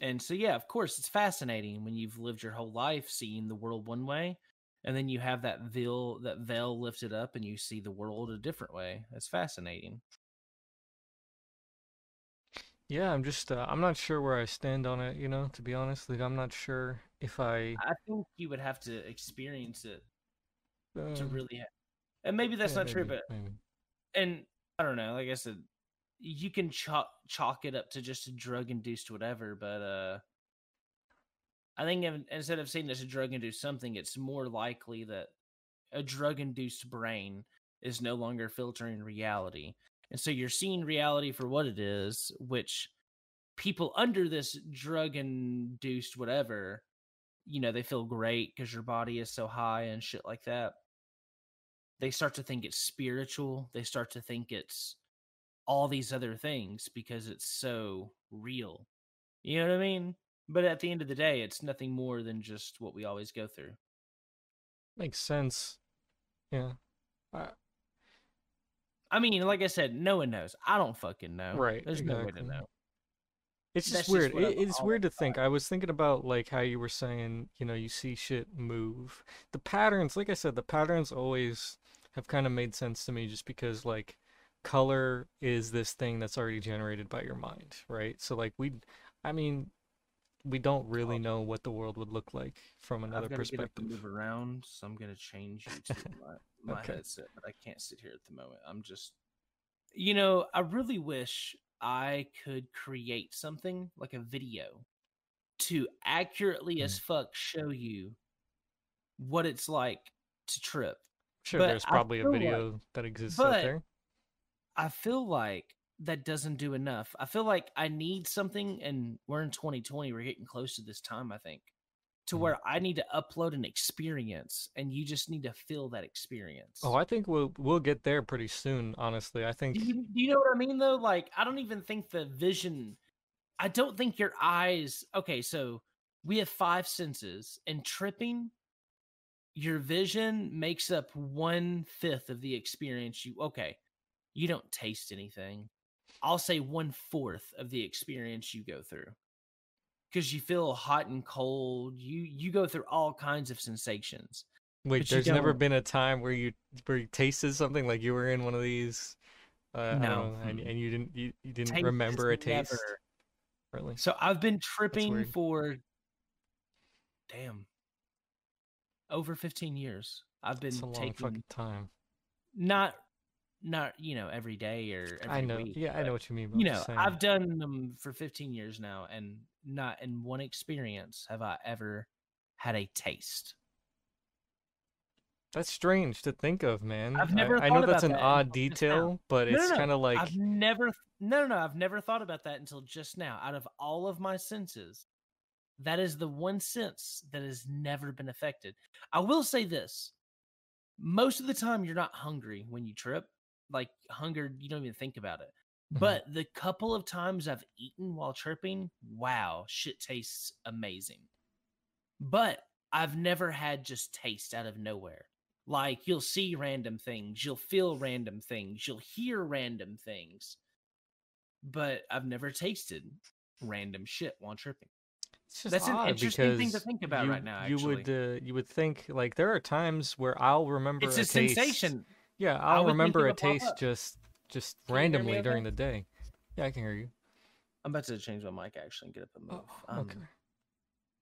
And so yeah, of course it's fascinating when you've lived your whole life seeing the world one way and then you have that veil that veil lifted up and you see the world a different way. That's fascinating. Yeah, I'm just uh, I'm not sure where I stand on it, you know, to be honest. Like I'm not sure if I I think you would have to experience it to uh, really ha- and maybe that's yeah, not true, but maybe. and I don't know, like I said, you can chalk chalk it up to just a drug induced whatever, but uh I think in- instead of saying it's a drug induced something, it's more likely that a drug induced brain is no longer filtering reality. And so you're seeing reality for what it is, which people under this drug induced whatever, you know, they feel great because your body is so high and shit like that. They start to think it's spiritual. They start to think it's all these other things because it's so real. You know what I mean? But at the end of the day, it's nothing more than just what we always go through. Makes sense. Yeah. Uh, I mean, like I said, no one knows. I don't fucking know. Right, There's no way to know. It's just just weird. what It, it's weird to think. I was thinking about like how you were saying, you know, you see shit move. The patterns, like I said, the patterns always have kind of made sense to me just because like color is this thing that's already generated by your mind, right? So like we I mean, we don't really Oh. know what the world would look like from another I've got get up and perspective. move around, so I'm gonna change you to my, my Okay. headset, but I can't sit here at the moment. I'm just, you know, I really wish I could create something like a video to accurately Hmm. as fuck show you what it's like to trip. Sure, but there's probably a feel like- video that exists out there. I feel like that doesn't do enough. I feel like I need something, and we're in 2020. We're getting close to this time, I think, to Mhm. where I need to upload an experience, and you just need to feel that experience. Oh, I think we'll we'll get there pretty soon, honestly. I think do, you, do you know what I mean, though? Like, I don't even think the vision, I don't think your eyes, okay, so we have five senses, and tripping, your vision makes up one fifth of the experience you, okay, you don't taste anything. I'll say one fourth of the experience you go through. Because you feel hot and cold, you you go through all kinds of sensations. Wait, there's never been a time where you where you tasted something like you were in one of these, uh, No. know, and, and you didn't you, you didn't Taste remember a taste, never- really? So I've been tripping for damn over 15 years. I've been It's a long taking fucking time. not not you know every day or every I know, week, yeah, I know what you mean. You know. I've done them for 15 years now, and not in one experience have I ever had a taste. That's strange to think of, man. I've never I, thought know that's an that odd until just now. detail, but No, no, it's no, kind of like I've never no no no I've never thought about that until just now. Out of all of my senses, that is the one sense that has never been affected. I will say this. Most of the time you're not hungry when you trip. Like hunger, you don't even think about it. Mhm. But the couple of times I've eaten while tripping, wow, shit tastes amazing. But I've never had just taste out of nowhere. Like you'll see random things, you'll feel random things, you'll hear random things. But I've never tasted random shit while just That's an interesting thing to think about you, right now, You would uh, you would think like there are times where I'll remember It's a a taste. sensation. Yeah, I I'll would remember a taste up. just just Can you hear me randomly during okay? the day. Yeah, I can hear you. I'm about to change my mic actually and get up and move. Oh, Um, okay.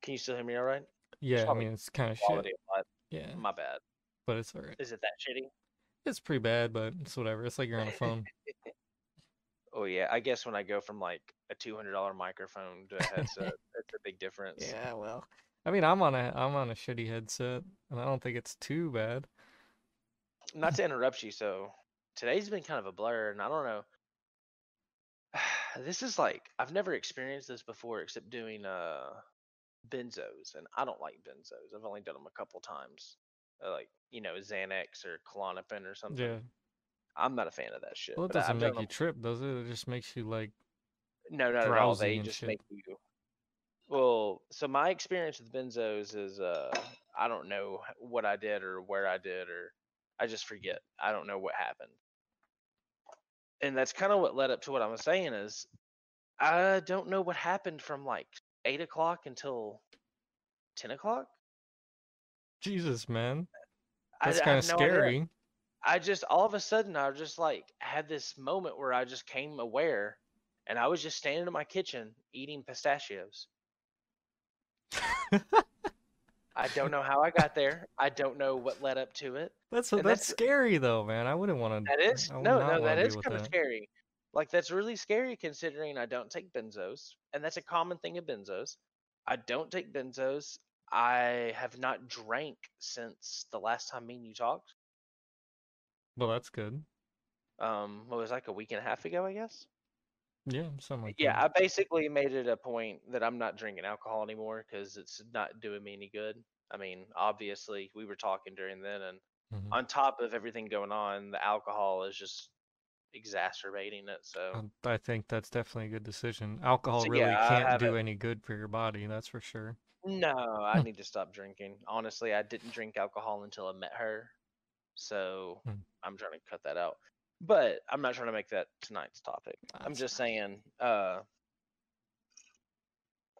Can you still hear me all right? Yeah, I mean it's kind of shit. Quality of. Yeah, My bad. but it's alright. Is it that shitty? It's pretty bad, but it's whatever. It's like you're on a phone. Oh yeah, I guess when I go from like a two hundred dollar microphone to a headset, that's a big difference. yeah, well, I mean I'm on a I'm on a shitty headset, and I don't think it's too bad. Not to interrupt you, so today's been kind of a blur, and I don't know. This is like I've never experienced this before, except doing uh benzos, and I don't like benzos. I've only done them a couple times, uh, like you know Xanax or Klonopin or something. Yeah. I'm not a fan of that shit. Well, it doesn't make you them- trip, does it? It just makes you like No, not at all. They just shit. make you. Well, so my experience with benzos is uh I don't know what I did or where I did or I just forget. I don't know what happened. And that's kind of what led up to what I was saying is I don't know what happened from like eight o'clock until ten o'clock. Jesus, man. That's kind of have no idea. scary. I just all of a sudden I just like had this moment where I just came aware, and I was just standing in my kitchen eating pistachios. I don't know how I got there. I don't know what led up to it. That's And that's that's- scary though, man. I wouldn't want to. That is no, no, that is kind of scary. Like that's really scary considering I don't take benzos, and that's a common thing of benzos. I don't take benzos. I have not drank since the last time me and you talked. Well, that's good. Um, what was like a week and a half ago, I guess. Yeah, something like Yeah, that. I basically made it a point that I'm not drinking alcohol anymore because it's not doing me any good. I mean, obviously, we were talking during then, and Mhm. on top of everything going on, the alcohol is just exacerbating it. So, Um, I think that's definitely a good decision. Alcohol So, really yeah, can't do it. any good for your body, that's for sure. no, I need to stop drinking. Honestly, I didn't drink alcohol until I met her. So, Hmm. I'm trying to cut that out. But I'm not trying to make that tonight's topic. I'm just saying, uh,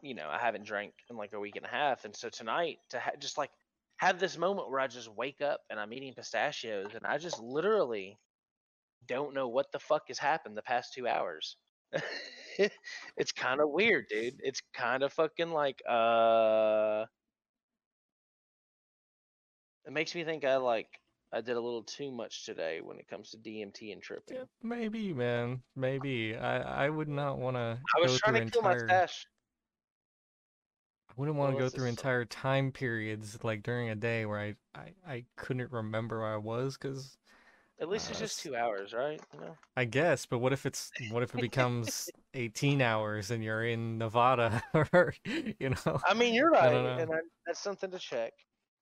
you know, I haven't drank in like a week and a half, and so tonight to ha- just like have this moment where I just wake up and I'm eating pistachios, and I just literally don't know what the fuck has happened the past two hours. it's kind of weird, dude. It's kind of fucking like uh. It makes me think I like I did a little too much today when it comes to DMT and tripping. Yeah, maybe, man. Maybe. I I would not want to I was trying to kill my stash. I wouldn't want to go through entire time periods like during a day where I I, I couldn't remember where I was cuz At least Uh, it's just two hours, right? You know? I guess, but what if it's what if it becomes 18 hours and you're in Nevada or you know? I mean, you're right, and I, that's something to check.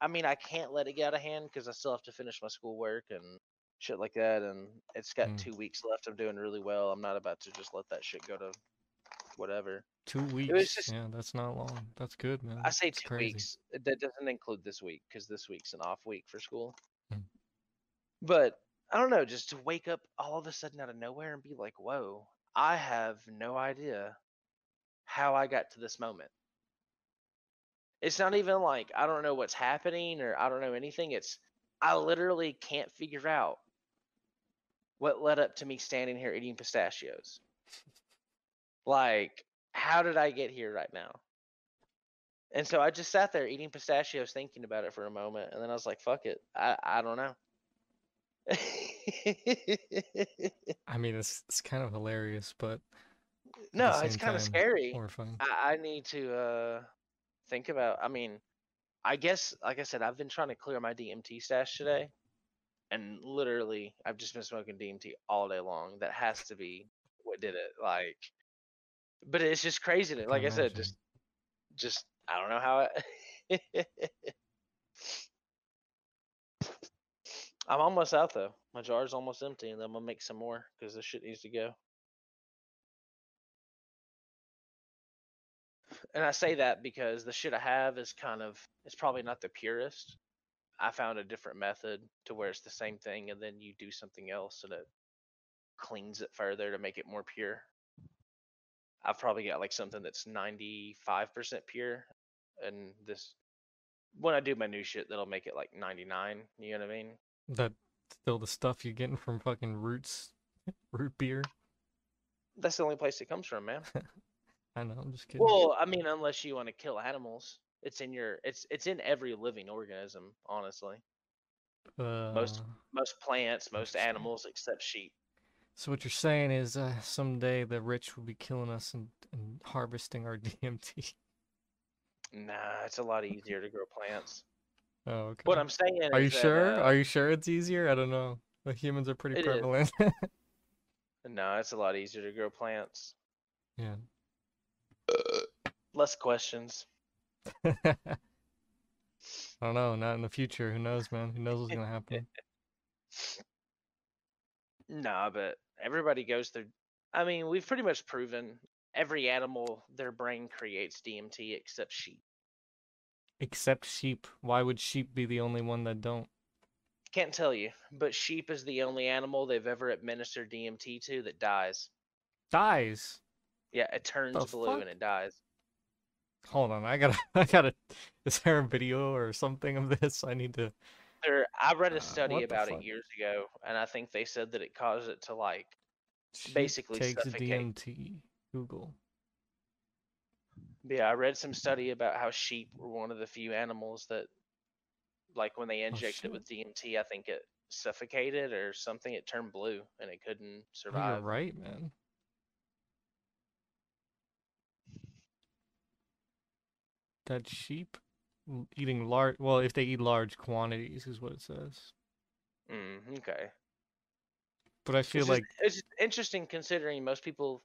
I mean, I can't let it get out of hand because I still have to finish my schoolwork and shit like that, and it's got Mm. two weeks left. I'm doing really well. I'm not about to just let that shit go to whatever. 2 weeks. just- yeah, that's not long. That's good, man. I say That's two crazy. weeks. uh, That doesn't include this week because this week's an off week for school. Mm. But I don't know, just to wake up all of a sudden out of nowhere and be like, "Whoa, I have no idea how I got to this moment." It's not even like I don't know what's happening or I don't know anything. It's I literally can't figure out what led up to me standing here eating pistachios. Like, how did I get here right now? And so I just sat there eating pistachios, thinking about it for a moment, and then I was like, "Fuck it, I I don't know." I mean, it's it's kind of hilarious, but no, it's kind of scary. horrifying. I, I need to uh think about. I mean, I guess, like I said, I've been trying to clear my DMT stash today, and literally, I've just been smoking DMT all day long. That has to be what did it. Like, but it's just crazy. To, like I said, just, just I don't know how it. I'm almost out though. My jar's almost empty, and then I'm gonna make some more because this shit needs to go. And I say that because the shit I have is kind of it's probably not the purest. I found a different method to where it's the same thing and then you do something else and it cleans it further to make it more pure. I've probably got like something that's 95% pure and this when I do my new shit that'll make it like 99, you know what I mean? That still the stuff you're getting from fucking roots, root beer. That's the only place it comes from, man. I know, I'm just kidding. Well, I mean unless you want to kill animals. It's in your it's it's in every living organism, honestly. most- Uh, most plants, most animals except sheep. so what you're saying is, uh, someday the rich will be killing us and, and harvesting our DMT. Nah, it's a lot easier to grow plants. Oh, okay. What I'm saying Are you that, sure? uh, Are you sure it's easier? I don't know. The humans are pretty prevalent. no, it's a lot easier to grow plants. yeah. Less questions. I don't know. Not in the future. Who knows, man? Who knows what's gonna happen? Nah, but everybody goes through. I mean, we've pretty much proven every animal, their brain creates DMT except sheep. Except sheep. Why would sheep be the only one that don't? Can't tell you, but sheep is the only animal they've ever administered DMT to that dies. Dies. Yeah, it turns The blue fuck? and it dies. Hold on, I gotta, I gotta. Is there a video or something of this? I need to. There, I read Uh, a study what the about it years ago, and I think they said that it caused it to like Sheep Basically takes suffocate. DMT. Google. Yeah, I read some study about how sheep were one of the few animals that, like, when they injected it with DMT, I think it suffocated or something. It turned blue and it couldn't survive. you're right, man. That sheep eating large. Well, if they eat large quantities, is what it says. Mm, okay. But I feel It's just, like it's just interesting considering most people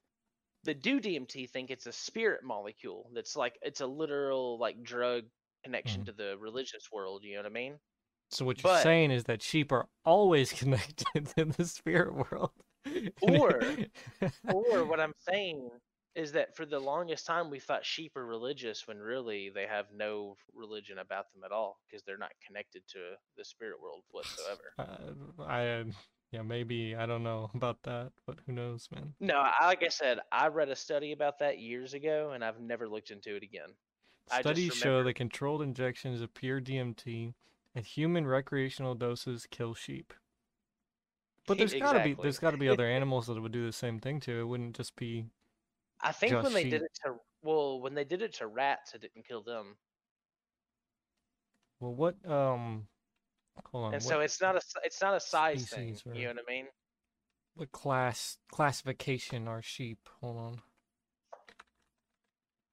that do DMT think it's a spirit molecule. That's like it's a literal like drug connection Mhm. to the religious world. You know what I mean? so. What you're but- saying is that sheep are always connected to the spirit world. Or- or what I'm saying is that for the longest time we thought sheep are religious when really they have no religion about them at all because they're not connected to the spirit world whatsoever. Uh, I yeah maybe I don't know about that, but who knows, man. No, I, like I said, I read a study about that years ago and I've never looked into it again. Studies show that controlled injections of pure DMT at human recreational doses kill sheep. But there's gotta be there's gotta be other animals that would do the same thing too. It wouldn't just be I think just when they did it to well, when they did it to rats, it didn't kill them. well what um hold on and so it's not a it's not a size thing. You know what I mean? what class classification are sheep? Hold on.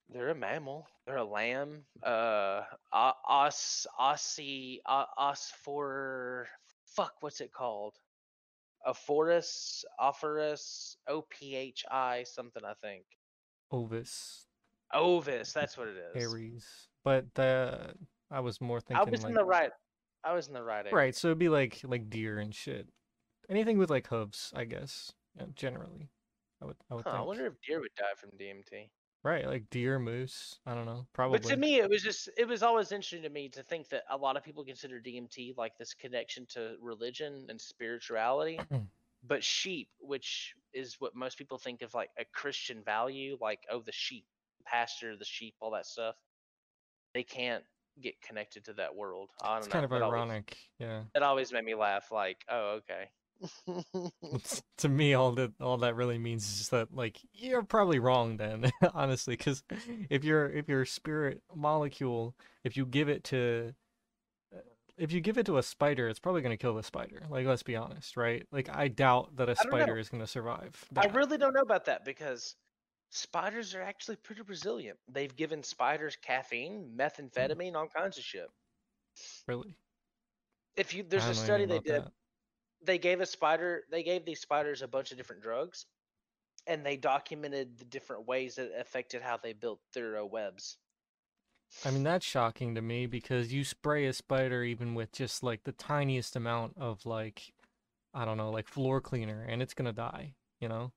They're a mammal. They're a lamb. Uh, os, ossi, o- osphor. Fuck, what's it called? Ophorus, ophorus, O P H I, something I think. Ovis, Ovis, that's what it is. Aries. But the I was more thinking. I was like in the right. I was in the right. area. Right, so it'd be like like deer and shit. Anything with like hooves, I guess. Yeah, generally. I would I would Huh, I wonder if deer would die from DMT. Right, like deer, moose. I don't know. Probably. But to me, it was just it was always interesting to me to think that a lot of people consider DMT like this connection to religion and spirituality. but sheep, which is what most people think of like a Christian value, like oh the sheep, pastor, the sheep, all that stuff, they can't get connected to that world. I don't it's know. kind of that always- ironic. Yeah. That always made me laugh. Like, oh okay. To me, all that all that really means is just that like you're probably wrong then, honestly, because if you're if your spirit molecule, if you give it to uh, if you give it to a spider, it's probably gonna kill the spider. Like, let's be honest, right? Like, I doubt that a don't know. spider is gonna survive. I really don't know about that because spiders are actually pretty resilient. They've given spiders caffeine, methamphetamine, all kinds of shit. really. If you there's a study they did, that. They gave a spider they gave these spiders a bunch of different drugs and they documented the different ways that it affected how they built their uh, webs. I mean, that's shocking to me because you spray a spider even with just like the tiniest amount of like, I don't know, like floor cleaner, and it's gonna die. You know?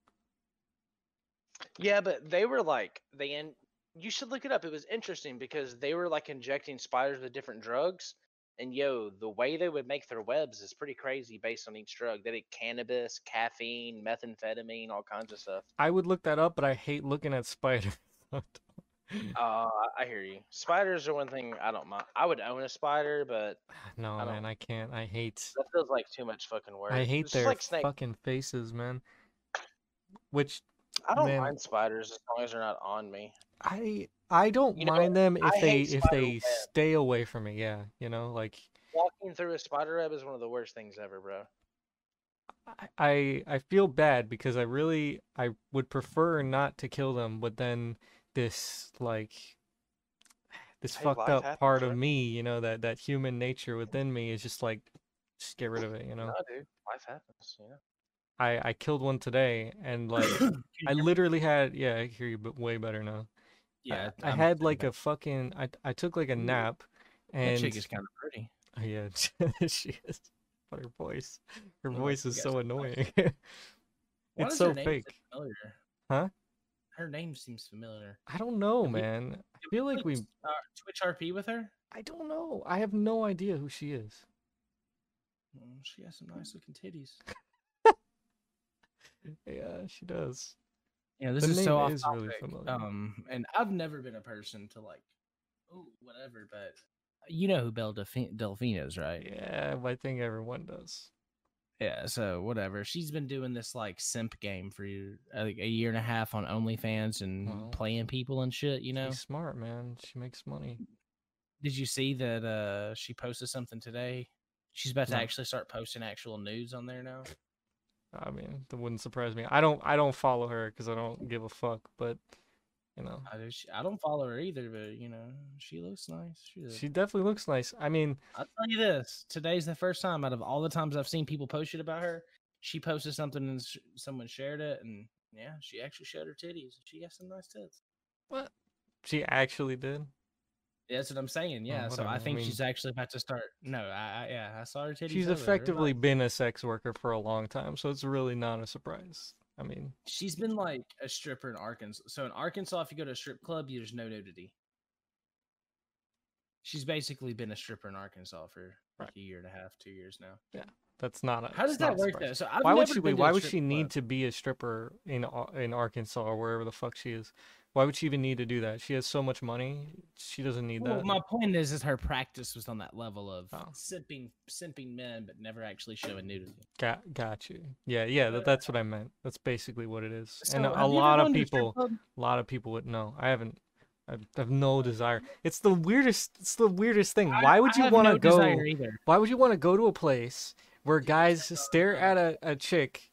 Yeah, but they were like they in you should look it up. It was interesting because they were like injecting spiders with different drugs. And yo, the way they would make their webs is pretty crazy based on each drug. They did cannabis, caffeine, methamphetamine, all kinds of stuff. I would look that up, but I hate looking at spiders. Uh, I hear you. Spiders are one thing I don't mind. I would own a spider, but no, I man, I can't. I hate. that feels like too much fucking work. I hate It's their like fucking faces, man. Which I don't man. mind spiders as long as they're not on me. I I don't You know, mind them if I they if they web. stay away from me. Yeah, you know, like Walking through a spider web is one of the worst things ever, bro. I- I feel bad because I really I would prefer not to kill them, but then this like this Hey, fucked up happens, part of me, you know, that that human nature within me is just like just get rid of it, you know. No, dude, life happens. Know. I I killed one today and like I literally had yeah, I hear you but way better now. I- Yeah, I, I'm had like a fucking I I took like a nap that and chick is kind of pretty. Oh, yeah, she is. But her voice, her Oh, voice is so annoying. It's so fake. Huh? Her name seems familiar. I don't know, Did we- man. I feel like we. uh, Twitch RP with her. I don't know. I have no idea who she is. Mm, she has some nice looking titties. Yeah, she does. Yeah, this The is so off is really topic, familiar. Um, and I've never been a person to like, oh, whatever. But you know who Belle Delphi- Delphine is, right? Yeah, I think everyone does. Yeah, so whatever. She's been doing this like simp game for uh, like a year and a half on OnlyFans and Well, playing people and shit. You know, She's smart, man. She makes money. did you see that uh she posted something today? She's about to actually start posting actual nudes on there now. I mean, that wouldn't surprise me. I don't I don't follow her because I don't give a fuck. But you know, I, do, I don't follow her either, but you know, she looks nice. She's a- she definitely looks nice. I mean, I'll tell you this: today's the first time out of all the times I've seen people post shit about her. She posted something and sh- someone shared it, and yeah, she actually showed her titties. She got some nice tits. what? She actually did. That's what I'm saying. Oh, yeah, so I I think mean- she's actually about to start. No, I, I yeah, I saw her titties. She's over effectively been a sex worker for a long time, so it's really not a surprise. I mean, She's been like a stripper in Arkansas. So in Arkansas, if you go to a strip club, there's no nudity. She's basically been a stripper in Arkansas for like a year and a half, two years now. Yeah, that's not a. How does that work though? So I've why would she wait? Why would she need club. to be a stripper in in Arkansas or wherever the fuck she is? Why would she even need to do that? She has so much money. She doesn't need Well, that. my point is, is her practice was on that level of Oh. simping, simping men, but never actually showing nudity. Got got you. Yeah, yeah. That, that's what I meant. That's basically what it is. and So, a, a ever lot of gone to a strip people, a lot of people would know. I haven't. I have no desire. It's the weirdest. It's the weirdest thing. I- Why would you want to no go? Why would you want to go to a place where guys stare at a, a chick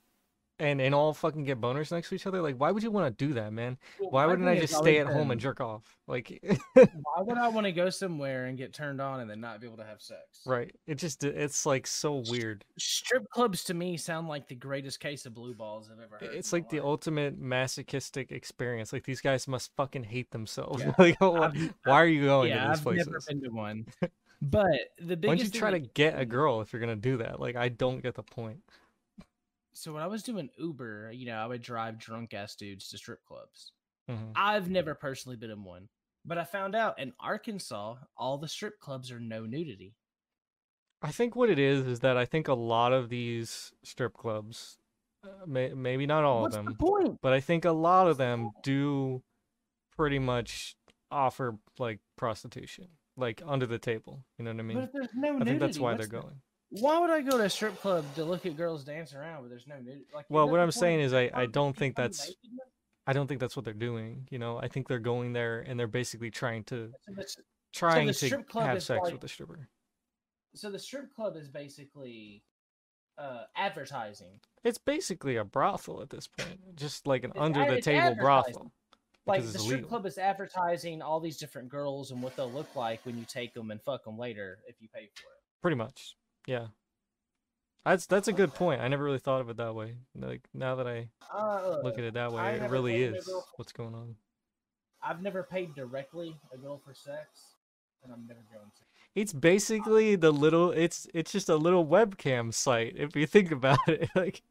and and all fucking get boners next to each other? Like, why would you want to do that, man? Well, Why wouldn't I just stay at home and jerk off? Like, Why would I want to go somewhere and get turned on and then not be able to have sex? right? It just it's like so weird. Strip clubs to me sound like the greatest case of blue balls I've ever heard. It's like the ultimate masochistic experience. Like these guys must fucking hate themselves. Yeah. like, oh, why are you going yeah, to these I've places? never been to one. But the biggest Why don't you try to get a girl if you're gonna do that? Like, I don't get the point. So when I was doing Uber, you know, I would drive drunk ass dudes to strip clubs. Mhm. I've never personally been in one, but I found out in Arkansas, all the strip clubs are no nudity. I think what it is is that I think a lot of these strip clubs, uh, may, maybe not all What's of the them, point? but I think a lot of them do pretty much offer like prostitution, like under the table. You know what I mean? but if there's no I nudity, think that's why they're the- going. Why would I go to a strip club to look at girls dance around but there's no nudity? Like, Well, what I'm saying is I, I don't think that's? I don't think that's what they're doing. You know, I think they're going there and they're basically trying to So trying to strip club have sex like- with the stripper. so the strip club is basically uh, advertising. It's basically a brothel at this point, just like an It's under the table brothel. Like the strip illegal. club is advertising all these different girls and what they'll look like when you take them and fuck them later if you pay for it. Pretty much, yeah. That's that's a good point. I never really thought of it that way. Like now that I Uh, look at it that way, it really is what's going on. I've never paid directly a girl for sex, and I'm never going to. It's basically the little. It's it's just a little webcam site if you think about it. Like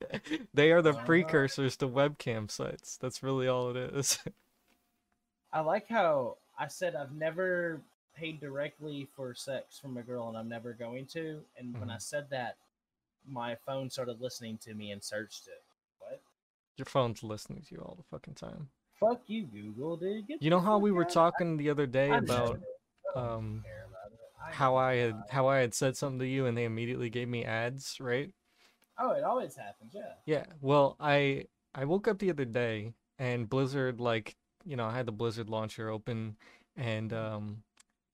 they are the precursors to webcam sites. That's really all it is. I like how I said I've never paid directly for sex from a girl, and I'm never going to. And when I Mhm. said that, my phone started listening to me and searched it. What? Your phone's listening to you all the fucking time. Fuck you, Google, dude. Get You know how we were talking the other day about know. I don't um care about it. I how I had how I had said something to you and they immediately gave me ads, right? Oh, it always happens. Yeah. Yeah. Well, I I woke up the other day and Blizzard like, you know, I had the Blizzard launcher open and um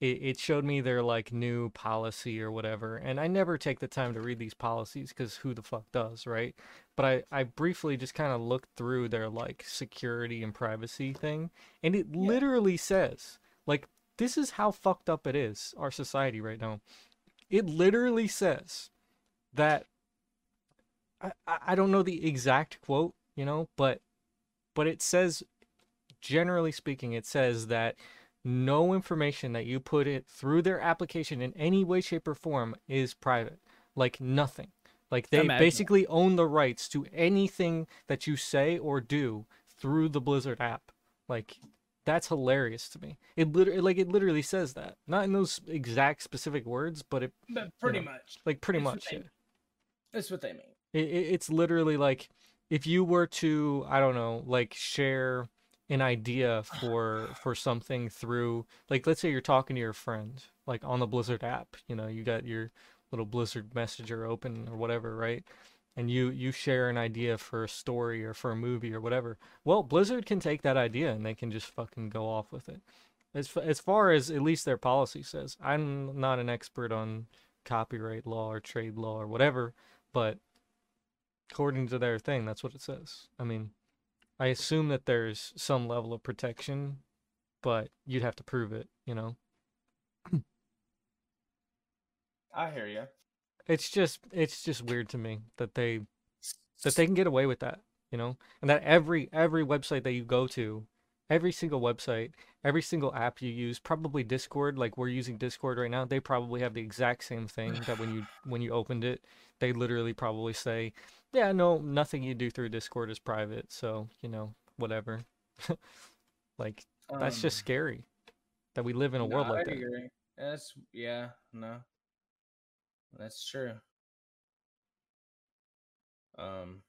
it, it showed me their like new policy or whatever. And I never take the time to read these policies cuz who the fuck does, right? But I I briefly just kind of looked through their like security and privacy thing and it Yeah. literally says like this is how fucked up it is our society right now. It literally says that I I don't know the exact quote, you know, but but it says generally speaking it says that no information that you put it through their application in any way shape or form is private. Like nothing. Like they Imagine. basically own the rights to anything that you say or do through the Blizzard app. Like that's hilarious to me. It literally like it literally says that. Not in those exact specific words, but it But pretty know, much. like pretty much they yeah. That's what they mean. It, it, it's literally like if you were to I don't know like share an idea for for something through like let's say you're talking to your friend like on the Blizzard app, you know, you got your little Blizzard messenger open or whatever, right? And you you share an idea for a story or for a movie or whatever. Well, Blizzard can take that idea and they can just fucking go off with it. As as far as at least their policy says. I'm not an expert on copyright law or trade law or whatever, but according to their thing, that's what it says. I mean, I assume that there's some level of protection, but you'd have to prove it, you know. I hear you. It's just it's just weird to me that they that they can get away with that, you know? And that every every website that you go to, every single website, every single app you use, probably Discord, like we're using Discord right now, they probably have the exact same thing that when you when you opened it, they literally probably say, "Yeah, no, nothing you do through Discord is private." So, you know, whatever. like that's just Um, scary that we live in a no, world I like that. agree. That's yeah, no. That's true. Um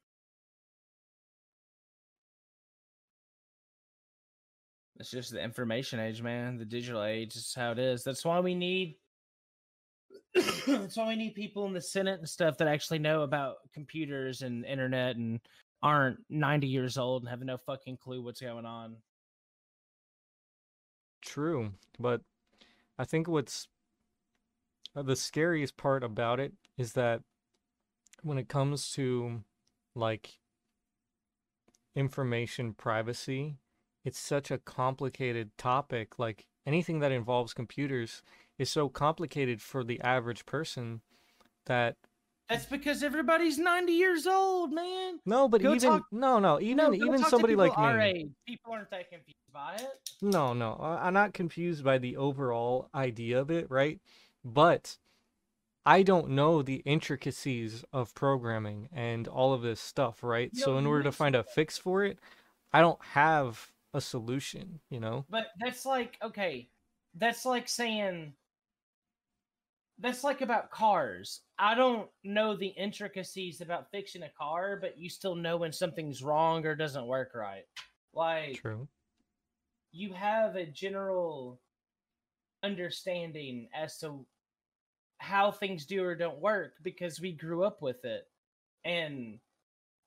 It's just the information age, man. The digital age is how it is. That's why we need why we need people in the Senate and stuff that actually know about computers and internet and aren't 90 years old and have no fucking clue what's going on. True, but I think what's uh, the scariest part about it is that when it comes to like information privacy, it's such a complicated topic. Like anything that involves computers is so complicated for the average person that That's because everybody's 90 years old, man. no, but Go even talk- no, no, even No, even somebody like me. age. People aren't that confused by it. No, no, I'm not confused by the overall idea of it, right? But I don't know the intricacies of programming and all of this stuff, right? Yo, So in order to find a fix for it, I don't have a solution, you know? But that's like okay, that's like saying that's like about cars. I don't know the intricacies about fixing a car, but you still know when something's wrong or doesn't work right. Like True. you have a general understanding as to how things do or don't work because we grew up with it. And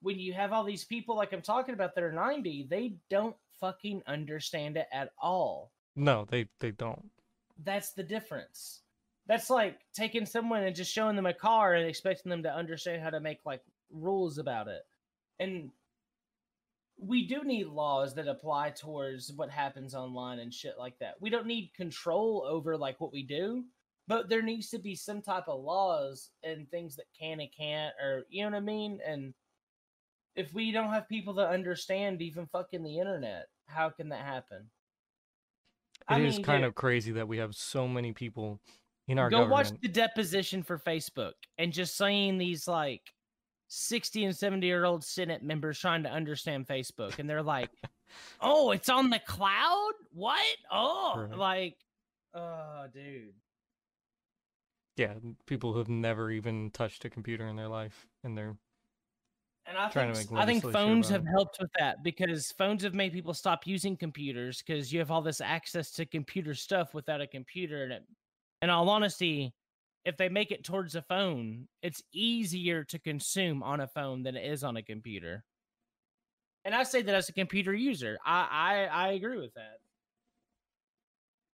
when you have all these people like I'm talking about that are 90, they don't fucking understand it at all. No, they they don't. That's the difference. That's like taking someone and just showing them a car and expecting them to understand how to make like rules about it. And we do need laws that apply towards what happens online and shit like that. We don't need control over like what we do, but there needs to be some type of laws and things that can and can't or you know what I mean? And if we don't have people that understand even fucking the internet, how can that happen? It is kind dude, of crazy that we have so many people in our go watch the deposition for Facebook and just seeing these like 60 and 70 year old Senate members trying to understand Facebook. And they're like, oh, it's on the cloud? What? Oh, Right. like, oh, dude. Yeah, people who've never even touched a computer in their life and they're And I Trying think to make I think phones have it. helped with that because phones have made people stop using computers because you have all this access to computer stuff without a computer. And it, in all honesty, if they make it towards a phone, it's easier to consume on a phone than it is on a computer. And I say that as a computer user. I I, I agree with that.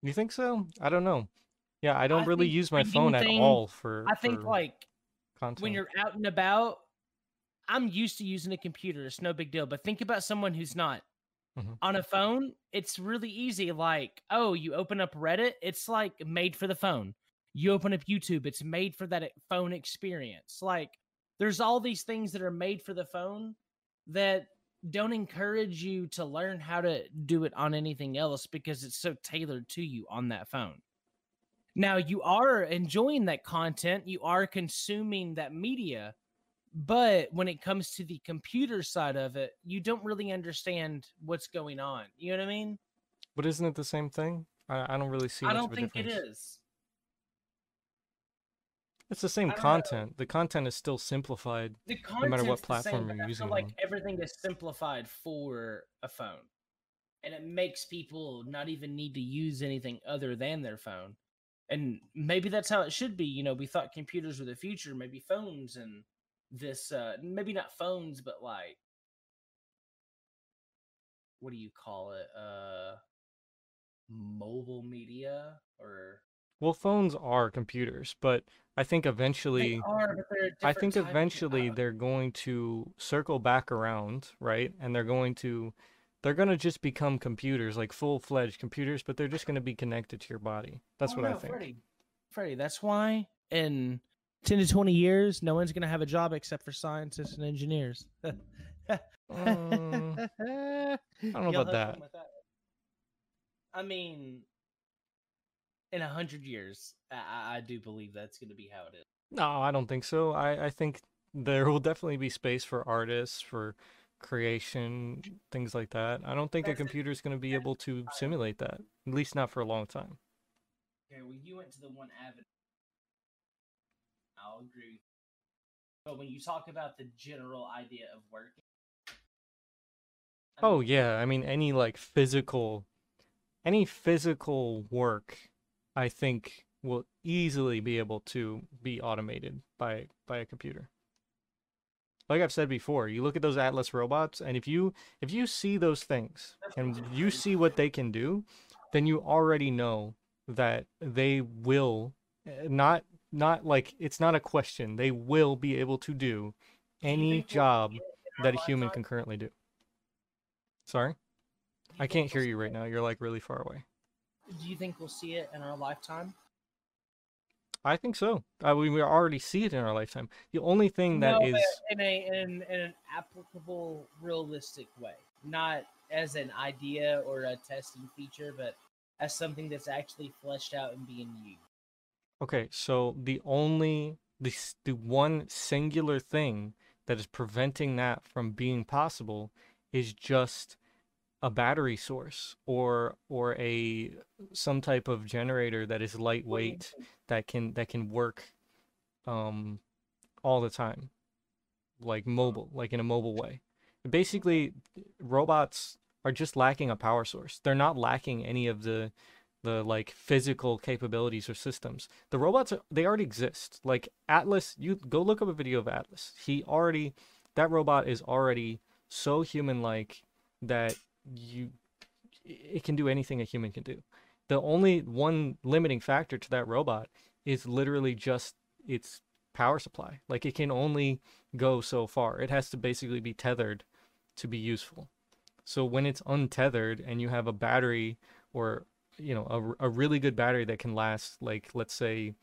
You think so? I don't know. Yeah, I don't really use my phone at all for I think for like content. when you're out and about, I'm used to using a computer. It's no big deal. But think about someone who's not. Mhm. On a phone, it's really easy. Like, oh, you open up Reddit, it's like made for the phone. You open up YouTube, it's made for that phone experience. Like, there's all these things that are made for the phone that don't encourage you to learn how to do it on anything else because it's so tailored to you on that phone. Now, you are enjoying that content, you are consuming that media, but when it comes to the computer side of it, you don't really understand what's going on. You know what I mean? But isn't it the same thing? I, I don't really see it. I don't think it difference. is. It's the same don't know. content. The content is still simplified. The matter what platform same, you're using like everything is simplified for a phone, and it makes people not even need to use anything other than their phone. And maybe that's how it should be. You know, we thought computers were the future. Maybe phones and this, uh maybe not phones, but like, what do you call it? Uh, mobile media or Well, phones are computers, but I think eventually are, but they're a I think eventually uh, they're going to circle back around, right? And they're going to they're going to just become computers, like full-fledged computers, but they're just going to be connected to your body. That's Oh, what I think. Freddie, Freddie, that's why in 10 to 20 years, no one's going to have a job except for scientists and engineers. Mm, I don't know Y'all about have that. I mean, in a hundred years, I- I, do believe that's going to be how it is. No, I don't think so. I, I think there will definitely be space for artists, for creation, things like that. I don't think a That's it. computer is going to be able to simulate that, at least not for a long time. Okay, well, you went to the one avenue. I'll agree. But when you talk about the general idea of working, I Oh yeah, I mean any like physical any physical work I think will easily be able to be automated by by a computer. Like I've said before, you look at those Atlas robots and if you if you see those things and you see what they can do, then you already know that they will eh, not not like it's not a question. They will be able to do any job it in our that a human can currently do. Sorry? I can't hear you right now. You're like really far away. Do you think we'll see it in our lifetime? I think so. I mean, we already see it in our lifetime. The only thing that no, is in a in, in an applicable, realistic way, not as an idea or a testing feature, but as something that's actually fleshed out and being used. Okay. So the only the the one singular thing that is preventing that from being possible is just a battery source or or a some type of generator that is lightweight that can that can work um all the time like mobile like in a mobile way basically robots are just lacking a power source they're not lacking any of the the like physical capabilities or systems the robots they already exist like atlas you go look up a video of atlas he already that robot is already so human like that you it can do anything a human can do the only one limiting factor to that robot is literally just its power supply. Like it can only go so far. It has to basically be tethered to be useful. So when it's untethered and you have a battery or you know a, a really good battery that can last like let's say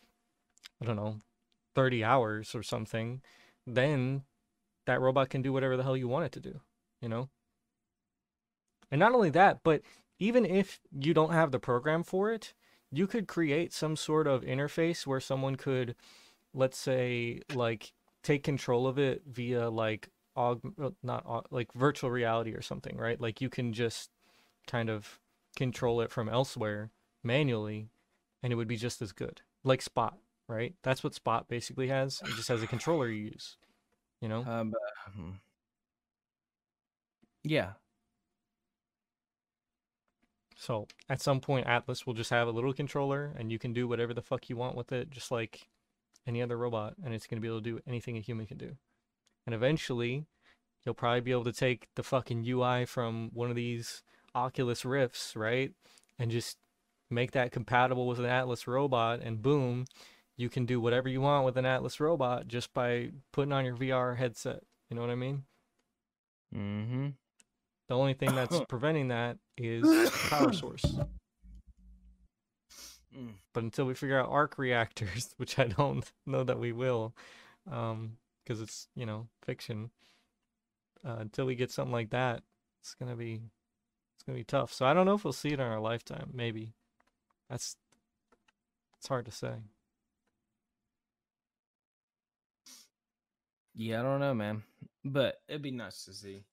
I don't know 30 hours or something, then that robot can do whatever the hell you want it to do, you know? And not only that, but even if you don't have the program for it, you could create some sort of interface where someone could, let's say, like take control of it via like aug uh, not aug- like virtual reality or something, right? Like you can just kind of control it from elsewhere manually, and it would be just as good, like Spot, right? That's what Spot basically has. It just has a controller you use, you know. Um, hmm. yeah, So at some point, Atlas will just have a little controller, and you can do whatever the fuck you want with it, just like any other robot, and it's gonna be able to do anything a human can do. And eventually, you'll probably be able to take the fucking UI from one of these Oculus Rifts, right, and just make that compatible with an Atlas robot, and boom, you can do whatever you want with an Atlas robot just by putting on your VR headset. You know what I mean? mm-hmm. The only thing that's preventing that is power source. Mm. But until we figure out arc reactors, which I don't know that we will, um, because it's you know fiction. Uh, until we get something like that, it's gonna be it's gonna be tough. So I don't know if we'll see it in our lifetime. Maybe that's it's hard to say. Yeah, I don't know, man, but it'd be nice to see.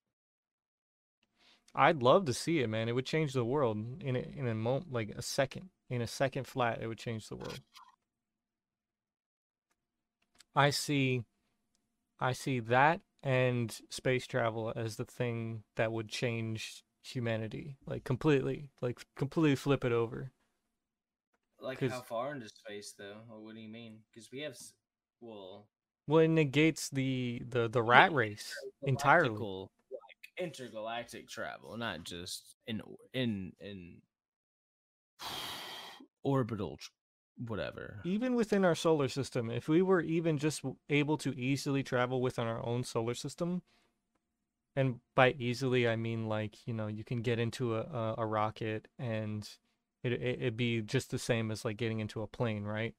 I'd love to see it, man. It would change the world in a, in a moment, like a second, in a second flat. It would change the world. I see I see that and space travel as the thing that would change humanity like completely like completely flip it over Like how far into space though? Or what do you mean? Because we have, well, well it negates the the the rat race entirely like intergalactic travel, not just in in in orbital, whatever. even within our solar system if we were even just able to easily travel within our own solar system and by easily i mean like you know you can get into a, a, a rocket and it, it, it'd be just the same as like getting into a plane right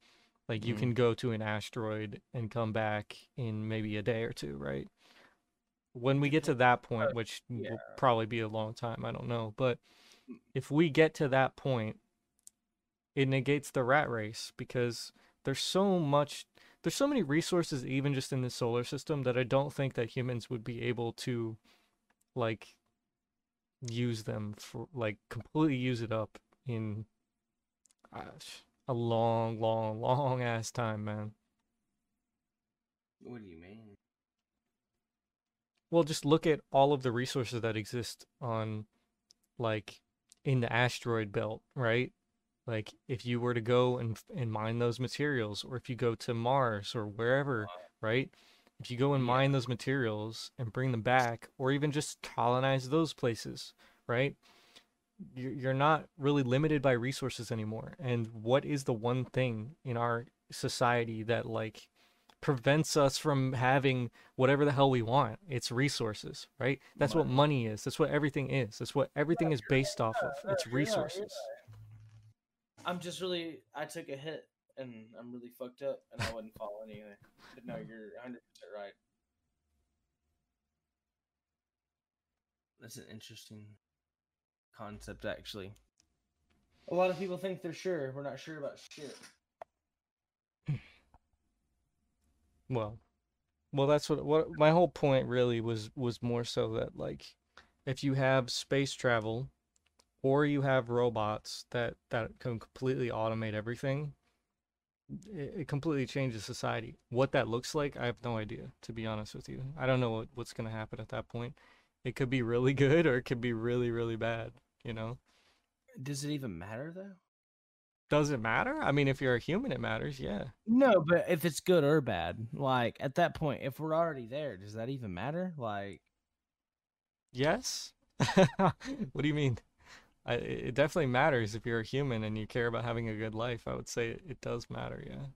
like you Mhm. can go to an asteroid and come back in maybe a day or two right when we get to that point which yeah. will probably be a long time i don't know but Mm. if we get to that point it negates the rat race because there's so much there's so many resources even just in the solar system that I don't think that humans would be able to like use them for like completely use it up in gosh, a long long long ass time man What do you mean? well just look at all of the resources that exist on like in the asteroid belt right like if you were to go and and mine those materials or if you go to Mars or wherever right? If you go and Yeah. mine those materials and bring them back or even just colonize those places right? You're, you're not really limited by resources anymore. And what is the one thing in our society that like prevents us from having whatever the hell we want? It's resources right? That's what Money. money is. That's what everything is. That's what everything is based off of. It's right, resources I'm just really, I took a hit and I'm really fucked up and I wouldn't following anything. But no, you're 100% right. That's an interesting concept, actually. A lot of people think they're sure. We're not sure about shit. Well, well, that's what what my whole point really was was more so that like, if you have space travel, or you have robots that that can completely automate everything, it, it completely changes society. What that looks like, I have no idea. To be honest with you, I don't know what, what's gonna happen at that point. It could be really good or it could be really really bad. You know, Does it even matter, though? does it matter? I mean, if you're a human, it matters. Yeah. No, but if it's good or bad, like at that point, if we're already there, does that even matter? Like, Yes. what do you mean? I, it it definitely matters if you're a human and you care about having a good life. I would say it, it does matter, yeah,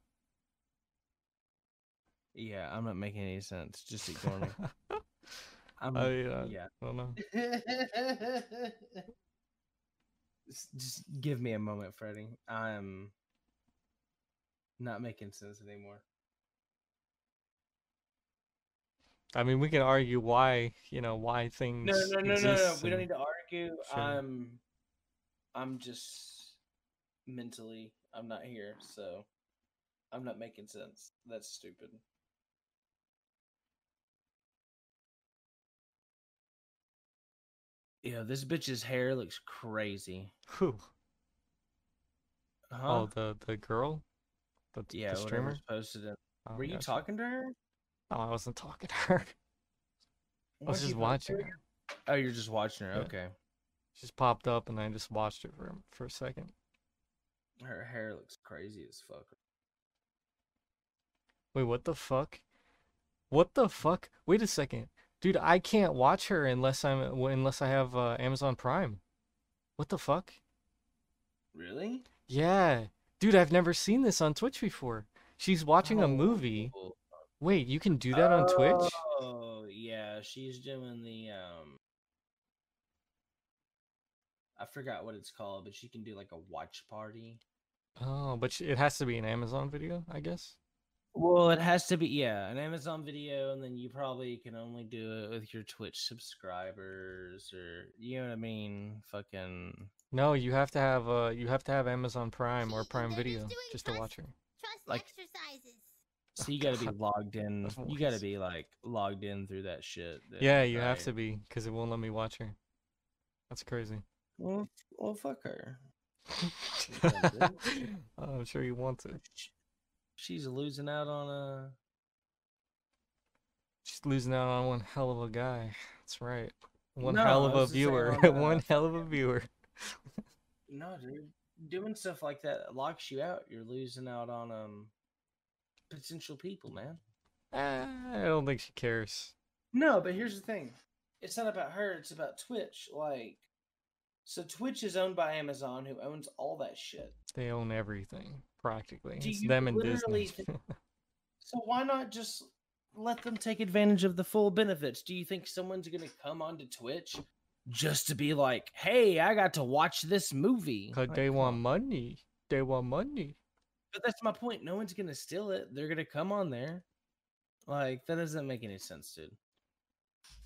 Yeah, I'm not making any sense. Just ignore me. I'm, I mean, uh, yeah. I don't know. Just give me a moment, Freddie. I'm not making sense anymore. I mean, we can argue why, you know, why things No, no, no, no, no. We don't need to argue. I'm, I'm just mentally, I'm not here, so I'm not making sense. That's stupid. Yeah, this bitch's hair looks crazy. Who? Huh? Oh, the the girl, the, the streamer. posted it. Oh, Were you gotcha. talking to her? No, I wasn't talking to her. I was you just watching her? her. Oh, you're just watching her. Yeah. Okay. She just popped up and I just watched it for for a second. Her hair looks crazy as fuck. Wait, what the fuck? What the fuck? Wait a second, dude. I can't watch her unless I'm unless I have uh, Amazon Prime. What the fuck? Really? Yeah, dude. I've never seen this on Twitch before. She's watching a movie. Oh. Wait, you can do that on Twitch? Oh, yeah. She's doing the um. I forgot what it's called, but she can do like a watch party. Oh, but it has to be an Amazon video, I guess. Well, it has to be yeah, an Amazon video, and then you probably can only do it with your Twitch subscribers, or you know what I mean? Fucking No, you have to have uh you have to have Amazon Prime or Prime Linda's Video doing just to trust- watch her. Trust Like- exercises. so you got to be logged in. You got to be like logged in through that shit. that- Yeah, you have to be because it won't let me watch her. That's crazy. Well, well, fuck her. I'm sure you want to. She's losing out on a. She's losing out on one hell of a guy. That's right. One No, hell of a was just saying viewer. on, uh, one hell of a viewer. No, dude. Doing stuff like that locks you out. You're losing out on um potential people, man. Eh, I don't think she cares. No, but here's the thing. It's not about her, it's about Twitch. Like so Twitch is owned by Amazon who owns all that shit. They own everything practically. Do it's you them and literally Disney. think- So why not just let them take advantage of the full benefits? Do you think someone's gonna come onto Twitch just to be like, "Hey, I got to watch this movie"? Cause Like, they want money. They want money. But that's my point. No one's gonna steal it. They're gonna come on there. Like that doesn't make any sense, dude.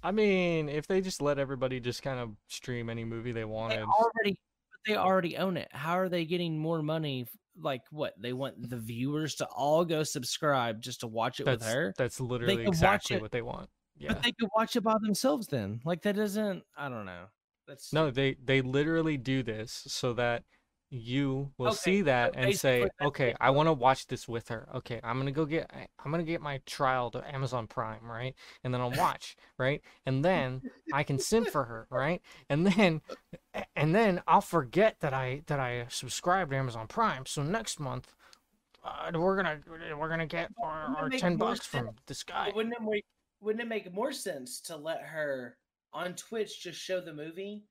I mean, if they just let everybody just kind of stream any movie they They wanted, already, they already own it. How are they getting more money? Like what? They want the viewers to all go subscribe just to watch it that's with her. that's literally exactly it, what they want. Yeah. But they could watch it by themselves then. Like that doesn't. I don't know. That's No, they they literally do this so that you will Okay, see that and say, okay. I want to watch this with her. Okay, I'm gonna go get I'm gonna get my trial to Amazon Prime, right? And then I'll watch, right? And then I can sim for her, right? And then and then I'll forget that I that I subscribed to Amazon Prime. So next month, uh, we're gonna we're gonna get our, our ten bucks from sense- this guy. Wouldn't it make wouldn't it make more sense to let her on Twitch just show the movie,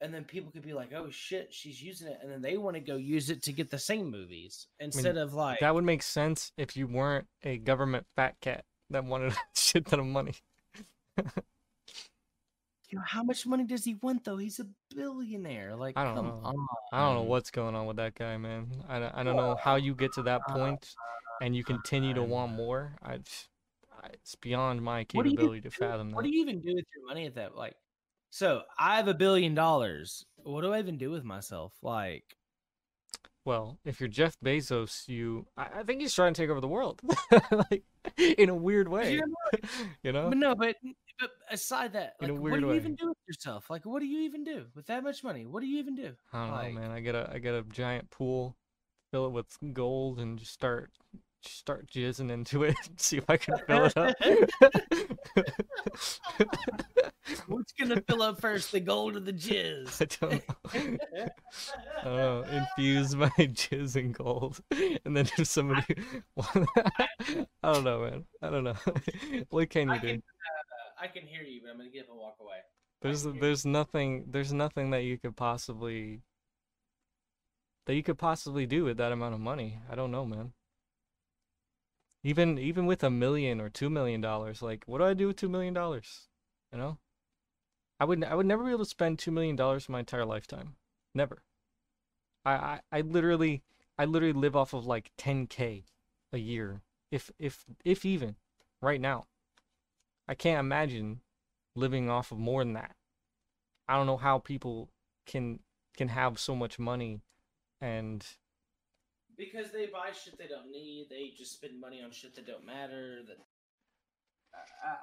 and then people could be like, "Oh shit, she's using it," and then they want to go use it to get the same movies instead of like That would make sense if you weren't a government fat cat that wanted a shit ton of money. You know, how much money does he want though? He's a billionaire. Like, I don't know. on. I don't know what's going on with that guy, man. I, don't- I don't know how you get to that point and you continue to want more. I, I it's beyond my What capability to fathom What that. do you even do with your money at that? Like, so I have a billion dollars. What do I even do with myself? Like, Well, if you're Jeff Bezos, you I, I think he's trying to take over the world, like in a weird way. you You know? but no, but, but aside that, In a like, what do you way. even do with yourself? Like, what do you even do with that much money? What do you even do? I don't like- know, man. I get a I get a giant pool, fill it with gold, and just start start jizzing into it. See if I can fill it up. What's gonna fill up first, the gold or the I jizz? I don't know. Infuse my jizz in gold, and then if somebody, I don't know, man. I don't know. what can you I do? can, uh, I can hear you, but I'm gonna give and walk away. There's you. there's nothing there's nothing that you could possibly that you could possibly do with that amount of money. I don't know, man. Even even with a million or two million dollars, like what do I do with two million dollars? You know? I would I would never be able to spend two million dollars my entire lifetime. Never. I, I I literally I literally live off of like 10k a year, if if if even right now. I can't imagine living off of more than that. I don't know how people can can have so much money and Because they buy shit they don't need. They just spend money on shit that don't matter. That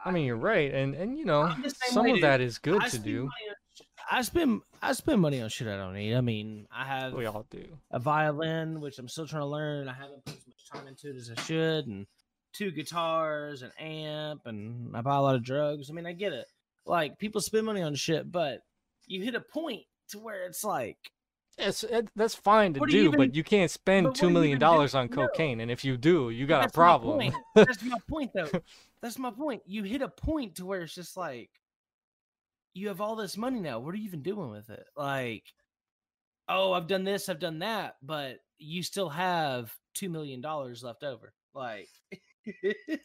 I mean you're right and and you know I'm the same some way, of dude. that is good I to do. money on shit- I spend I spend money on shit I don't need. I mean, I have We all do. a violin, which I'm still trying to learn. I haven't put as much time into it as I should, and two guitars, an amp, and I buy a lot of drugs. I mean, I get it. Like people spend money on shit, but you hit a point to where it's like, It's it, that's fine to What do do, but you can't spend two million even do? dollars on No. cocaine, and if you do, you got a that's my problem. point. That's my point, though. That's my point. You hit a point to where it's just like, you have all this money now. What are you even doing with it? Like, oh, I've done this, I've done that, but you still have two million dollars left over. Like,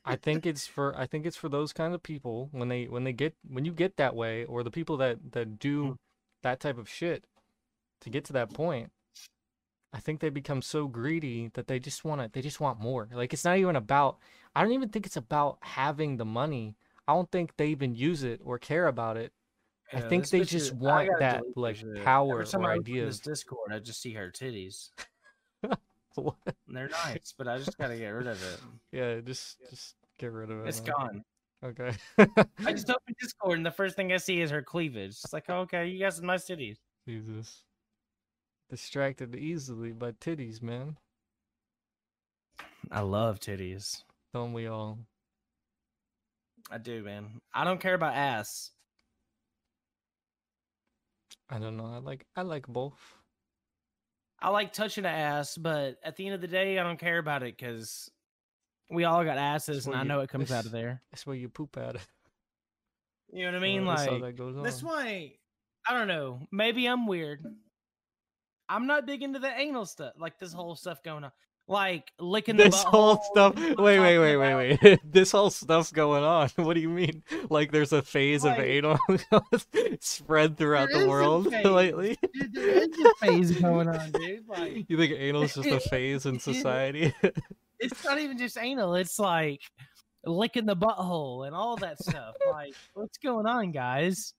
I think it's for I think it's for those kind of people when they when they get when you get that way or the people that that do Mm. that type of shit to get to that point. I think they become so greedy that they just want to they just want more. Like it's not even about I don't even think it's about having the money. I don't think they even use it or care about it. I think they just is- want that like shit. power Every time or I open idea. This Discord, I just see her titties. They're nice, but I just gotta get rid of it. Yeah, just just get rid of it. It's man. gone. Okay. I just opened Discord, and the first thing I see is her cleavage. It's like, oh, okay, you got some nice titties. Jesus. Distracted easily by titties, man. I love titties. Don't we all? I do, man. I don't care about ass. I don't know. I like I like both. I like touching the ass, but at the end of the day, I don't care about it because we all got asses, and I you- know it comes out of there. That's where you poop at. You know what I mean? how like that's why I don't know. Maybe I'm weird. I'm not big into the anal stuff, like this whole stuff going on, like licking the This whole stuff. you know what I'm Wait, wait, wait, wait, wait. this whole stuff's going on. What do you mean? Like there's a phase of anal spread throughout the world lately? Dude, there is a phase going on, dude. Like You think anal's just a phase in society? it's not even just anal. It's like licking the butthole and all that stuff. Like, what's going on, guys?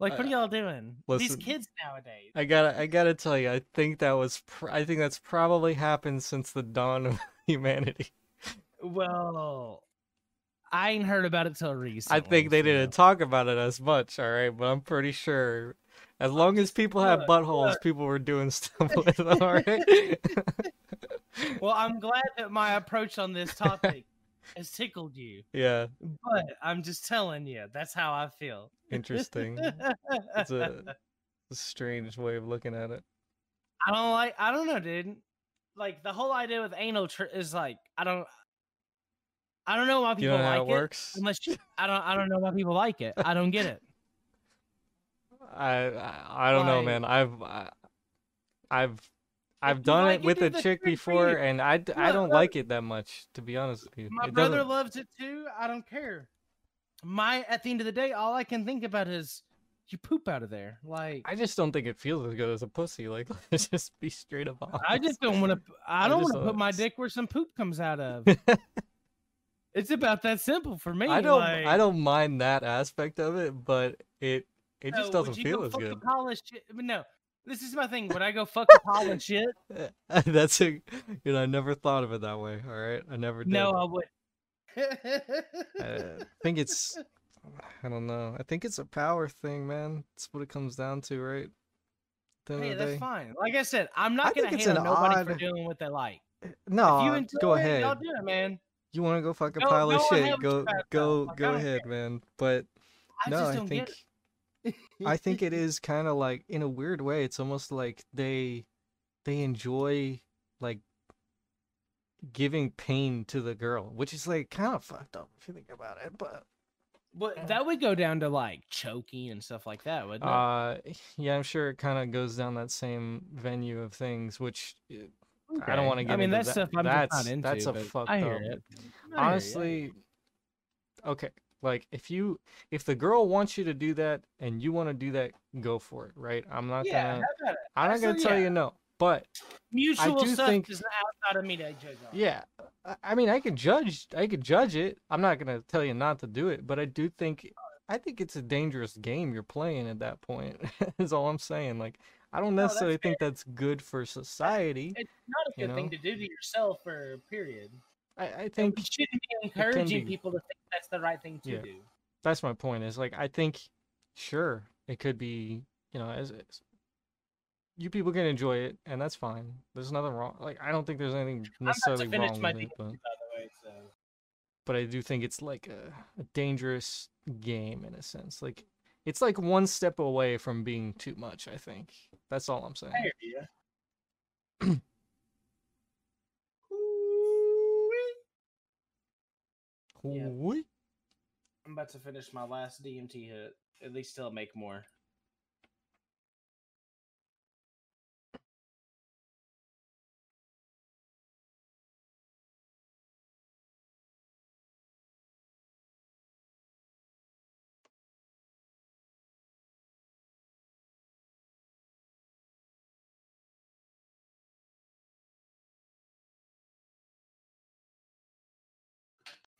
Like, what are y'all doing? These kids nowadays. I gotta, I gotta tell you, I think that was, pr- I think that's probably happened since the dawn of humanity. Well, I ain't heard about it till recently. I think they so- didn't talk about it as much, all right, but I'm pretty sure. As long as people have buttholes, people were doing stuff with them, all right? Well, I'm glad that my approach on this topic has tickled you, yeah, but I'm just telling you that's how I feel. interesting. It's a, a strange way of looking at it. I don't like. I don't know, dude. Like the whole idea with anal tr- is like I don't. I don't know why people You know how like it works? Unless you, I don't. I don't know why people like it. I don't get it. I, I, I don't know, man. I've, I, I've, I've done like it it, with a chick before, and I, I don't look. like it that much, to be honest with you. My It brother doesn't- loves it too. I don't care. My at the end of the day, all I can think about is you poop out of there. Like I just don't think it feels as good as a pussy. Like, let's just be straight up honest. I just don't want to. I don't want to put my dick where some poop comes out of. it's about that simple for me. I don't, like, I don't mind that aspect of it, but it, it just no, doesn't feel as good. A polished shit? But no, this is my thing. Would I go fuck a pile of shit? That's a, you know, I never thought of it that way. All right, I never did. No, I would. I think it's I don't know. I think it's a power thing, man. That's what it comes down to, right? At the end hey, that's day. fine. Like I said, I'm not I gonna hate on nobody for doing what they like. Eh, no, you enjoy go it, ahead. y'all do it, man. You want to go fuck a Go- pile of go ahead shit? Go, go, self. Like, I go ahead, man. But I no, just I think. I think it is kind of like in a weird way. It's almost like they they enjoy like giving pain to the girl, which is like kind of fucked up if you think about it. But But that would go down to like choking and stuff like that, wouldn't it? uh, yeah, I'm sure it kind of goes down that same venue of things, which uh, I don't want to get I mean, into that stuff I'm that's not into. that's a fucked I hear up. it. I hear Honestly, okay. Like if you if the girl wants you to do that and you want to do that, go for it, right? I'm not yeah, gonna not I'm not gonna tell yeah. you no. But mutual do stuff think- is outside of me to judge on. yeah, I- I mean I can judge I could judge it. I'm not gonna tell you not to do it, but I do think I think it's a dangerous game you're playing at that point. is all I'm saying. Like I don't No, that's necessarily think that's good for society. It's not a You good thing to do to yourself, or period. I, I think we shouldn't be encouraging people to think that's the right thing to Yeah. do. that's my point is like i think sure it could be you know as, as you people can enjoy it and that's fine there's nothing wrong like i don't think there's anything necessarily wrong with it but, way. So but i do think it's like a, a dangerous game in a sense like it's like one step away from being too much i think that's all i'm saying I. Yeah. I'm about to finish my last DMT hit. At least still make more.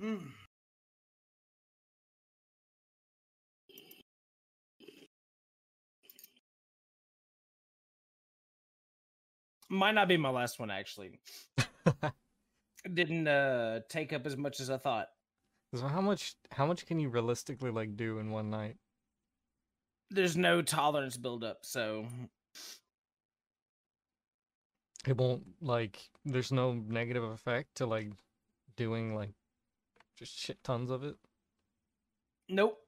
Hmm. Might not be my last one actually. Didn't uh take up as much as I thought. so how much how much can you realistically like do in one night There's no tolerance buildup, so it won't like there's no negative effect to like doing like just shit tons of it Nope.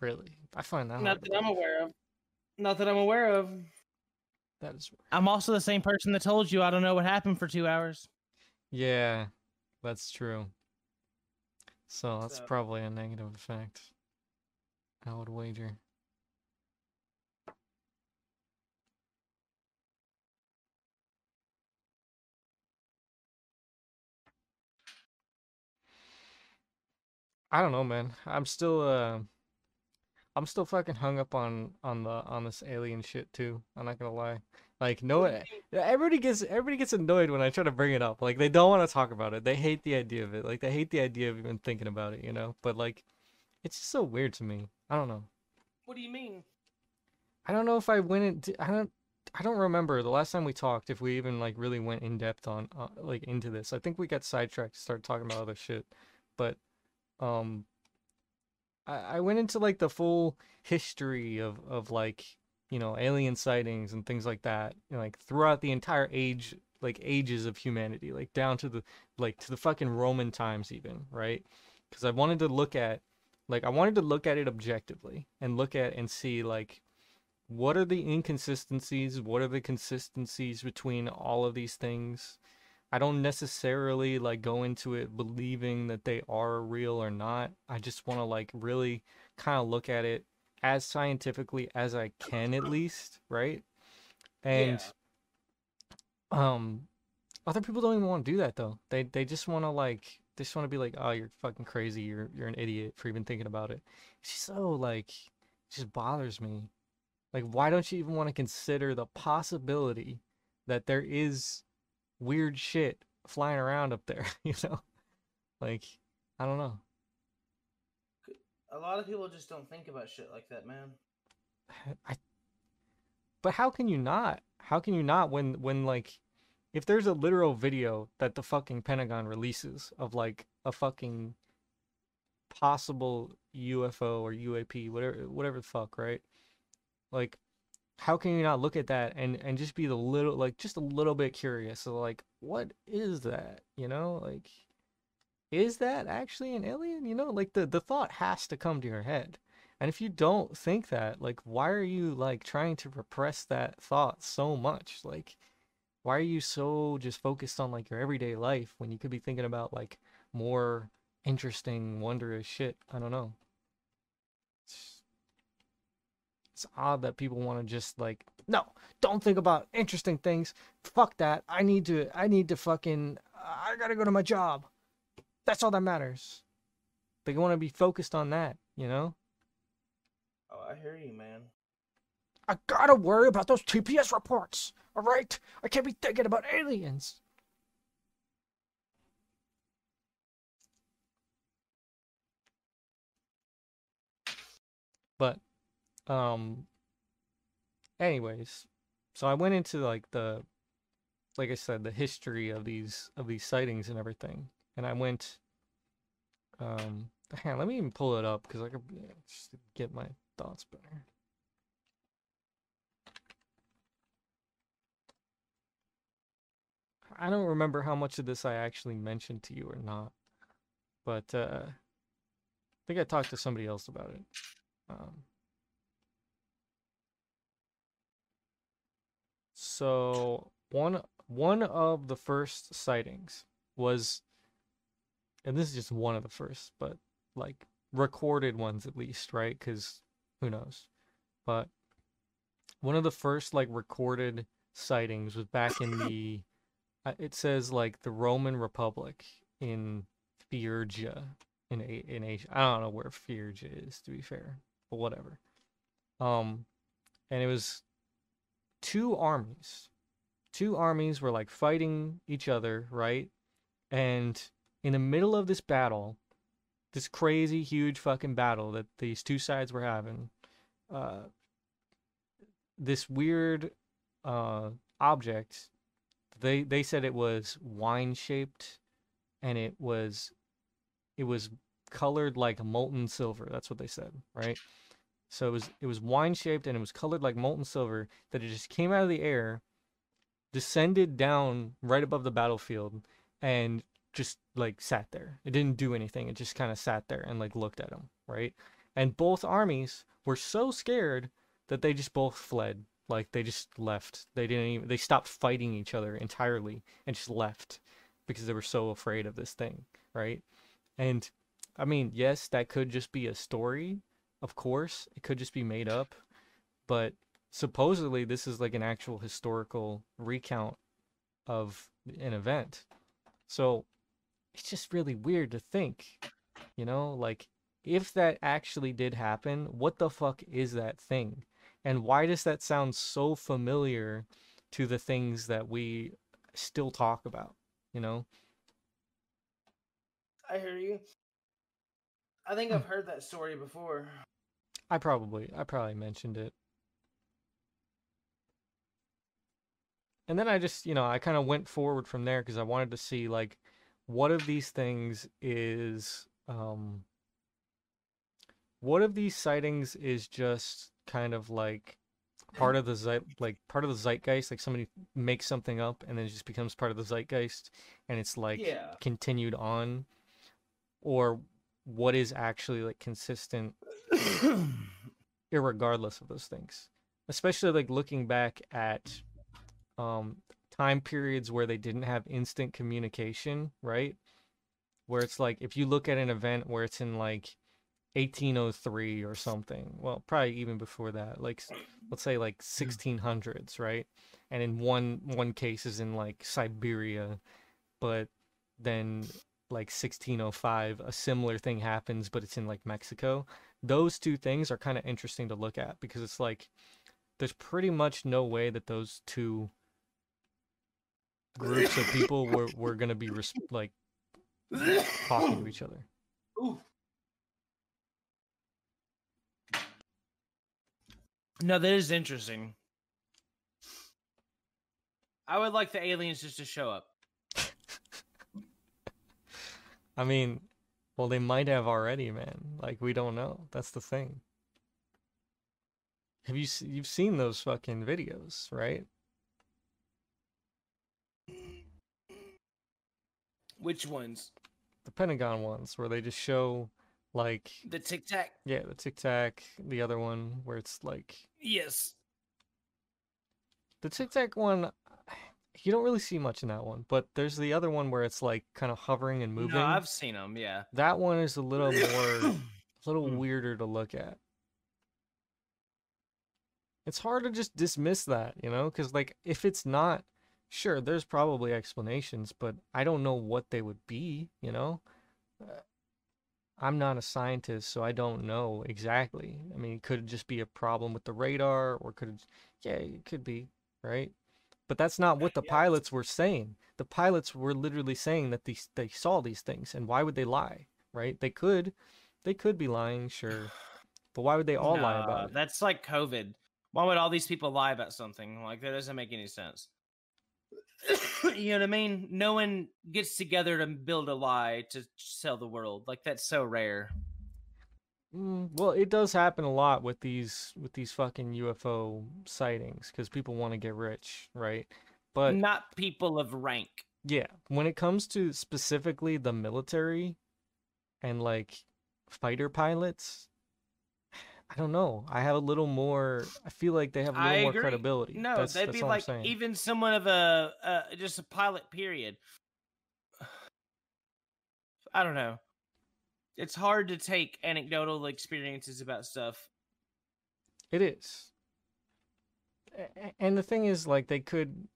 Really? I find that Not hard that I'm believe. aware of. Not that I'm aware of. That is I'm also the same person that told you I don't know what happened for two hours. Yeah, that's true. So that's So- probably a negative effect. I would wager. I don't know, man. I'm still uh I'm still fucking hung up on on the on this alien shit too. I'm not gonna lie. Like no What do one you mean? yeah, everybody gets everybody gets annoyed when I try to bring it up. Like they don't want to talk about it. They hate the idea of it. Like they hate the idea of even thinking about it, you know? But like it's just so weird to me. I don't know. What do you mean? I don't know if I went into I don't I don't remember the last time we talked if we even like really went in depth on uh, like into this. I think we got sidetracked to start talking about other shit. But um I I went into like the full history of of like, you know, alien sightings and things like that, know, like throughout the entire age like ages of humanity, like down to the like to the fucking Roman times even, right? Cuz I wanted to look at like I wanted to look at it objectively and look at and see like what are the inconsistencies? What are the consistencies between all of these things? I don't necessarily like go into it believing that they are real or not. I just want to like really kind of look at it as scientifically as I can at least, right? And um other people don't even want to do that though. They they just want to like they just want to be like, "Oh, you're fucking crazy. You're you're an idiot for even thinking about it." It's just so like it just bothers me. Like why don't you even want to consider the possibility that there is weird shit flying around up there, you know? Like I don't know. A lot of people just don't think about shit like that, man. I But how can you not? How can you not when when like if there's a literal video that the fucking Pentagon releases of like a fucking possible UFO or UAP, whatever whatever the fuck, right? Like how can you not look at that and and just be the little like just a little bit curious so like what is that you know like is that actually an alien? You know like the the thought has to come to your head and if you don't think that like why are you like trying to repress that thought so much? Like why are you so just focused on like your everyday life when you could be thinking about like more interesting wondrous shit? I don't know it's, it's odd that people want to just like no don't think about interesting things fuck that i need to i need to fucking i gotta go to my job that's all that matters they want to be focused on that you know Oh, I hear you, man. I gotta worry about those TPS reports. All right, I can't be thinking about aliens. But, um, anyways, so I went into like the, like I said, the history of these of these sightings and everything, and I went, um, let me even pull it up because I could just get my thoughts better. I don't remember how much of this I actually mentioned to you or not, but uh, I think I talked to somebody else about it. Um, so one one of the first sightings was, and this is just one of the first, but like recorded ones at least, right? Because who knows? But one of the first like recorded sightings was back in the uh, it says like the Roman Republic in Phrygia in in Asia. I don't know where Phrygia is to be fair, but whatever. Um, and it was two armies. Two armies were like fighting each other, right? And in the middle of this battle, this crazy huge fucking battle that these two sides were having, uh, this weird uh object they they said it was wine shaped and it was it was colored like molten silver that's what they said right so it was it was wine shaped and it was colored like molten silver that it just came out of the air descended down right above the battlefield and just like sat there it didn't do anything it just kind of sat there and like looked at him right And both armies were so scared that they just both fled. Like they just left. They didn't even they stopped fighting each other entirely and just left because they were so afraid of this thing, right? And I mean, yes, that could just be a story, of course. It could just be made up, but supposedly this is like an actual historical recount of an event. So it's just really weird to think, you know, like if that actually did happen, what the fuck is that thing? And why does that sound so familiar to the things that we still talk about, you know? I hear you. I think hmm. I've heard that story before. I probably I probably mentioned it. And then I just, you know, I kind of went forward from there because I wanted to see like what of these things is um what of these sightings is just kind of like part of the zeit like part of the zeitgeist like somebody makes something up and then it just becomes part of the zeitgeist and it's like Yeah. continued on or what is actually like consistent irregardless of those things especially like looking back at um time periods where they didn't have instant communication right? Where it's like if you look at an event where it's in like 1803 or something well probably even before that like let's say like 1600s right? And in one one case is in like siberia but then like 1605 a similar thing happens but it's in like mexico those two things are kind of interesting to look at because it's like there's pretty much no way that those two groups of people were, were going to be res- like talking to each other Ooh. No, that is interesting. I would like the aliens just to show up. i mean well they might have already man like we don't know that's the thing have you you've seen those fucking videos right Which ones? the pentagon ones where they just show like The Tic Tac? yeah the tic tac the other one where it's like Yes. The Tic Tac one, you don't really see much in that one, but there's the other one where it's like kind of hovering and moving. No, I've seen them. Yeah. That one is a little more, a little Hmm. weirder to look at. It's hard to just dismiss that, you know, because like if it's not, sure, there's probably explanations, but I don't know what they would be, you know. Uh, I'm not a scientist, so I don't know exactly. I mean, it could just be a problem with the radar, or could, it, yeah, it could be, right? But that's not what the pilots were saying. The pilots were literally saying that these they saw these things, and why would they lie, right? They could, they could be lying, sure, but why would they all lie about it? That's like COVID. Why would all these people lie about something? Like that doesn't make any sense. you know what I mean? No one gets together to build a lie to sell the world. Like that's so rare. Mm, well, it does happen a lot with these with these fucking UFO sightings because people want to get rich, right? But Not people of rank. yeah, when it comes to specifically the military and like fighter pilots, I don't know. I have a little more. I feel like they have a little more credibility. No, that's, they'd that's be like even someone of a uh, just a pilot. Period. I don't know. It's hard to take anecdotal experiences about stuff. It is. And the thing is, like, they could,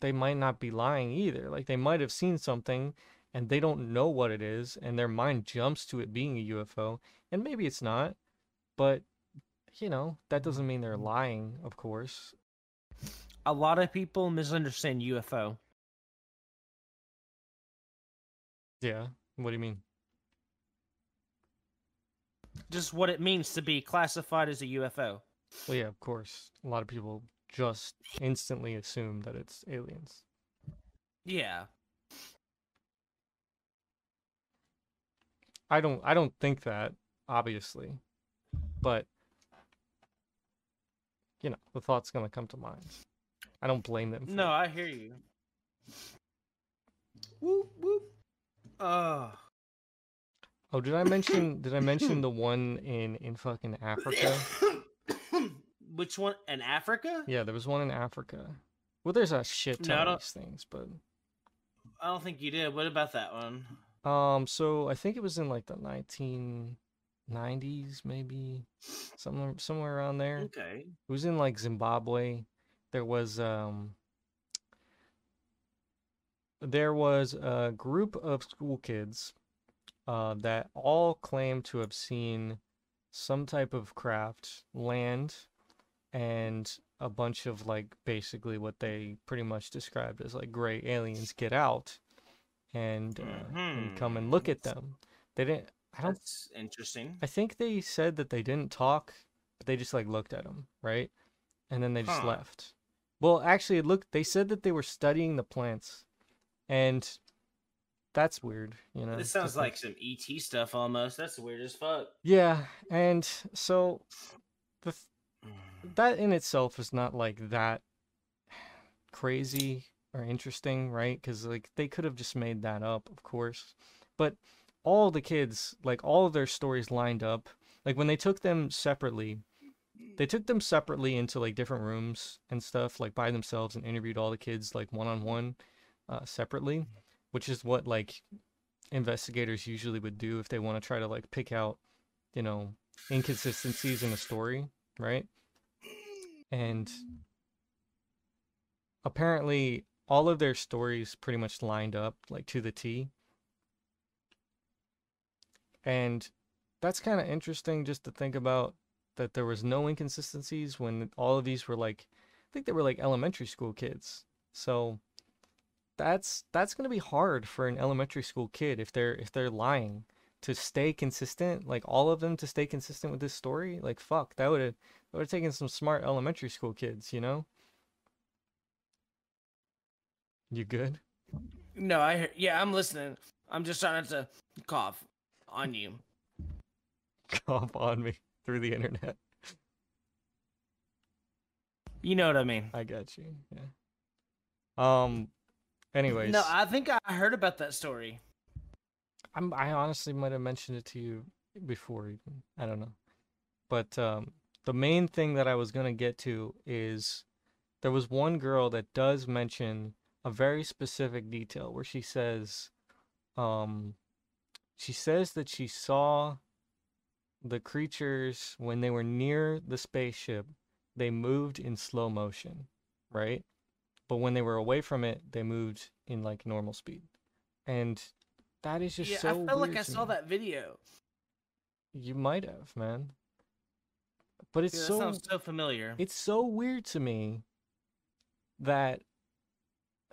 they might not be lying either. Like, they might have seen something and they don't know what it is, and their mind jumps to it being a UFO. And maybe it's not, but, you know, that doesn't mean they're lying, of course. A lot of people misunderstand UFO. Yeah. What do you mean? Just what it means to be classified as a UFO. Well, yeah, of course. A lot of people just instantly assume that it's aliens. Yeah. I don't I don't think that, obviously. But you know, the thought's gonna come to mind. I don't blame them for No, it. I hear you. Whoop whoop. Oh. Oh, did I mention? did I mention the one in in fucking Africa? Which one? In Africa? Yeah, there was one in Africa. Well, there's a shit ton don't- of these things, but I don't think you did. What about that one? um, so I think it was in like the 1990s, maybe somewhere somewhere around there. Okay. It was in like Zimbabwe. There was um there was a group of school kids uh, that all claim to have seen some type of craft land and a bunch of like basically what they pretty much described as like gray aliens get out and, uh, and come and look at them. They didn't. I don't That's interesting. I think they said that they didn't talk, but they just like looked at them, right? And then they just Huh. left. Well, actually, it looked. They said that they were studying the plants, and that's weird, you know. This sounds like some ET stuff almost. That's weird as fuck. Yeah, and so the th- that in itself is not like that crazy or interesting, right? Because like they could have just made that up, of course. But all the kids, like all of their stories lined up. Like when they took them separately, they took them separately into like different rooms and stuff, like by themselves, and interviewed all the kids like one on one, uh, separately, which is what like investigators usually would do if they want to try to like pick out, you know, inconsistencies in a story, right? And apparently all of their stories pretty much lined up like to the T. And that's kind of interesting just to think about that there was no inconsistencies when all of these were like I think they were like elementary school kids. So that's that's going to be hard for an elementary school kid if they're if they're lying to stay consistent, like all of them to stay consistent with this story. Like fuck, that would have that would have taken some smart elementary school kids, you know? You good? No, I hear, yeah, I'm listening. I'm just trying not to cough on you. Cough on me through the internet. You know what I mean? I got you. Yeah. Um. Anyways, No, I think I heard about that story. I'm, I honestly might have mentioned it to you before. Even I don't know, but um, the main thing that I was gonna get to is there was one girl that does mention a very specific detail where she says, um, she says that she saw the creatures when they were near the spaceship. They moved in slow motion, right? But when they were away from it, they moved in like normal speed, and that is just so yeah, so. I felt like I saw me. that video. You might have, man. But it's so sounds so familiar. it's so weird to me that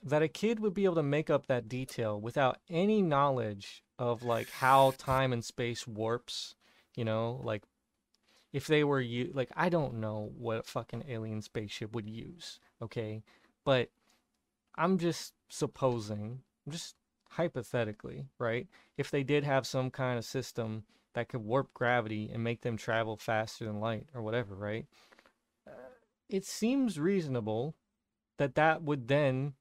that a kid would be able to make up that detail without any knowledge of like how time and space warps, you know, like if they were you like I don't know what a fucking alien spaceship would use, okay? But I'm just supposing, just hypothetically, right? If they did have some kind of system that could warp gravity and make them travel faster than light or whatever, right? Uh, it seems reasonable that that would then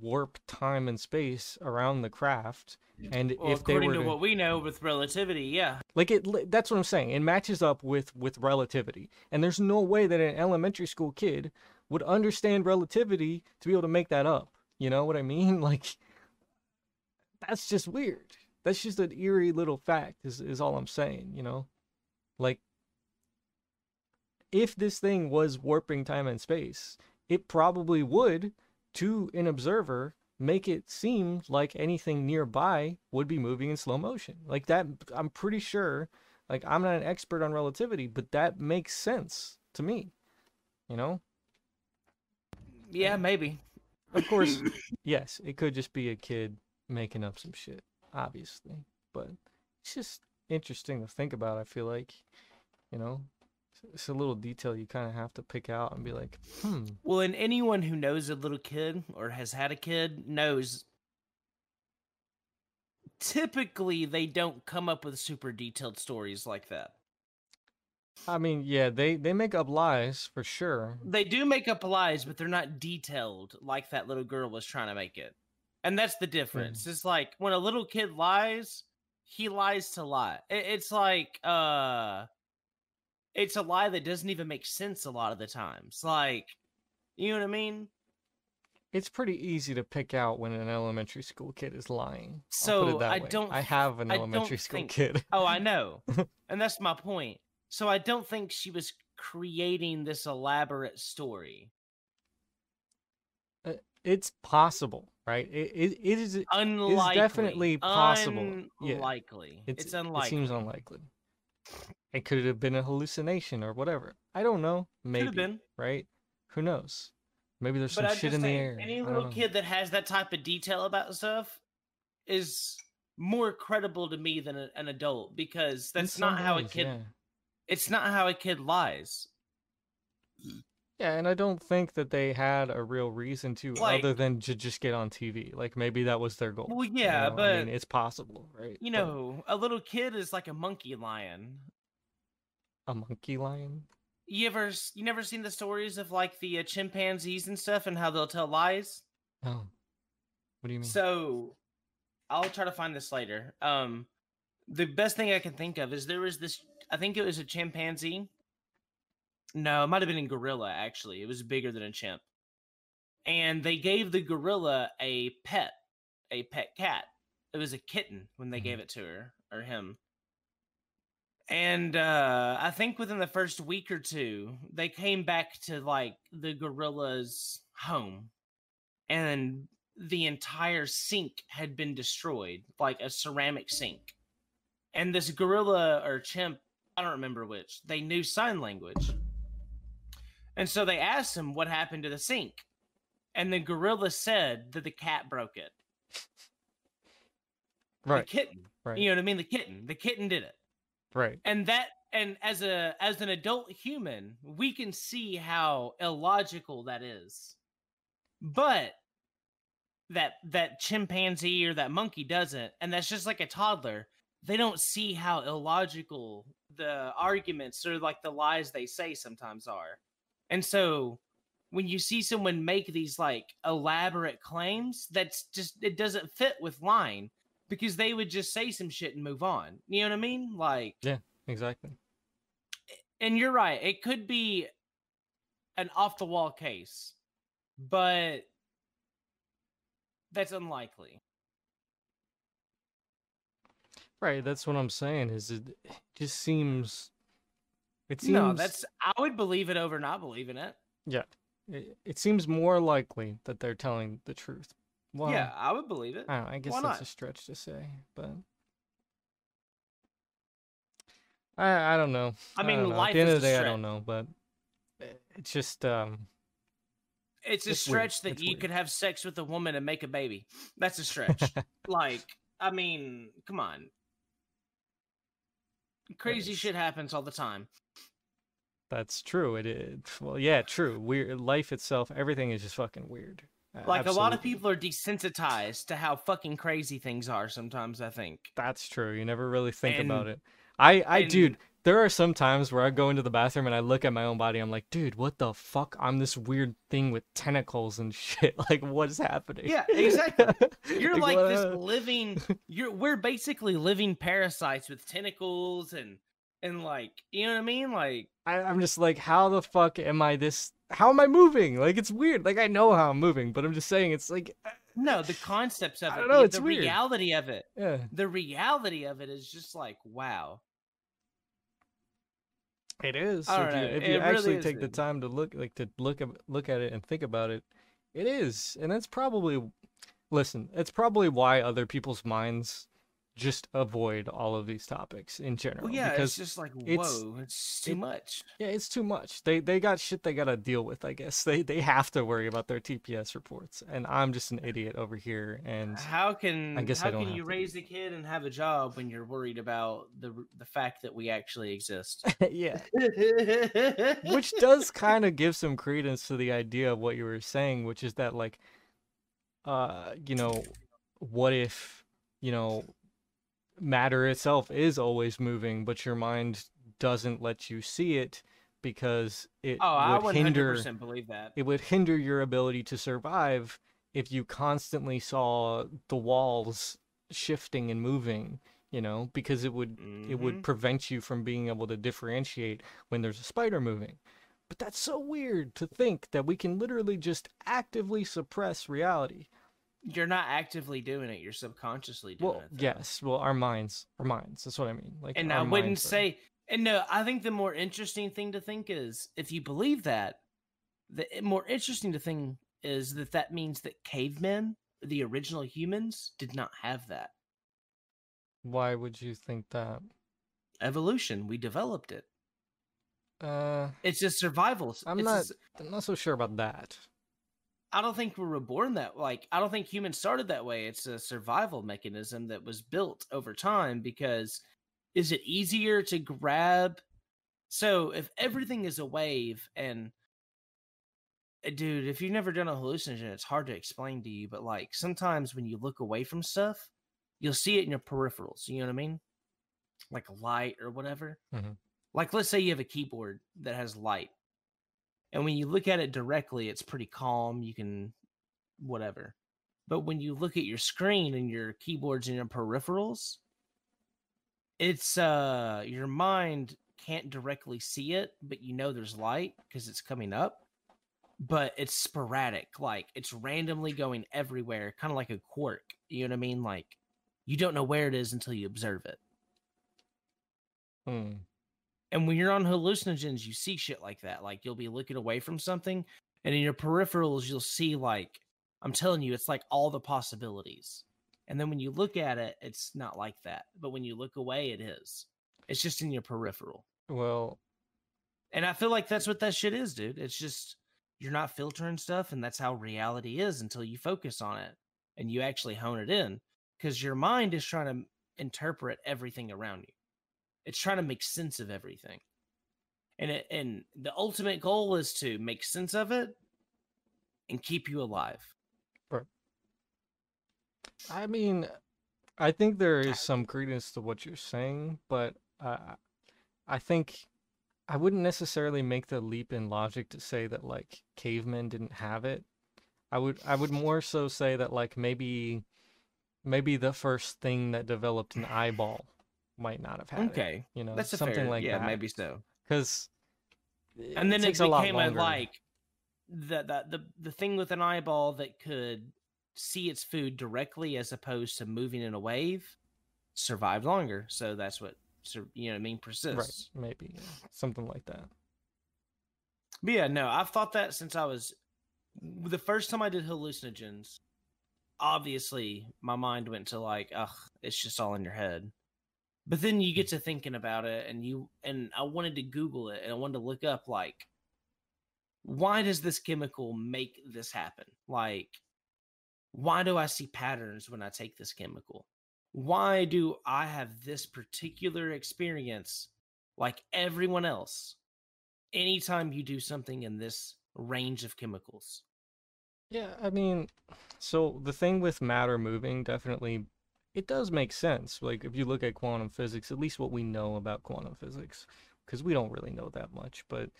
warp time and space around the craft and well, if they according were to to, what we know with relativity, yeah. like it that's what i'm saying it matches up with with relativity and there's no way that an elementary school kid would understand relativity to be able to make that up you know what i mean? Like that's just weird. That's just an eerie little fact is, is all i'm saying you know? Like if this thing was warping time and space it probably would to an observer make it seem like anything nearby would be moving in slow motion. Like that i'm pretty sure like i'm not an expert on relativity but that makes sense to me you know Yeah, maybe. of course yes it could just be a kid making up some shit obviously but it's just interesting to think about i feel like you know It's- a little detail you kind of have to pick out and be like hmm Well, and anyone who knows a little kid or has had a kid knows typically they don't come up with super detailed stories like that. I mean yeah they they make up lies for sure They do make up lies, but they're not detailed like that little girl was trying to make it. And that's the difference. It's like when a little kid lies, he lies to lie. It's like uh it's a lie that doesn't even make sense a lot of the times. Like, you know what I mean? It's pretty easy to pick out when an elementary school kid is lying. So, I way. don't I have an I elementary school think- kid. Oh, I know. and that's my point. So I don't think she was creating this elaborate story. Uh, it's possible, right? It it, it is. Unlikely. definitely possible. Yeah. Unlikely. It's, It's, unlikely. It seems unlikely. It could have been a hallucination or whatever. I don't know. Maybe. Could have been. Right? Who knows? Maybe there's But some shit in the air. any little kid that has that type of detail about stuff is more credible to me than a, an adult because that's not how a kid. Yeah. It's not how a kid lies. Yeah, and I don't think that they had a real reason to Like- other than to just get on TV. Like maybe that was their goal. Well, you yeah, know? I mean, but, it's possible, right? You But know, a little kid is like a monkey lion. a monkey lion. You ever you never seen the stories of like the uh, chimpanzees and stuff and how they'll tell lies? Oh, what do you mean? So I'll try to find this later. Um the best thing I can think of is there was this I think it was a chimpanzee. No, it might have been a gorilla actually. It was bigger than a chimp. And they gave the gorilla a pet, a pet cat. It was a kitten when they Mhm. gave it to her or him. And uh I think within the first week or two, they came back to like the gorilla's home. And the entire sink had been destroyed, like a ceramic sink. And this gorilla or chimp, I don't remember which, they knew sign language. And so they asked him what happened to the sink. And the gorilla said that the cat broke it. right, The kitten. right, You know what I mean? The kitten. The kitten did it. right. and that and as a as an adult human we can see how illogical that is but that that chimpanzee or that monkey doesn't and that's just like a toddler they don't see how illogical the arguments or like the lies they say sometimes are. And so when you see someone make these like elaborate claims that's just it doesn't fit with line because they would just say some shit and move on. You know what i mean? Like Yeah, Exactly. and you're right it could be an off the wall case but that's unlikely Right. That's what I'm saying. Is it it just seems. It seems. no that's i would believe it over not believing it Yeah. It, it seems more likely that they're telling the truth. Well, yeah i would believe it I, don't know, I guess Why that's not? a stretch to say, but I I don't know. I mean, don't know. life At the end is of the day, I don't know, but it's just um it's a it's weird. stretch that It's you weird. could have sex with a woman and make a baby that's a stretch like i mean come on crazy shit happens all the time that's true. It is well, yeah, true. Weird life itself, everything is just fucking weird. Like a lot of people are desensitized to how fucking crazy things are sometimes i think That's true. You never really think And- about it. I, I, and- dude, there are some times where I go into the bathroom and I look at my own body. I'm like, dude, what the fuck? I'm this weird thing with tentacles and shit. Like, what is happening? Yeah, exactly. You're like what- this living. You're we're basically living parasites with tentacles and and like you know what I mean. Like I, I'm just like, how the fuck am I this? How am I moving? Like, it's weird. Like, I know how I'm moving, but I'm just saying, it's like, uh, no, the concepts of I it, know, the, the reality of it, yeah, the reality of it is just like wow. It is. I If don't you, if it you really actually is take the time to look, like, to look at look at it and think about it, it is, and that's probably, listen, it's probably why other people's minds just avoid all of these topics in general. Well, yeah, because it's just like whoa, it's too it- much. Yeah, it's too much. They they got shit they gotta deal with. I guess they they have to worry about their TPS reports, and I'm just an idiot over here. And How can I guess how I don't can you raise a kid and have a job when you're worried about the the fact that we actually exist? yeah, which does kind of give some credence to the idea of what you were saying, which is that like, uh, you know, what if you know, matter itself is always moving, but your mind doesn't let you see it because it Oh, I would hinder believe that. it would hinder your ability to survive if you constantly saw the walls shifting and moving. you know, because it would it would Mhm. prevent you from being able to differentiate when there's a spider moving. But that's so weird to think that we can literally just actively suppress reality. You're not actively doing it. You're subconsciously doing Well, it. though. yes, well, our minds, our minds. That's what I mean. Like, and I wouldn't are- say. And no, I think the more interesting thing to think is if you believe that, the more interesting to think is that that means that cavemen, the original humans, did not have that Why would you think that? evolution. We developed it. Uh, It's just survival. I'm it's not. I'm not so sure about that. I don't think we were born that like I don't think humans started that way. It's a survival mechanism that was built over time because is it easier to grab so if everything is a wave and uh, dude, if you've never done a hallucinogen, it's hard to explain to you, but like sometimes when you look away from stuff, you'll see it in your peripherals, you know what I mean? Like light or whatever. Mhm. Like let's say you have a keyboard that has light and when you look at it directly it's pretty calm you can whatever. But when you look at your screen and your keyboards and your peripherals it's uh your mind can't directly see it but you know there's light because it's coming up but it's sporadic like it's randomly going everywhere kind of like a quark you know what i mean? Like you don't know where it is until you observe it. Hmm. And when you're on hallucinogens, you see shit like that. Like you'll be looking away from something, and in your peripherals, you'll see like I'm telling you, it's like all the possibilities. And then when you look at it, it's not like that. But when you look away, it is. It's just in your peripheral. Well, And I feel like that's what that shit is, dude. It's just you're not filtering stuff, and that's how reality is until you focus on it and you actually hone it in. Because your mind is trying to interpret everything around you. It's trying to make sense of everything. And it and the ultimate goal is to make sense of it and keep you alive. I mean, I think there is some credence to what you're saying, but uh, I think I wouldn't necessarily make the leap in logic to say that like cavemen didn't have it. I would I would more so say that like maybe maybe the first thing that developed an eyeball might not have had it. Okay. You know, That's a something fair, like yeah, that. maybe so. because and then it, takes a became a, longer. like the, the the the thing with an eyeball that could see its food directly as opposed to moving in a wave survived longer so that's what sur- you know what i mean persists right, maybe yeah, something like that. but yeah no i've thought that since i was the first time i did hallucinogens obviously my mind went to like ugh it's just all in your head but then you get to thinking about it and you and i wanted to google it and i wanted to look up like why does this chemical make this happen? Like why do i see patterns when i take this chemical? Why do i have this particular experience like everyone else anytime you do something in this range of chemicals? Yeah, I mean, so the thing with matter moving definitely it does make sense. Like if you look at quantum physics, at least what we know about quantum physics, because we don't really know that much, but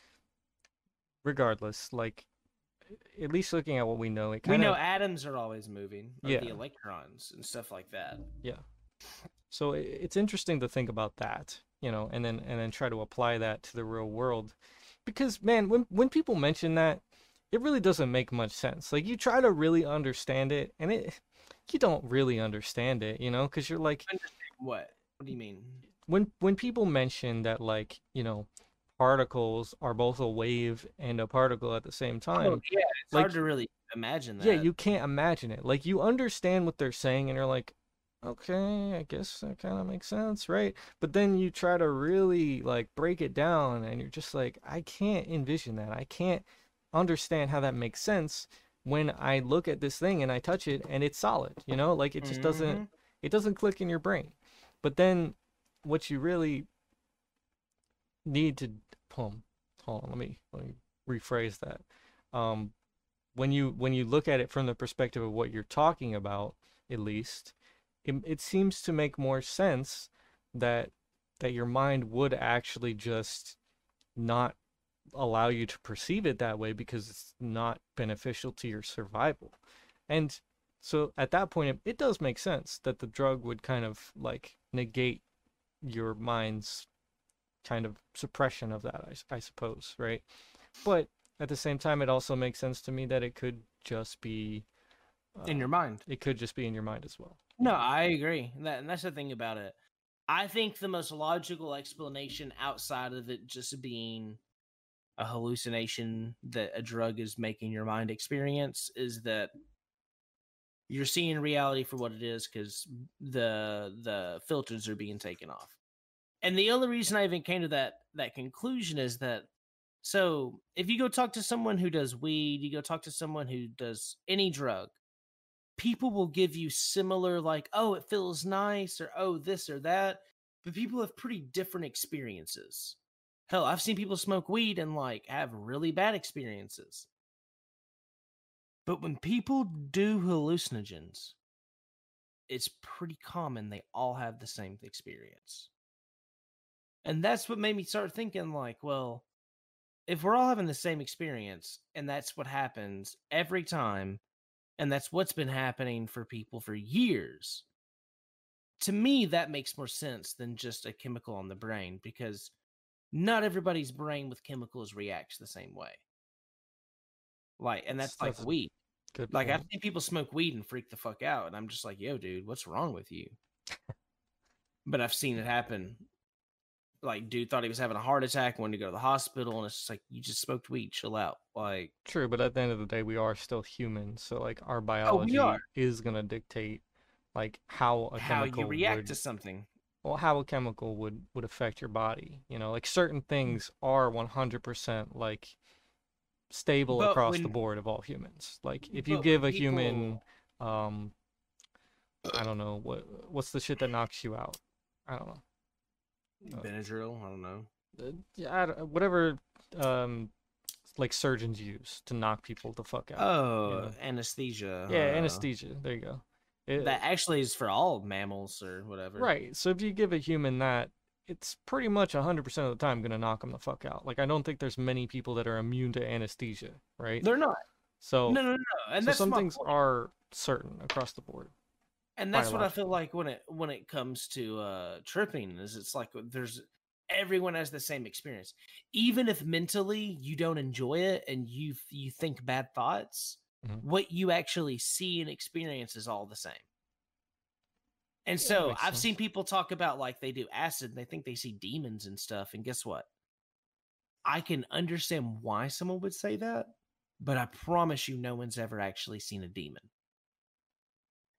regardless, like at least looking at what we know, it kinda... we know atoms are always moving Yeah. the electrons and stuff like that yeah. So it's interesting to think about that, you know, and then and then try to apply that to the real world, because man, when when people mention that, it really doesn't make much sense. Like you try to really understand it, and it you don't really understand it, you know, because you're like what what do you mean when when people mention that like you know particles are both a wave and a particle at the same oh, time. oh, yeah it's like- hard to really imagine that Yeah, you can't imagine it. Like you understand what they're saying and you're like, okay, I guess that kind of makes sense, right? But then you try to really like break it down and you're just like, I can't envision that. I can't understand how that makes sense when I look at this thing and I touch it and it's solid, you know? Like it just doesn't Mhm. it doesn't click in your brain. But then what you really need to hold, hold on, let me let me rephrase that. Um when you when you look at it from the perspective of what you're talking about, at least, it, it seems to make more sense that that your mind would actually just not allow you to perceive it that way because it's not beneficial to your survival. And So at that point, it, it does make sense that the drug would kind of like negate your mind's kind of suppression of that, I, I suppose, right? But at the same time, it also makes sense to me that it could just be in uh, your mind. It could just be in your mind as well. No, I agree. That, and that's the thing about it. I think the most logical explanation outside of it just being a hallucination that a drug is making your mind experience is that you're seeing reality for what it is because the the filters are being taken off. And the only reason I even came to that that conclusion is that so if you go talk to someone who does weed, you go talk to someone who does any drug, people will give you similar like oh it feels nice or oh this or that but people have pretty different experiences hell i've seen people smoke weed and like have really bad experiences. But when people do hallucinogens it's pretty common they all have the same experience. And that's what made me start thinking like well if we're all having the same experience and that's what happens every time and that's what's been happening for people for years to me that makes more sense than just a chemical on the brain because not everybody's brain with chemicals reacts the same way. Like and that's like weed. Good. like i've seen people smoke weed and freak the fuck out and i'm just like yo dude what's wrong with you? But i've seen it happen. Like dude thought he was having a heart attack wanted to go to the hospital and it's just like you just smoked weed chill out. Like True, but at the end of the day, we are still humans, so like our Oh, biology are. is gonna dictate like how a how chemical you react would, to something well, how a chemical would would affect your body. You know, like certain Mm. things are 100% like stable But across the board of all humans. Like if you give when a human um I don't know, what what's the shit that knocks you out? I don't know. Uh, Benadryl, I don't know. Uh, yeah, I don't- whatever um like surgeons use to knock people the fuck out. Oh, know. anesthesia. yeah, uh, anesthesia. There you go. It- That actually is for all mammals or whatever. Right. So if you give a human that, it's pretty much 100% of the time going to knock them the fuck out. Like, I don't think there's many people that are immune to anesthesia, right? They're not. so, No, no, no. And so that's some things point. are certain across the board. and that's what I feel like when it when it comes to uh tripping is it's like there's everyone has the same experience. Even if mentally you don't enjoy it and you you think bad thoughts, Mhm. what you actually see and experience is all the same. And Yeah, so I've sense. seen people talk about like they do acid and they think they see demons and stuff. And guess what? I can understand why someone would say that, but I promise you, no one's ever actually seen a demon.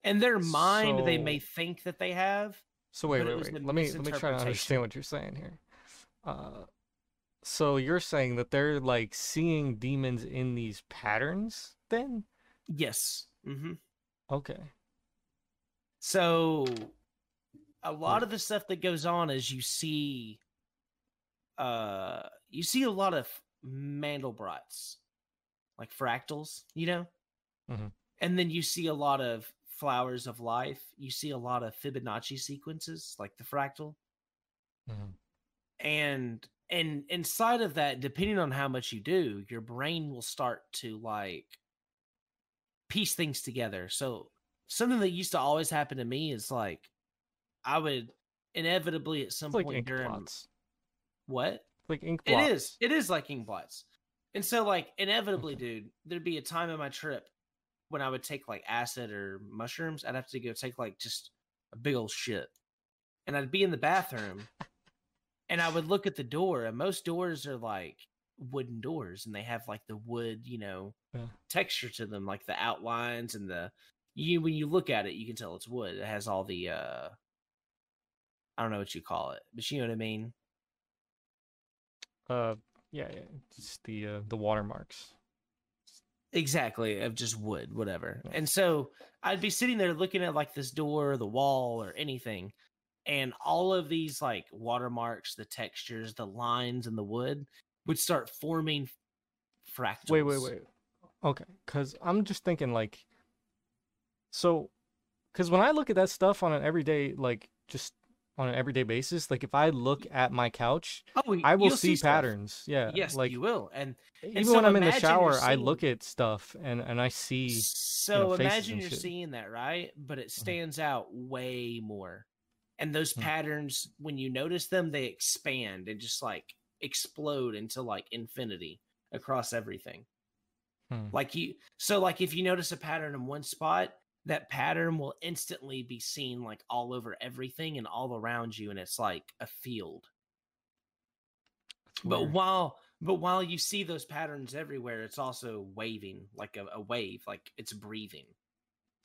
In their mind, they may think that they have. So wait, wait, wait. Let me let me try to understand what you're saying here. Uh, so you're saying that they're like seeing demons in these patterns then? Yes. hmm Okay. So a lot of the stuff that goes on is you see uh you see a lot of Mandelbrots, like fractals, you know? Mhm. And then you see a lot of flowers of life. You see a lot of Fibonacci sequences, like the fractal. Mhm. And and inside of that, depending on how much you do, your brain will start to like piece things together. So something that used to always happen to me is like I would inevitably at some It's like point ink during what Like ink it blots. is. It is like ink blots. And so, like, inevitably, dude, there'd be a time in my trip when I would take like acid or mushrooms. I'd have to go take like just a big old shit. And I'd be in the bathroom and I would look at the door, and most doors are like wooden doors and they have like the wood, you know, Yeah. texture to them, like the outlines and the you when you look at it, you can tell it's wood. It has all the uh I don't know what you call it, but you know what I mean? Uh, yeah, yeah. Just the uh, the watermarks. Exactly, of just wood, whatever. Yeah. And so I'd be sitting there looking at like this door, the wall, or anything, and all of these like watermarks, the textures, the lines, and the wood would start forming fractals. Wait, wait, wait. Okay, because I'm just thinking like, so, because when I look at that stuff on an everyday, like just on an everyday basis. Like if I look at my couch, Oh, I will you'll see, patterns. Yeah, Yes, like you will. And even so when I'm in the imagine shower, I look at stuff and and I see. so faces imagine and you're shit. seeing that, right? But it stands out way more. And those Hmm. patterns, when you notice them, they expand and just like explode into like infinity across everything. Hmm. Like you, so like if you notice a pattern in one spot, that pattern will instantly be seen like all over everything and all around you, and it's like a field. But while but while you see those patterns everywhere, it's also waving like a, a wave, like it's breathing.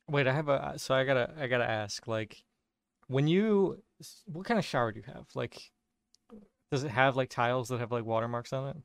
Wait, I have a so I gotta I gotta ask like when you what kind of shower do you have? Like does it have like tiles that have like watermarks on it?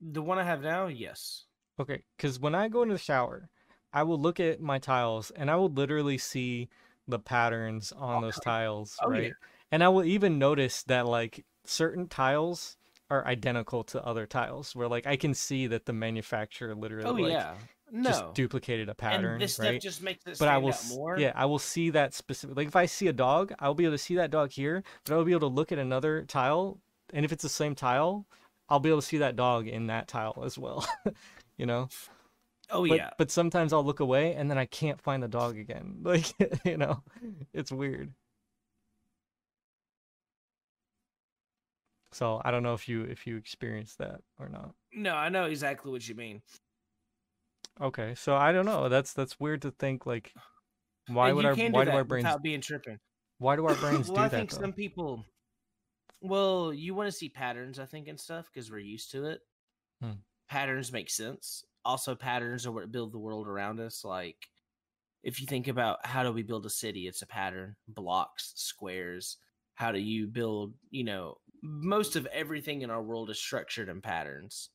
The one I have now, yes. Okay, because when I go into the shower, I will look at my tiles and I will literally see the patterns on Oh, those tiles, oh, right? yeah. And I will even notice that like certain tiles are identical to other tiles, where like I can see that the manufacturer oh, literally Oh like yeah. Just duplicated a pattern, and this stuff right? just makes it but I will, more. yeah, I will see that specific. Like if I see a dog, I'll be able to see that dog here, but I'll be able to look at another tile, and if it's the same tile, I'll be able to see that dog in that tile as well. you know, Oh but yeah. but sometimes I'll look away and then I can't find the dog again. Like you know, it's weird. So I don't know if you if you experienced that or not. No, I know exactly what you mean. Okay, so I don't know. That's that's weird to think like. Why And would our why do do our brains without being tripping? why do our brains well, do I that think though? some people. Well, you want to see patterns, I think, and stuff because we're used to it. Hmm. Patterns make sense. Also, patterns are what build the world around us. Like, if you think about how do we build a city, it's a pattern: blocks, squares. How do you build? You know, most of everything in our world is structured in patterns.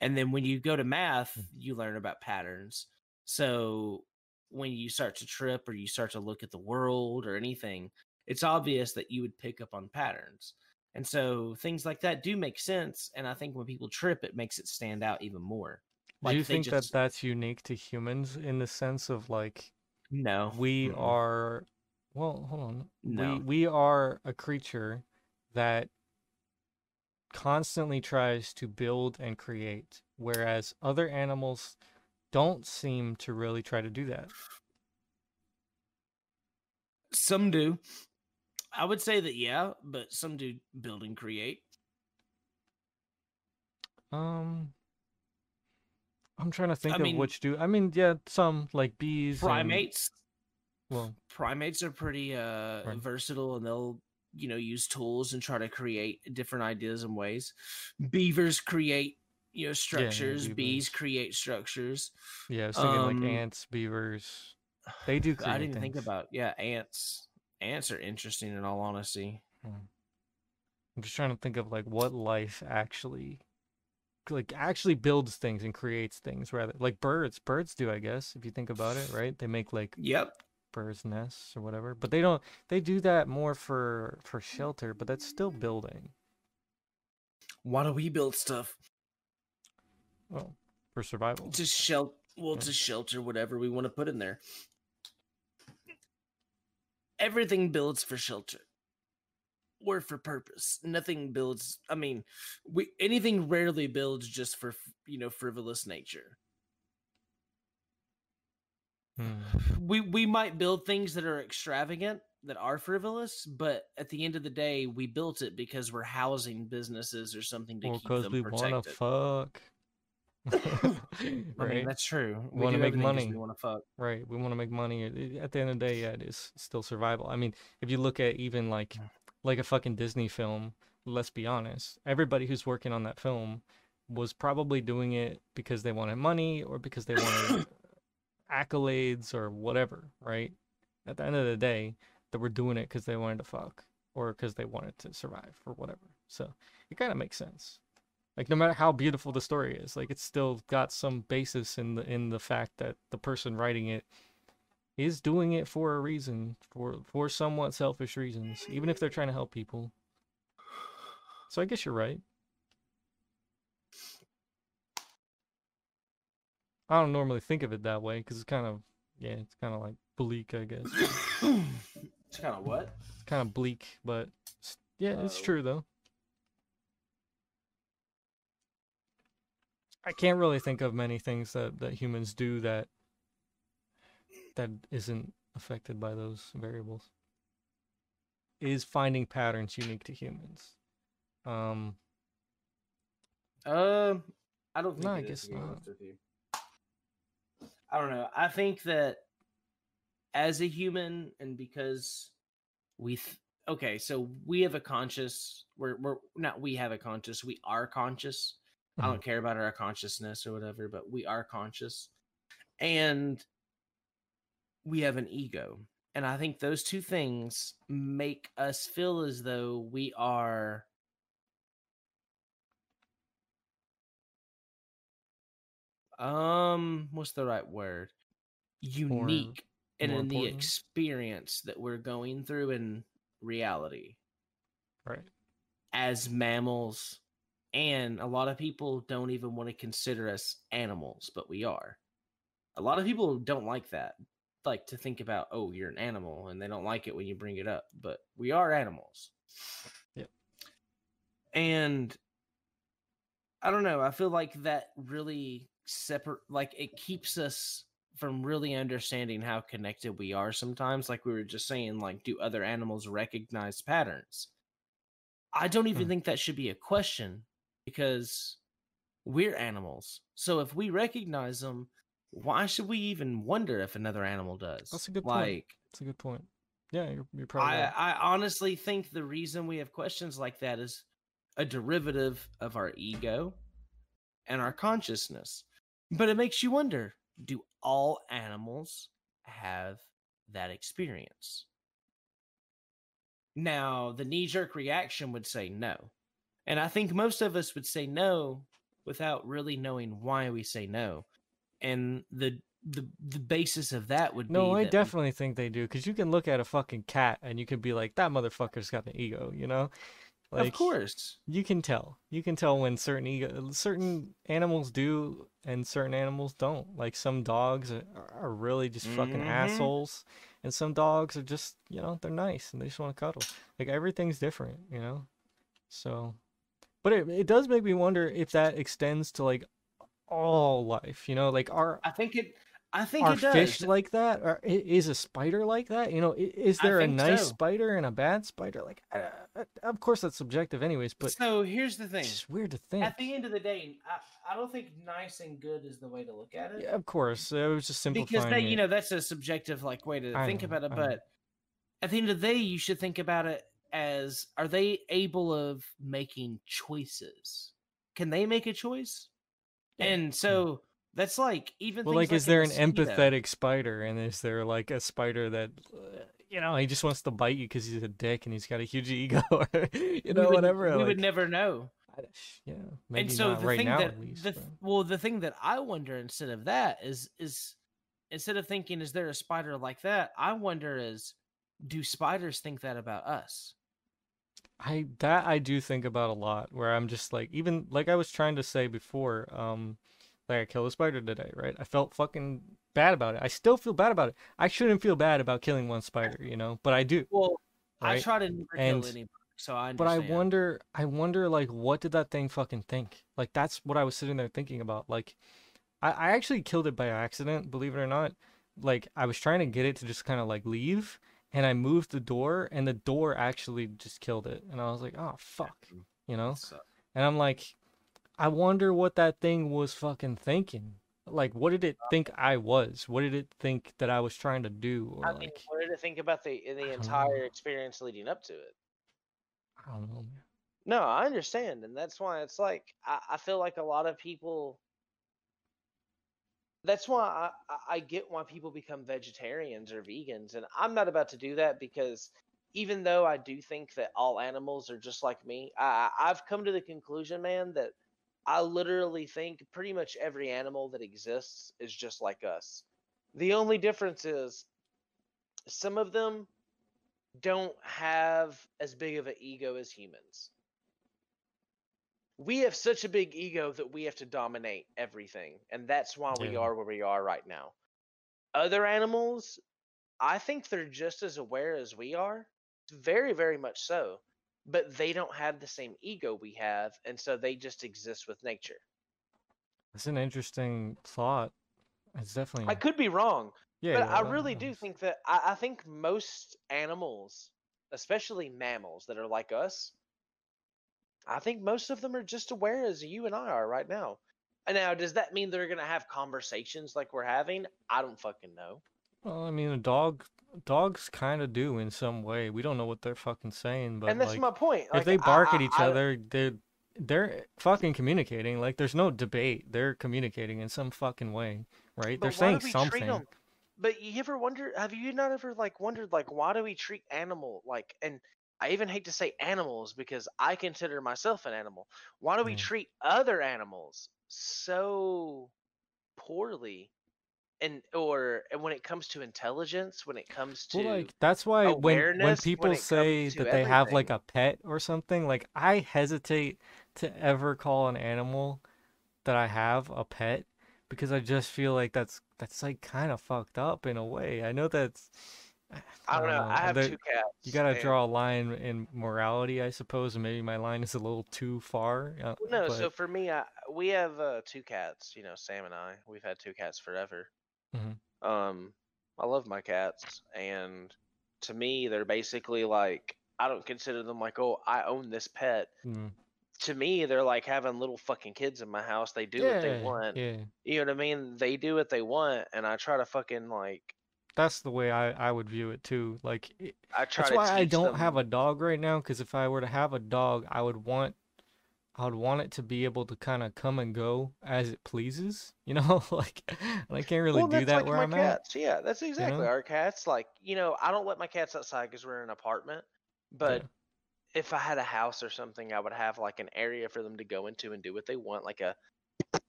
And then when you go to math, Hmm. you learn about patterns. So when you start to trip or you start to look at the world or anything, it's obvious that you would pick up on patterns. And so things like that do make sense. And I think when people trip, it makes it stand out even more. Do you think just- that that's unique to humans in the sense of like No, we mm-mm. are well, hold on. No. We we are a creature that constantly tries to build and create whereas other animals don't seem to really try to do that. Some do. I would say that yeah, but some do build and create. Um I'm trying to think I of mean- which do. I mean, yeah, some like bees and- Primates, well, primates are pretty uh Right. versatile and they'll you know use tools and try to create different ideas and ways. Beavers create you know structures. Bees create structures. yeah, I was thinking Um, like ants, beavers. They do create I didn't even think about yeah ants. Ants are interesting in all honesty. I'm just trying to think of like what life actually like actually builds things and creates things rather like birds. Birds do, I guess, if you think about it, right? They make like Yep. Birds nests or whatever. But they don't they do that more for for shelter, but that's still building. Why do we build stuff Well, for survival. to shelter? Well, Yeah. to shelter whatever we want to put in there. Everything builds for shelter or for purpose. Nothing builds. I mean, we anything rarely builds just for you know frivolous nature. Hmm. We we might build things that are extravagant that are frivolous, but at the end of the day, we built it because we're housing businesses or something to Or keep because them we want protected. to fuck. I mean, right? that's true. We wanna make money. We want to fuck. Right. We want to make money. At the end of the day, yeah, it is still survival. I mean, if you look at even like Mm. like a fucking Disney film, let's be honest, everybody who's working on that film was probably doing it because they wanted money or because they wanted accolades or whatever, right? At the end of the day, they were doing it because they wanted to fuck or because they wanted to survive or whatever. So it kind of makes sense. Like no matter how beautiful the story is, like it's still got some basis in the in the fact that the person writing it is doing it for a reason, for for somewhat selfish reasons, even if they're trying to help people. So I guess you're right. I don't normally think of it that way because it's kind of yeah, it's kind of like bleak, I guess. it's kind of what? It's kind of bleak, but yeah, it's Oh. true though. I can't really think of many things that that humans do that that isn't affected by those variables. Is finding patterns unique to humans? Um, Um, I don't think. No, I guess not. Honest with you. I don't know. I think that as a human, and because we, th- okay, so we have a conscious. We're we're not. We have a conscious. We are conscious. I Mhm. don't care about our consciousness or whatever, but we are conscious, and we have an ego. And I think those two things make us feel as though we are um what's the right word? Unique and in the experience that we're going through in reality. Right. as mammals and a lot of people don't even want to consider us animals but we are. A lot of people don't like that like to think about oh you're an animal and they don't like it when you bring it up but we are animals. Yep. and i don't know i feel like that really separate like it keeps us from really understanding how connected we are sometimes like we were just saying like do other animals recognize patterns i don't even Hmm. think that should be a question because we're animals so if we recognize them why should we even wonder if another animal does That's a good point. That's a good point. Yeah, you're you're probably I, right. I honestly think the reason we have questions like that is a derivative of our ego and our consciousness. But it makes you wonder do all animals have that experience? Now, the knee jerk reaction would say no. And I think most of us would say no without really knowing why we say no. And the the, the basis of that would No, be No, I definitely think they do because you can look at a fucking cat and you can be like, that motherfucker's got an ego, you know? Of course. You can tell. You can tell when certain ego, certain animals do and certain animals don't. Like some dogs are, are really just fucking Mhm. assholes, and some dogs are just, you know, they're nice and they just want to cuddle. Like everything's different, you know. So, but it it does make me wonder if that extends to like all life. You know, like our I think it I think are it does. fish like that? Or is a spider like that? You know, is there a nice so. spider and a bad spider? Like, uh, of course that's subjective, anyways. But so here's the thing. it's weird to think. At the end of the day, I, I don't think nice and good is the way to look at it. Yeah, of course. it was just simplifying because that, you know that's a subjective like way to I think know, about it. I know. But at the end of the day, you should think about it as: Are they able of making choices? Can they make a choice? Yeah. And so that's like even well, things like, is there an empathetic spider, and is there like a spider that, you know, he just wants to bite you because he's a dick and he's got a huge ego, or you We know, would- whatever. We like, would never know. Yeah, maybe and so not the right thing now that at least. the, but- well the thing that i wonder instead of that is is instead of thinking is there a spider like that i wonder is do spiders think that about us I that I do think about a lot where I'm just like even like I was trying to say before, um like I killed a spider today, right? I felt fucking bad about it. I still feel bad about it. I shouldn't feel bad about killing one spider, you know, but I do. well i Right? try to never And- kill anybody so i But I wonder I wonder like what did that thing fucking think? Like that's what I was sitting there thinking about. Like I, I actually killed it by accident, believe it or not. Like I was trying to get it to just kind of like leave and I moved the door and the door actually just killed it. And I was like, "Oh fuck." You know? And I'm like, I wonder what that thing was fucking thinking. Like, what did it think I was? What did it think that I was trying to do? Or I mean, like, what did it think about the the entire know. experience leading up to it? I don't know, man. No, I understand, and that's why it's like I, I feel like a lot of people. That's why I, I- get why people become vegetarians or vegans, and I'm not about to do that because even though I do think that all animals are just like me, I- I've come to the conclusion, man, that I literally think pretty much every animal that exists is just like us. The only difference is some of them don't have as big of an ego as humans. We have such a big ego that we have to dominate everything, and that's why we are where we are right now. other animals, I think they're just as aware as we are. Very, very much so. But they don't have the same ego we have, and so they just exist with nature. It's an interesting thought. It's definitely I could be wrong, yeah. but I yeah, really do think that I, I think most animals, especially mammals that are like us, I think most of them are just aware as you and I are right now. And now, does that mean they're gonna have conversations like we're having? I don't fucking know. Well, I mean, a dog, dogs kind of do in some way. We don't know what they're fucking saying, but and that's like, my point. if they bark I- at each I- other, they're they're fucking communicating. Like, there's no debate. They're communicating in some fucking way, right? They're saying something. But you ever wonder? Have you not ever like wondered like why do we treat animal like? And I even hate to say animals because I consider myself an animal. Why do we Mm. treat other animals so poorly? And or and when it comes to intelligence, when it comes to Well, like that's why when when when people it say that they have like a pet or something, like I hesitate to ever call an animal that I have a pet because I just feel like that's that's like kind of fucked up in a way. I know that's I don't know. I have two cats. you gotta and- draw a line in morality, I suppose, and maybe my line is a little too far. Uh, no, so for me, I, we have uh, two cats. You know, Sam and I. We've had two cats forever. Mhm. Um, I love my cats, and to me, they're basically like I don't consider them like, oh, I own this pet. mm, To me, they're like having little fucking kids in my house. They do what they want. yeah, You know what I mean? They do what they want, and I try to fucking like that's the way I I would view it too. Like. I try That's why I don't have a dog right now. Because if I were to have a dog, I would want, I would want it to be able to kind of come and go as it pleases. You know, like I can't really well, do that like where I'm at. cats. Yeah, that's exactly know? our cats. Like you know, I don't let my cats outside because we're in an apartment. But if I had a house or something, I would have like an area for them to go into and do what they want, like a,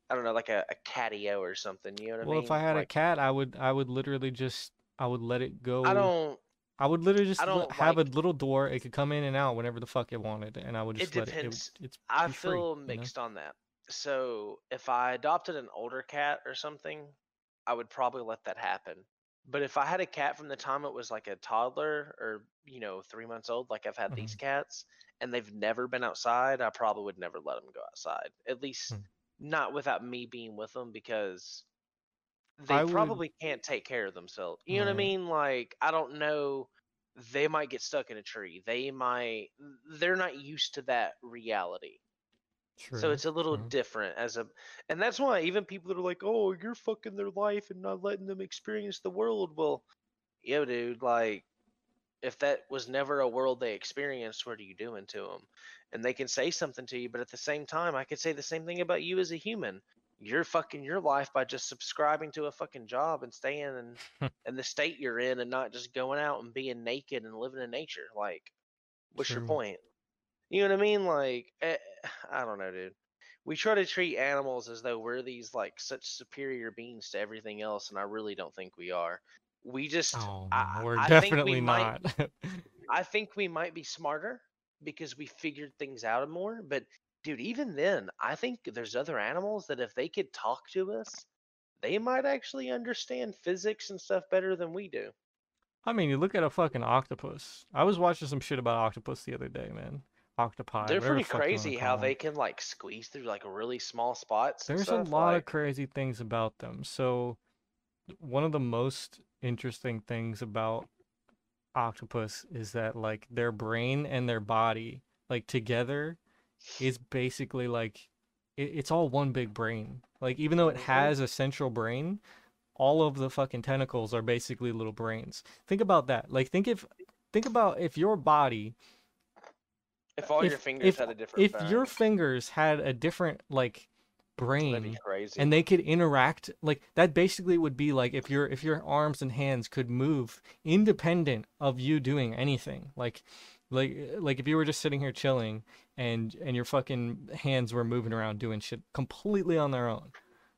I don't know, like a, a catio or something. You know what Well, I mean? Well, if I had a cat, I would, I would literally just, I would let it go. I don't. I would literally just I have like- a little door. It could come in and out whenever the fuck it wanted, and I would It just let it. depends. it would, it's I be free, feel you know? mixed on that. So if I adopted an older cat or something, I would probably let that happen. But if I had a cat from the time it was like a toddler or you know three months old, like I've had these Mm-hmm. cats, and they've never been outside, I probably would never let them go outside. At least Hmm. not without me being with them because they would- probably can't take care of themselves. You know what I mean? Like I don't know. They might get stuck in a tree. They might. They're not used to that reality. True, So it's a little true. different as a, and that's why even people that are like, "Oh, you're fucking their life and not letting them experience the world." Well, yo, dude, like, if that was never a world they experienced, what are you doing to them? And they can say something to you, but at the same time, I could say the same thing about you as a human. You're fucking your life by just subscribing to a fucking job and staying in, in the state you're in and not just going out and being naked and living in nature. Like, what's your point? You know what I mean? Like, eh, I don't know, dude. We try to treat animals as though we're these like such superior beings to everything else, and I really don't think we are. We just, oh, I, we're I think we definitely might- not. I think we might be smarter because we figured things out more. But dude, even then, I think there's other animals that if they could talk to us, they might actually understand physics and stuff better than we do. I mean, you look at a fucking octopus. I was watching some shit about octopus the other day, man. Octopi. They're pretty the fuck you wanna crazy how they can like squeeze through like really small spots. There's a lot like- of crazy things about them. So, one of the most interesting things about octopus is that like their brain and their body like together is basically like it, it's all one big brain. Like even though it Mhm. has a central brain, all of the fucking tentacles are basically little brains. Think about that. Like think if think about if your body If all your fingers if- had a different if your fingers had a different like brain crazy. and they could interact like that basically would be like if your if your arms and hands could move independent of you doing anything like like like if you were just sitting here chilling and and your fucking hands were moving around doing shit completely on their own.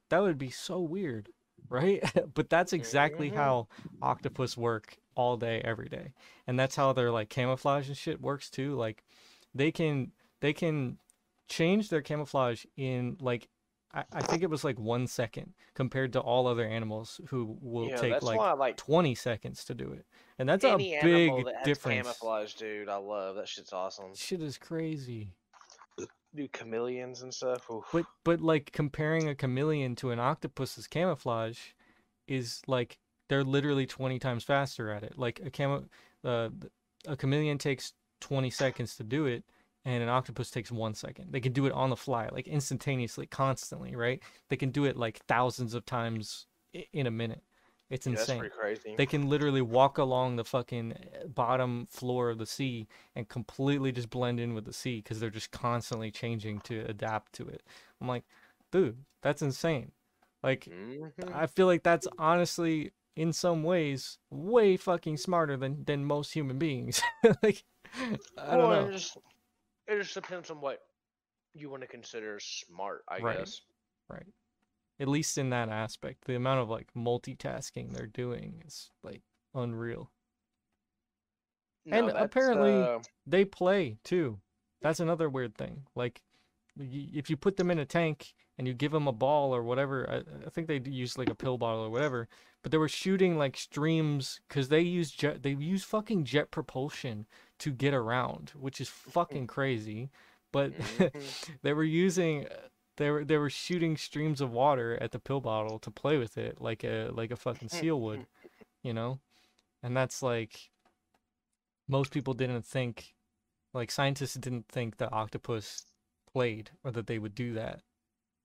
That would be so weird right? But that's exactly Mhm. how octopus work all day every day. And that's how their like camouflage and shit works too. Like they can they can change their camouflage in like I, I think it was like one second compared to all other animals who will yeah, take that's like why like 20 seconds to do it. And that's any a big animal that has difference. camouflage, dude. I love that shit's awesome. Shit is crazy. Do chameleons and stuff. Oof. But but like comparing a chameleon to an octopus's camouflage is like they're literally 20 times faster at it. Like a camo uh, a chameleon takes 20 seconds to do it and an octopus takes 1 second. They can do it on the fly, like instantaneously, constantly, right? They can do it like thousands of times in a minute. It's Yeah, that's insane. crazy. They can literally walk along the fucking uh, bottom floor of the sea and completely just blend in with the sea because they're just constantly changing to adapt to it. I'm like, dude, that's insane. Like, Mhm. I feel like that's honestly, in some ways, way fucking smarter than than most human beings. like, I don't Well, know. Just, it just depends on what you want to consider smart, I Right. guess. Right. At least in that aspect, the amount of like multitasking they're doing is like unreal. And No, that's, apparently- uh, they play too. That's another weird thing. Like, if you put them in a tank and you give them a ball or whatever, I, I think they use like a pill bottle or whatever. But they were shooting like streams because they use jet. They use fucking jet propulsion to get around, which is fucking crazy. But mhm. they were using. They were they were shooting streams of water at the pill bottle to play with it like a like a fucking seal would, you know, and that's like most people didn't think like scientists didn't think the octopus played or that they would do that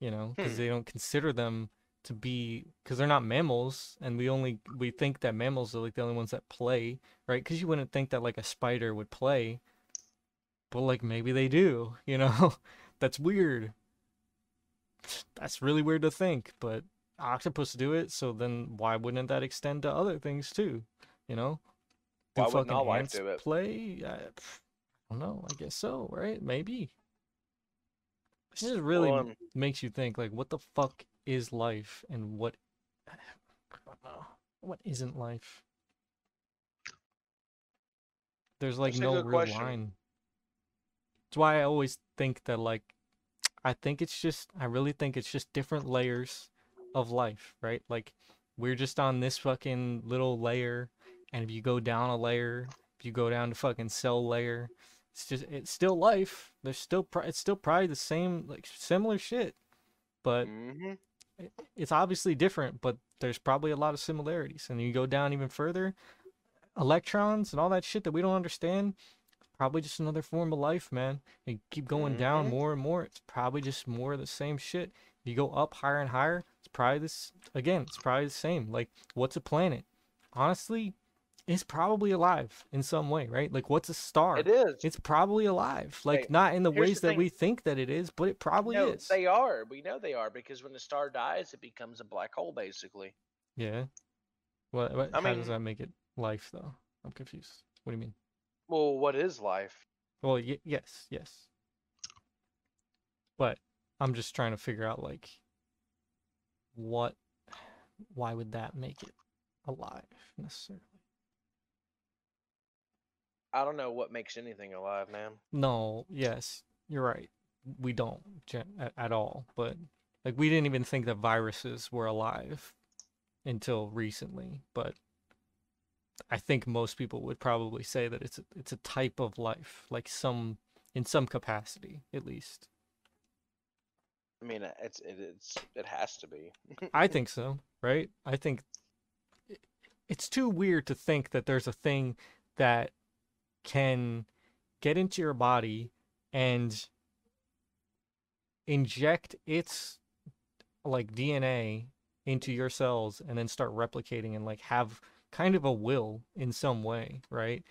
you know because Hmm. they don't consider them to be because they're not mammals and we only we think that mammals are like the only ones that play right? Because you wouldn't think that like a spider would play but like maybe they do you know? That's weird. That's really weird to think but octopus do it so then why wouldn't that extend to other things too you know? Do Why fucking all ants do it? play? I, I don't know i guess so right? Maybe. It just really Well, um, makes you think like what the fuck is life and what I don't know, what isn't life there's like That's no real question. line that's why i always think that like i think it's just i really think it's just different layers of life right like we're just on this fucking little layer and if you go down a layer if you go down to fucking cell layer it's just it's still life there's still it's still probably the same like similar shit but mhm. It- it's obviously different, but there's probably a lot of similarities. And you go down even further, electrons and all that shit that we don't understand, probably just another form of life, man. And you keep going down Mhm. more and more, it's probably just more of the same shit. If you go up higher and higher, it's probably this again, it's probably the same. Like, what's a planet? Honestly, it's probably alive in some way, right? Like, what's a star? It is. It's probably alive. Like, not in the here's ways the that we think that it is, but it probably no, is. they are. We know they are because when the star dies, it becomes a black hole, basically. Yeah. What? what I how does that make it life, though? I'm confused. What do you mean? Well, what is life? Well, y- yes, yes. But I'm just trying to figure out like what, why would that make it alive necessarily? I don't know what makes anything alive, man. No, yes, you're right. We don't gen- at, at all. But like, we didn't even think that viruses were alive until recently. But I think most people would probably say that it's a, it's a type of life, like some in some capacity, at least. I mean, uh, it's it, it's it has to be. I think so, right? I think it's too weird to think that there's a thing that can get into your body and inject its like DNA into your cells and then start replicating and like have kind of a will in some way, right?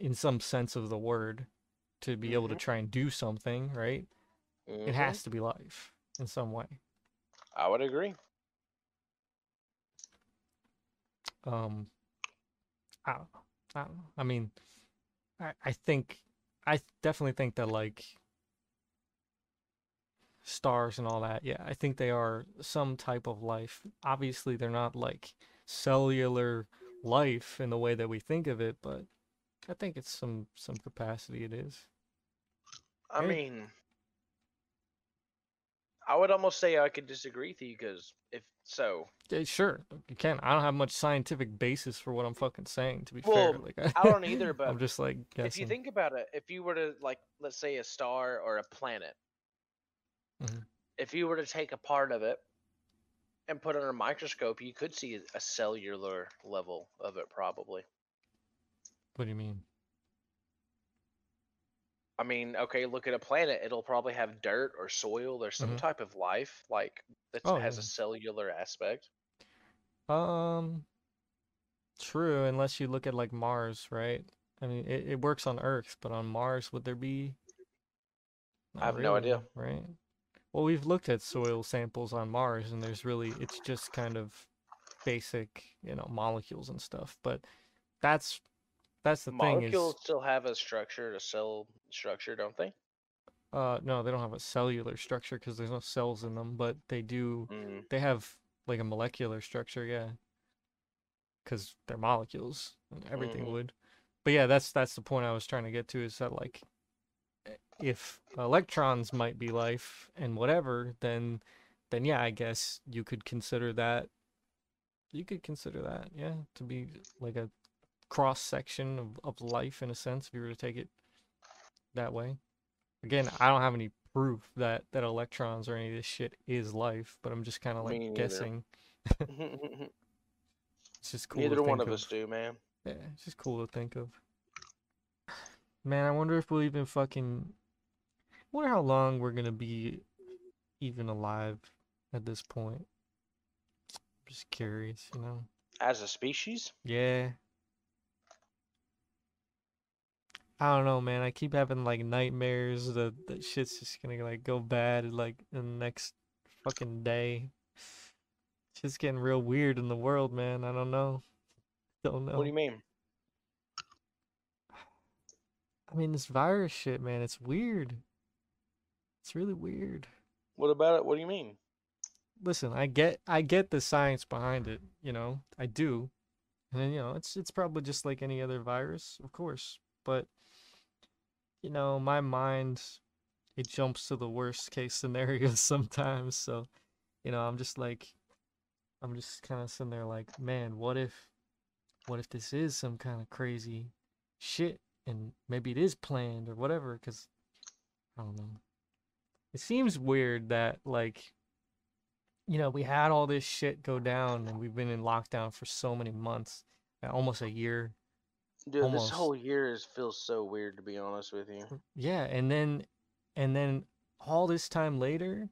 In some sense of the word to be able to Mhm. try and do something, right? It Mhm. has to be life in some way. I would agree. um I don't know. I don't know. I mean I I think I definitely think that like stars and all that, yeah, I think they are some type of life. Obviously they're not like cellular life in the way that we think of it, but I think it's some some capacity it is. I mean, I would almost say I could disagree with you because if so, Yeah, sure, you can. I don't have much scientific basis for what I'm fucking saying. To be Well, fair, like I don't either. But I'm just like guessing. if you think about it, if you were to like, let's say a star or a planet, Mhm. if you were to take a part of it and put it under a microscope, you could see a cellular level of it probably. what do you mean? I mean, okay, look at a planet; it'll probably have dirt or soil or some Mhm. type of life, like that Oh, has yeah. a cellular aspect. Um, true. Unless you look at like Mars, right? I mean, it, it works on Earth, but on Mars, would there be? I have no idea. Right. Well, we've looked at soil samples on Mars, and there's really it's just kind of basic, you know, molecules and stuff. But that's that's the thing is, Molecules still have a structure, a cell structure, don't they? uh, no, they don't have a cellular structure because there's no cells in them, but they do. Mm. They have like a molecular structure, yeah. Because they're molecules, and everything Mhm. would. But yeah, that's that's the point I was trying to get to is that like, eh, if electrons might be life and whatever, then, then yeah, I guess you could consider that. You could consider that, yeah, to be like a cross section of, of life in a sense, if you were to take it that way. Again, I don't have any proof that that electrons or any of this shit is life, but I'm just kind of like guessing. It's just cool. Neither one think of us do, man. Yeah, it's just cool to think of. Man, I wonder if we'll even fucking. wonder how long we're gonna be even alive at this point. I'm just curious, you know. As a species, Yeah. I don't know, man. I keep having like nightmares that that shit's just gonna like go bad like in the next fucking day. It's just getting real weird in the world, man. I don't know. Don't know. what do you mean? I mean, this virus shit, man, it's weird. It's really weird. What about it? What do you mean? Listen, I get I get the science behind it, you know. I do. And then you know, it's it's probably just like any other virus, of course. But you know, my mind it jumps to the worst case scenarios sometimes. So, you know, I'm just like I'm just kind of sitting there like, man, what if what if this is some kind of crazy shit and maybe it is planned or whatever cuz I don't know. It seems weird that like you know, we had all this shit go down and we've been in lockdown for so many months, uh, almost a year. Dude, Almost. this whole year is feels so weird to be honest with you. Yeah, and then and then all this time later,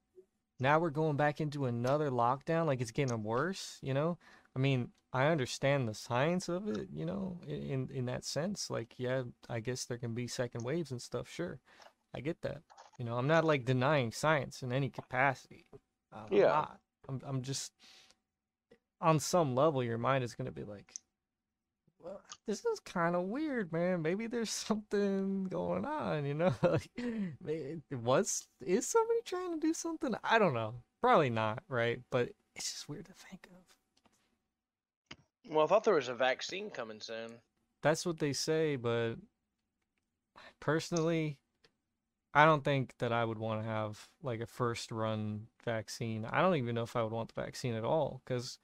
now we're going back into another lockdown like it's getting worse, you know? I mean, I understand the science of it, you know, in in that sense. Like, yeah, I guess there can be second waves and stuff, sure. I get that. You know, I'm not like denying science in any capacity. I'm Yeah. not. I'm I'm just on some level your mind is going to be like well, this is kind of weird, man. Maybe there's something going on, you know? like, was is somebody trying to do something? I don't know. Probably not, right? But it's just weird to think of. Well, I thought there was a vaccine coming soon. That's what they say, but personally, I don't think that I would want to have like a first run vaccine. I don't even know if I would want the vaccine at all because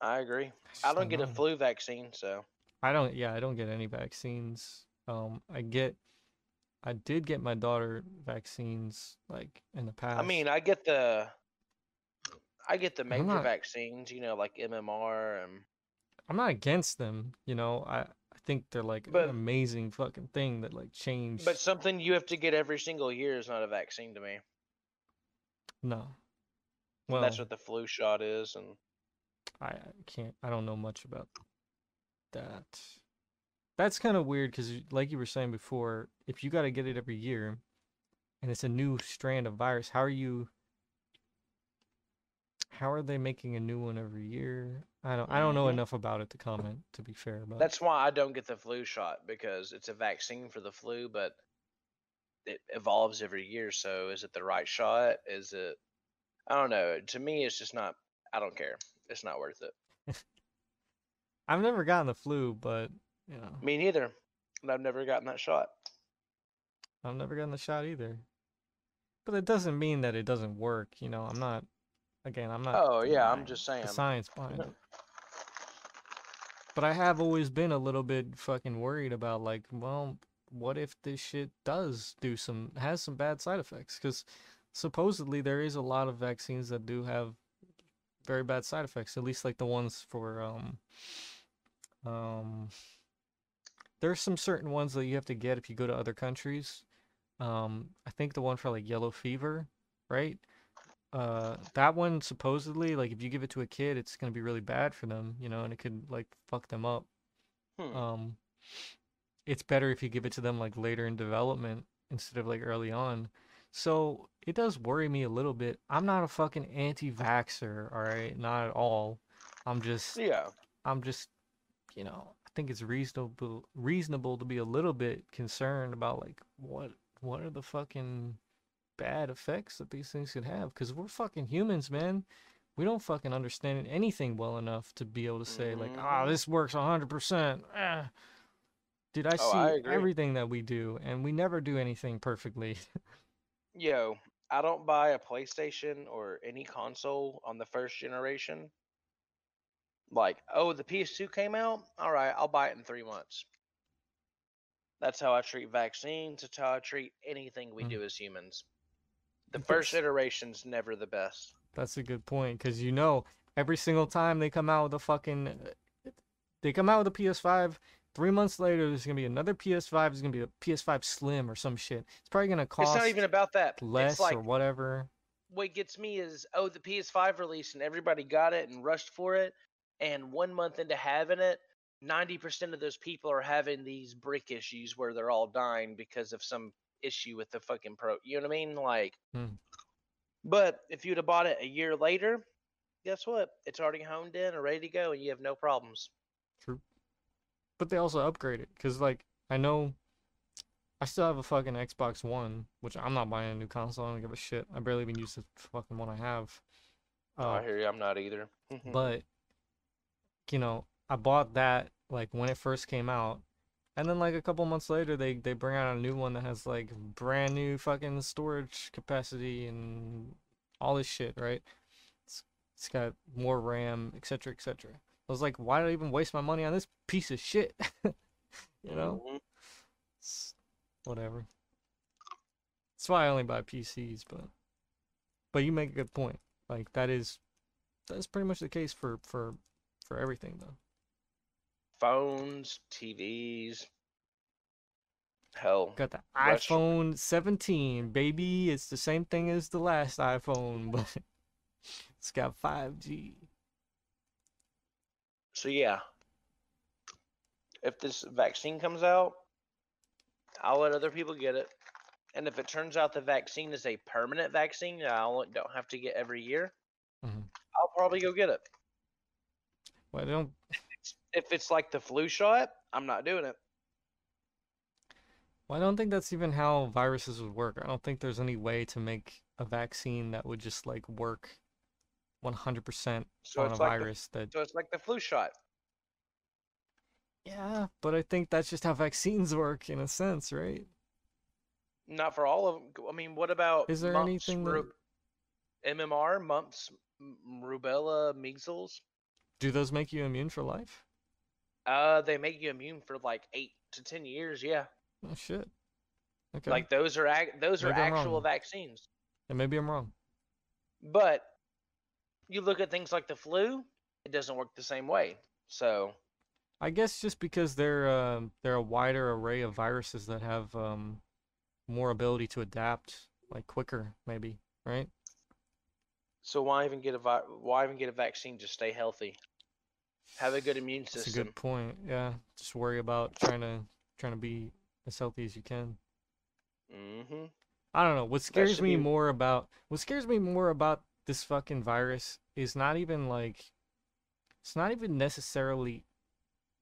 I agree. I don't get a flu vaccine, so I don't. Yeah, I don't get any vaccines. Um, I get. I did get my daughter vaccines like in the past. I mean, I get the I get the major not- vaccines, you know, like MMR and I'm not against them. You know, I I think they're like But- an amazing fucking thing that like changed. but something you have to get every single year is not a vaccine to me. no. And Well, that's what the flu shot is and I can't. I don't know much about that. That's kind of weird because, like you were saying before, if you got to get it every year, and it's a new strand of virus, how are you? How are they making a new one every year? I don't. I don't know Mhm. enough about it to comment. To be fair, but that's why I don't get the flu shot because it's a vaccine for the flu, but it evolves every year. So is it the right shot? Is it I don't know. To me it's just not I don't care. It's not worth it. I've never gotten the flu, but you know, Me neither. And I've never gotten that shot. I've never gotten the shot either. but it doesn't mean that it doesn't work. You know, I'm not. Again, I'm not. Oh yeah, I'm just saying. the science behind it. But I have always been a little bit fucking worried about like, well, what if this shit does do some has some bad side effects? Because supposedly there is a lot of vaccines that do have very bad side effects. At least like the ones for um um. There's some certain ones that you have to get if you go to other countries. Um, I think the one for like yellow fever, right? uh that one supposedly like if you give it to a kid it's going to be really bad for them you know and it could like fuck them up Hmm. um it's better if you give it to them like later in development instead of like early on so it does worry me a little bit i'm not a fucking anti-vaxer, all right not at all i'm just yeah. i'm just you know i think it's reasonable reasonable to be a little bit concerned about like what what are the fucking bad effects that these things could have because we're fucking humans man we don't fucking understand anything well enough to be able to say like ah Mhm. this works 100% ah. dude i Oh, see I everything that we do and we never do anything perfectly Yo, I don't buy a PlayStation or any console on the first generation. Like, oh, the PS2 came out. All right, I'll buy it in three months. That's how I treat vaccines. That's how I treat anything we Mm. do as humans. The first iteration's never the best. That's a good point because you know every single time they come out with a fucking, uh, they come out with a PS5. Three months later, there's gonna be another PS5. There's gonna be a PS5 Slim or some shit. It's probably gonna cost it's not even about that. less it's like or whatever. what gets me is oh the PS5 release and everybody got it and rushed for it, and one month into having it, ninety percent of those people are having these brick issues where they're all dying because of some issue with the fucking pro. You know what I mean? Like, Hmm. but if you'd have bought it a year later, guess what? It's already honed in and ready to go, and you have no problems. True. But they also upgrade it because like I know, I still have a fucking Xbox One, which I'm not buying a new console. I don't give a shit. I barely even use the fucking one I have. Oh, Uh, I hear you. I'm not either. but you know i bought that like when it first came out and then like a couple months later they they bring out a new one that has like brand new fucking storage capacity and all this shit right? It's, it's got more ram etc etc i was like why did i even waste my money on this piece of shit? You know? Mm-hmm. It's whatever. That's why i only buy pcs but but you make a good point. Like that is that's pretty much the case for for for everything though phones, TVs. Hell, got the iphone 17 baby it's the same thing as the last iphone but it's got 5g So yeah, if this vaccine comes out, I'll let other people get it. And if it turns out the vaccine is a permanent vaccine that I don't have to get every year, Mhm. I'll probably go get it. Well i don't If it's like the flu shot, I'm not doing it. well, i don't think that's even how viruses would work i don't think there's any way to make a vaccine that would just like work 100% So on a like the, virus that so it's like the flu shot. yeah but i think that's just how vaccines work in a sense right Not for all of them. I mean, what about Is there mumps, anything that- MMR, mumps, rubella, measles? Do those make you immune for life Uh, they make you immune for like eight to ten years. Yeah, oh shit okay like those are ac- those are I'm actual wrong. vaccines. and maybe i'm wrong But you look at things like the flu, it doesn't work the same way. So I guess just because they're um they're a wider array of viruses that have um more ability to adapt like quicker maybe right so why even get a vi- why even get a vaccine to stay healthy? Have a good immune system. that's a good point yeah. Just worry about trying to trying to be as healthy as you can. Mm-hmm. I don't know. What scares me be- more about what scares me more about this fucking virus is not even like it's not even necessarily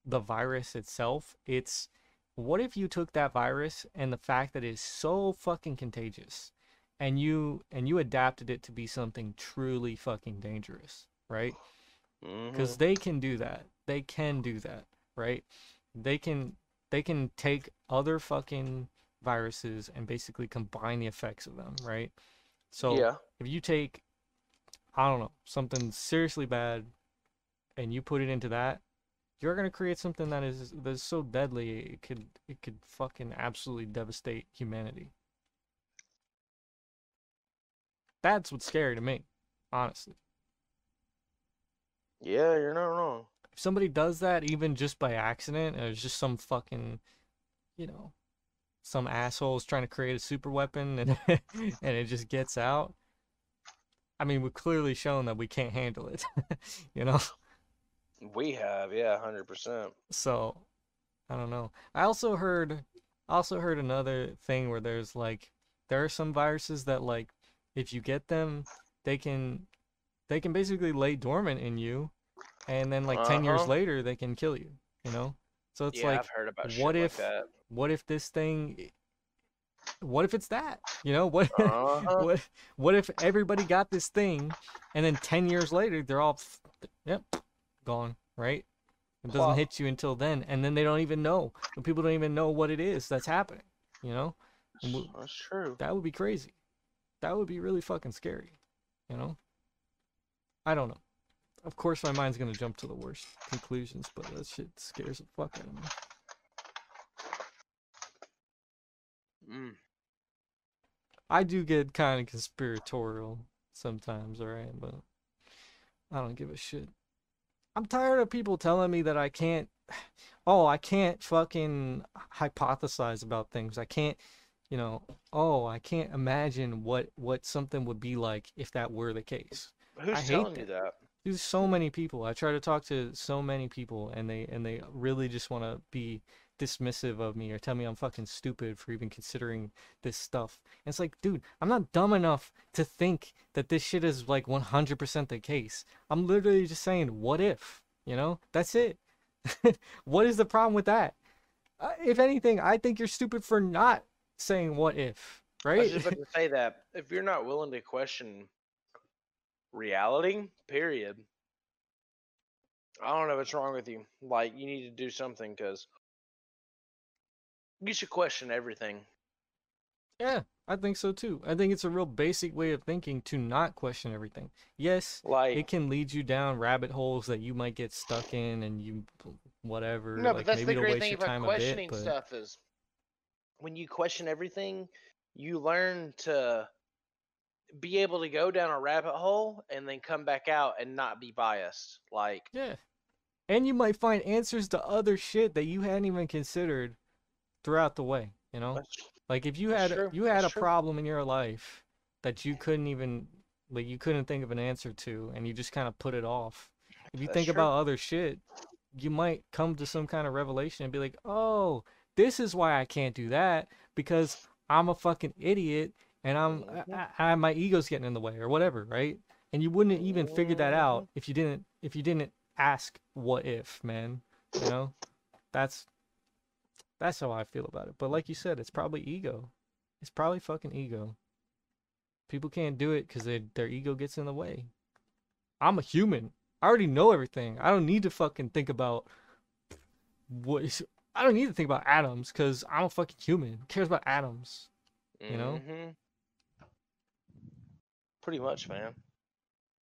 the virus itself. It's what if you took that virus and the fact that it's so fucking contagious and you and you adapted it to be something truly fucking dangerous right Mm-hmm. because they can do that they can do that right they can they can take other fucking viruses and basically combine the effects of them, right? So yeah. if you take I don't know, something seriously bad and you put it into that, you're gonna create something that is that's so deadly it could it could fucking absolutely devastate humanity. That's what's scary to me, honestly. Yeah, you're not wrong. If somebody does that even just by accident, and it's just some fucking, you know, some asshole's trying to create a super weapon and and it just gets out. I mean, we've clearly shown that we can't handle it, you know. We have, yeah, hundred percent. So, I don't know. I also heard, I also heard another thing where there's like, there are some viruses that like, if you get them, they can, they can basically lay dormant in you, and then like ten years Uh-huh. later they can kill you. You know. So it's yeah, like, I've heard about what if- like what if this thing, what if it's that? You know what? Uh-huh. what what if everybody got this thing and then 10 years later they're all yep gone right it doesn't hit you until then and then they don't even know people don't even know what it is that's happening you know That's true. that would be crazy that would be really fucking scary you know i don't know of course my mind's gonna jump to the worst conclusions but that shit scares the fuck out of me Mm. I do get kind of conspiratorial sometimes, alright, but I don't give a shit. I'm tired of people telling me that I can't. Oh, I can't fucking hypothesize about things. I can't, you know. Oh, I can't imagine what what something would be like if that were the case. Who's I telling you that? There's so many people. I try to talk to so many people, and they and they really just want to be dismissive of me or tell me I'm fucking stupid for even considering this stuff. And it's like, dude, I'm not dumb enough to think that this shit is like 100% the case. I'm literally just saying, what if? You know, that's it. what is the problem with that? Uh, if anything, I think you're stupid for not saying what if, I was right? just about to say that if you're not willing to question reality, period. I don't know what's wrong with you. Like you need to do something because you should question everything. Yeah, I think so too. I think it's a real basic way of thinking to not question everything. Yes, Like it can lead you down rabbit holes that you might get stuck in and you whatever. no, like but that's the great thing about questioning bit, but stuff is when you question everything, you learn to be able to go down a rabbit hole and then come back out and not be biased. Like yeah. And you might find answers to other shit that you hadn't even considered throughout the way, you know? Like if you had true, you had that's a true. problem in your life that you couldn't even like you couldn't think of an answer to and you just kind of put it off. If you That's think true. about other shit, you might come to some kind of revelation and be like, "Oh, this is why I can't do that because I'm a fucking idiot and I'm. I, I, my ego's getting in the way or whatever, right?" And you wouldn't even figure that out if you didn't if you didn't ask what if, man. You know? That's that's how I feel about it. But like you said, it's probably ego. It's probably fucking ego. People can't do it because their ego gets in the way. I'm a human. I already know everything. I don't need to fucking think about what is. I don't need to think about atoms because I'm a fucking human. Who cares about atoms? You know? Mhm. Pretty much, man.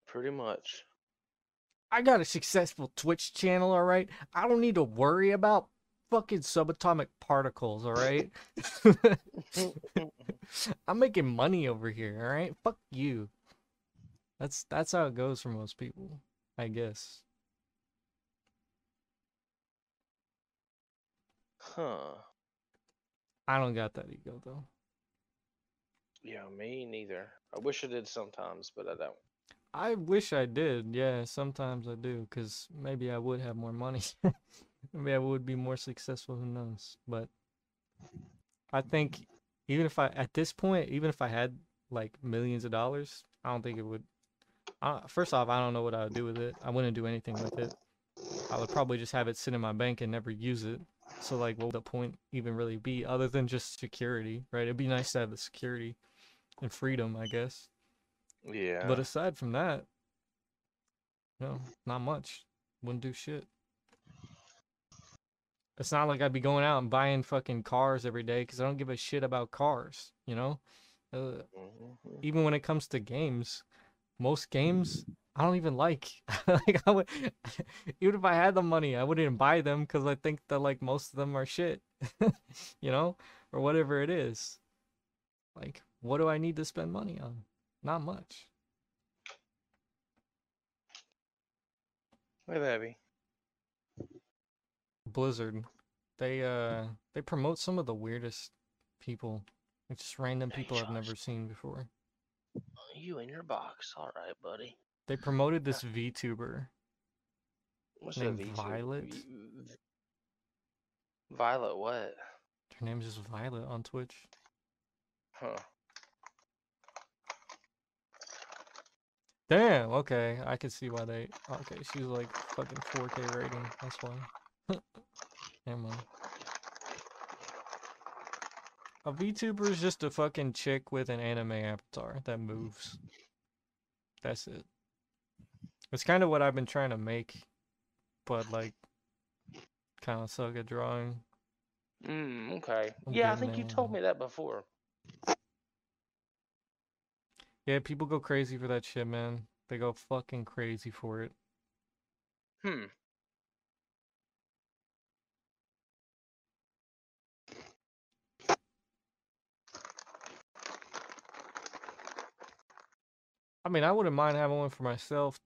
Pretty much. I got a successful Twitch channel, all right? I don't need to worry about fucking subatomic particles, all right? I'm making money over here, all right? Fuck you. That's that's how it goes for most people, I guess. Huh. I don't got that ego though. Yeah, me neither. I wish I did sometimes, but I don't. I wish I did. Yeah, sometimes I do cuz maybe I would have more money. maybe I would be more successful, who knows? But I think even if I at this point, even if I had like millions of dollars, I don't think it would first off, I don't know what I would do with it. I wouldn't do anything with it. I would probably just have it sit in my bank and never use it. So like what would the point even really be other than just security, right? It'd be nice to have the security and freedom, I guess. Yeah. But aside from that, no, not much. Wouldn't do shit. It's not like I'd be going out and buying fucking cars every day because I don't give a shit about cars, you know? Uh, Mhm. even when it comes to games, most games I don't even like. like I would, even if I had the money, I wouldn't buy them because I think that like most of them are shit, you know, or whatever it is. Like, what do I need to spend money on? Not much. Hey, baby. Blizzard, they uh they promote some of the weirdest people, like just random Hey, people I've never seen before. You in your box. All right, buddy. They promoted this VTuber. What's Named V2? Violet? V- Violet what? Her name's just Violet on Twitch. Huh. Damn, okay. I can see why they okay, she's like fucking 4K rating, that's why. Never. A VTuber is just a fucking chick with an anime avatar that moves. That's it. It's kind of what I've been trying to make, but like, kind of suck at drawing. Mm, okay. I'm yeah, I think you told me that before. Yeah, people go crazy for that shit, man. They go fucking crazy for it. Hmm. I mean, I wouldn't mind having one for myself.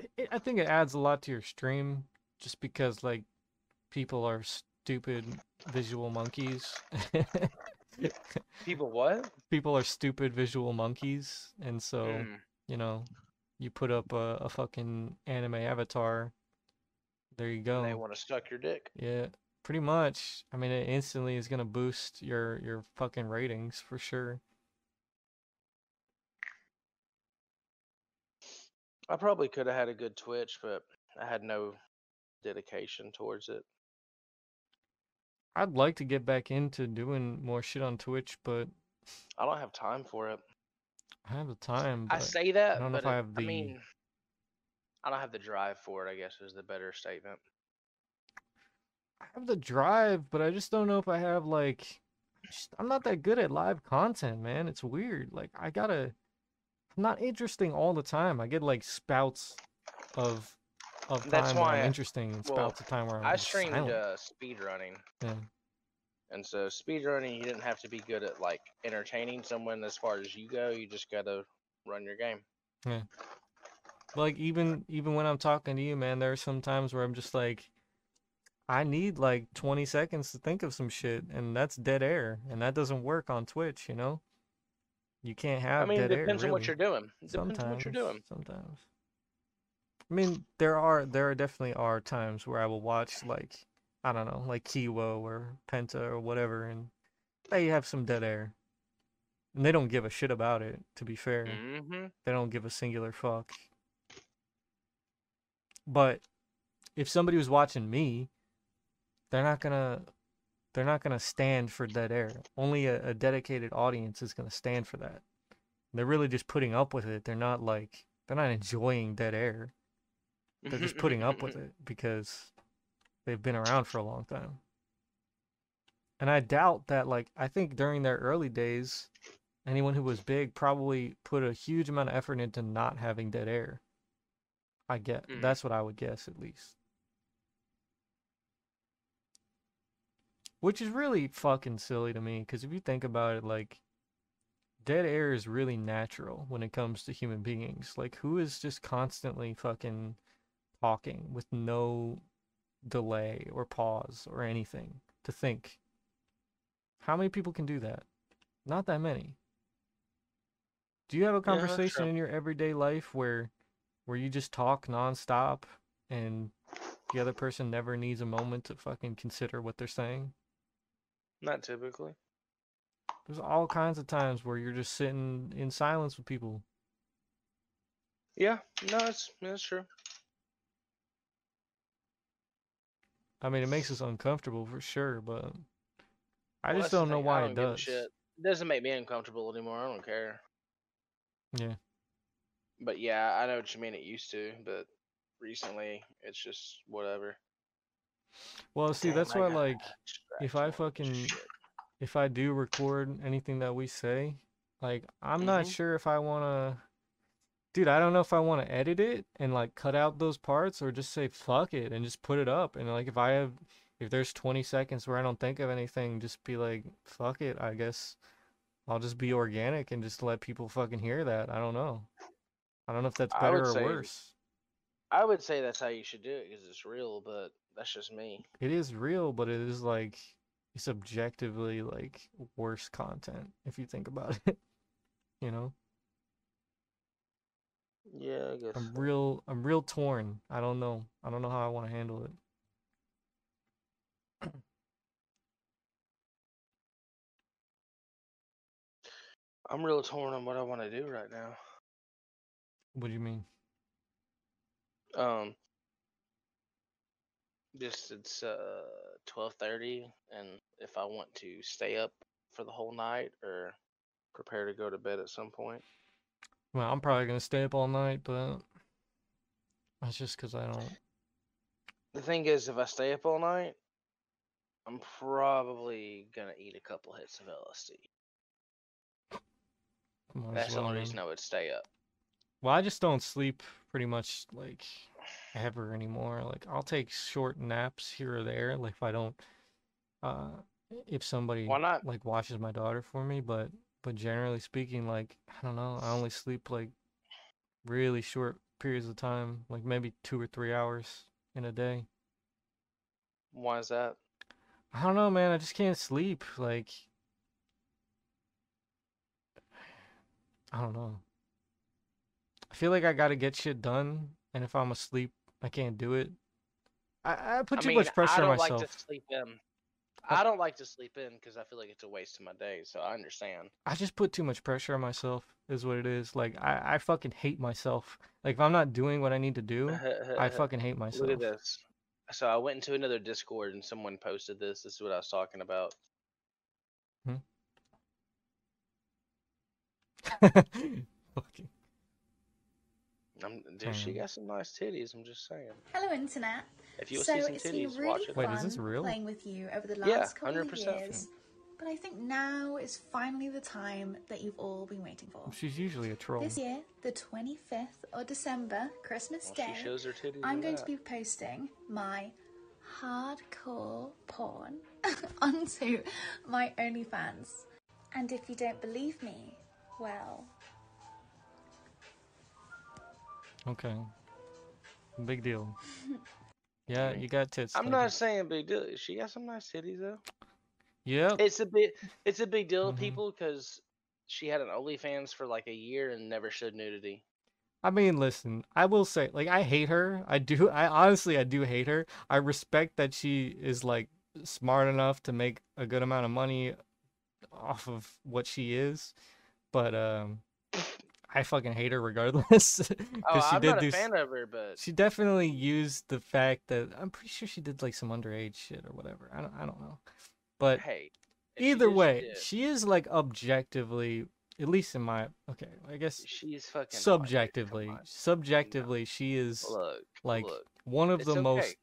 I- I I think it adds a lot to your stream just because like people are stupid visual monkeys. People what? people are stupid visual monkeys, and so Mm. you know, you put up a, a fucking anime avatar. There you go. and They want to suck your dick. Yeah, pretty much. I mean, it instantly is gonna boost your your fucking ratings for sure. I probably could have had a good Twitch, but I had no dedication towards it. I'd like to get back into doing more shit on Twitch, but I don't have time for it. I have the time. I say that, I don't know but if I it- have I the- mean, I don't have the drive for it. I guess is the better statement. I have the drive, but I just don't know if I have like just, I'm not that good at live content, man. It's weird. Like I gotta I'm not interesting all the time. I get like spouts of of That's time why I'm I- interesting and well, spouts of time where I'm I streamed silent. uh, speed running, Yeah. and so speed running, you didn't have to be good at like entertaining someone as far as you go. You just gotta run your game. Yeah. Like even even when I'm talking to you, man, there are some times where I'm just like I need like 20 seconds to think of some shit and that's dead air and that doesn't work on Twitch, you know? You can't have I mean, it dead air. depends on what you're doing. It depends on sometimes what you're doing. sometimes i mean there are there are definitely are times where i will watch like i don't know like kiwo or penta or whatever and they have some dead air. And they don't give a shit about it to be fair. Mm-hmm. they don't give a singular fuck. But if somebody was watching me they're not gonna they're not gonna stand for dead air. Only a, a dedicated audience is gonna stand for that. They're really just putting up with it. They're not like they're not enjoying dead air they're just putting up with it because they've been around for a long time. And i doubt that like i think during their early days anyone who was big probably put a huge amount of effort into not having dead air. I get Mhm. that's what i would guess at least. Which is really fucking silly to me because if you think about it like dead air is really natural when it comes to human beings. Like who is just constantly fucking talking with no delay or pause or anything to think how many people can do that not that many do you have a conversation true. in your everyday life where where you just talk nonstop and the other person never needs a moment to fucking consider what they're saying Not typically. there's all kinds of times where you're just sitting in silence with people Yeah, no, it's that's true. I mean it makes us uncomfortable for sure but i Well, just don't know thing, why don't it does Shit. It doesn't make me uncomfortable anymore. I don't care. Yeah. But yeah, I know what you mean. It used to, but recently it's just whatever. Well, see, Damn, that's I why like if I fucking shit. if I do record anything that we say, like I'm not Mhm. sure if I want to Dude, I don't know if I want to edit it and like cut out those parts or just say fuck it and just put it up and like if I have if there's 20 seconds where I don't think of anything, just be like fuck it, I guess I'll just be organic and just let people fucking hear that. I don't know. I don't know if that's better or say- worse. I would say that's how you should do it because it's real, but that's just me. It is real, but it is like it's objectively like worse content if you think about it. You know? Yeah, I guess. I'm so. real I'm real torn. I don't know. I don't know how I want to handle it. I'm real torn on what I want to do right now. What do you mean? Um, just it's uh twelve thirty, and if I want to stay up for the whole night or prepare to go to bed at some point. Well, I'm probably gonna stay up all night, but that's just because I don't. The thing is, if I stay up all night, I'm probably gonna eat a couple hits of LSD. might That's the well, only man. reason I would stay up. Well, I just don't sleep pretty much like ever anymore. Like I'll take short naps here or there, like if I don't, uh, if somebody Why not? like watches my daughter for me. But but generally speaking, like I don't know, I only sleep like really short periods of time, like maybe two or three hours in a day. Why is that? I don't know, man. I just can't sleep. Like I don't know. I feel like I gotta get shit done, and if I'm asleep, I can't do it. I, I put I too mean, much pressure I don't on myself. like to sleep in. I- I don't like to sleep in because I feel like it's a waste of my day. So I understand. I just put too much pressure on myself, is what it is. Like I, I fucking hate myself. Like if I'm not doing what I need to do, I fucking hate myself. Look at this. So I went into another Discord and someone posted this. This is what I was talking about. Hmm. fucking. I'm, dude, she got some nice titties. I'm just saying. Hello, Internet. If you so see some it's titties, been really watch it. Wait, fun is this real? playing with you over the Yeah, last couple of 100%. years. But I think now is finally the time that you've all been waiting for. She's usually a troll. This year, the 25th of December, Christmas Well, Day, she shows her titties. I'm in going to be posting my hardcore porn onto my OnlyFans. And if you don't believe me, well, Okay. Big deal. Yeah, you got tits. I'm not saying big deal. She got some nice titties though. Yeah. It's a big, it's a big deal Mhm. people because she had an OnlyFans for like a year and never showed nudity. I mean, listen, I will say, like, I hate her. I do. I honestly, I do hate her. I respect that she is like smart enough to make a good amount of money off of what she is, but um, I fucking hate her regardless. Oh, she I'm did not a s- fan of her, but She definitely used the fact that I'm pretty sure she did like some underage shit or whatever. I don't. I don't know. But hey, she either she way, did. she is like objectively, at least in my okay, I guess she's fucking hot, dude, come subjectively, subjectively, she is Look, like look, one of it's the okay. most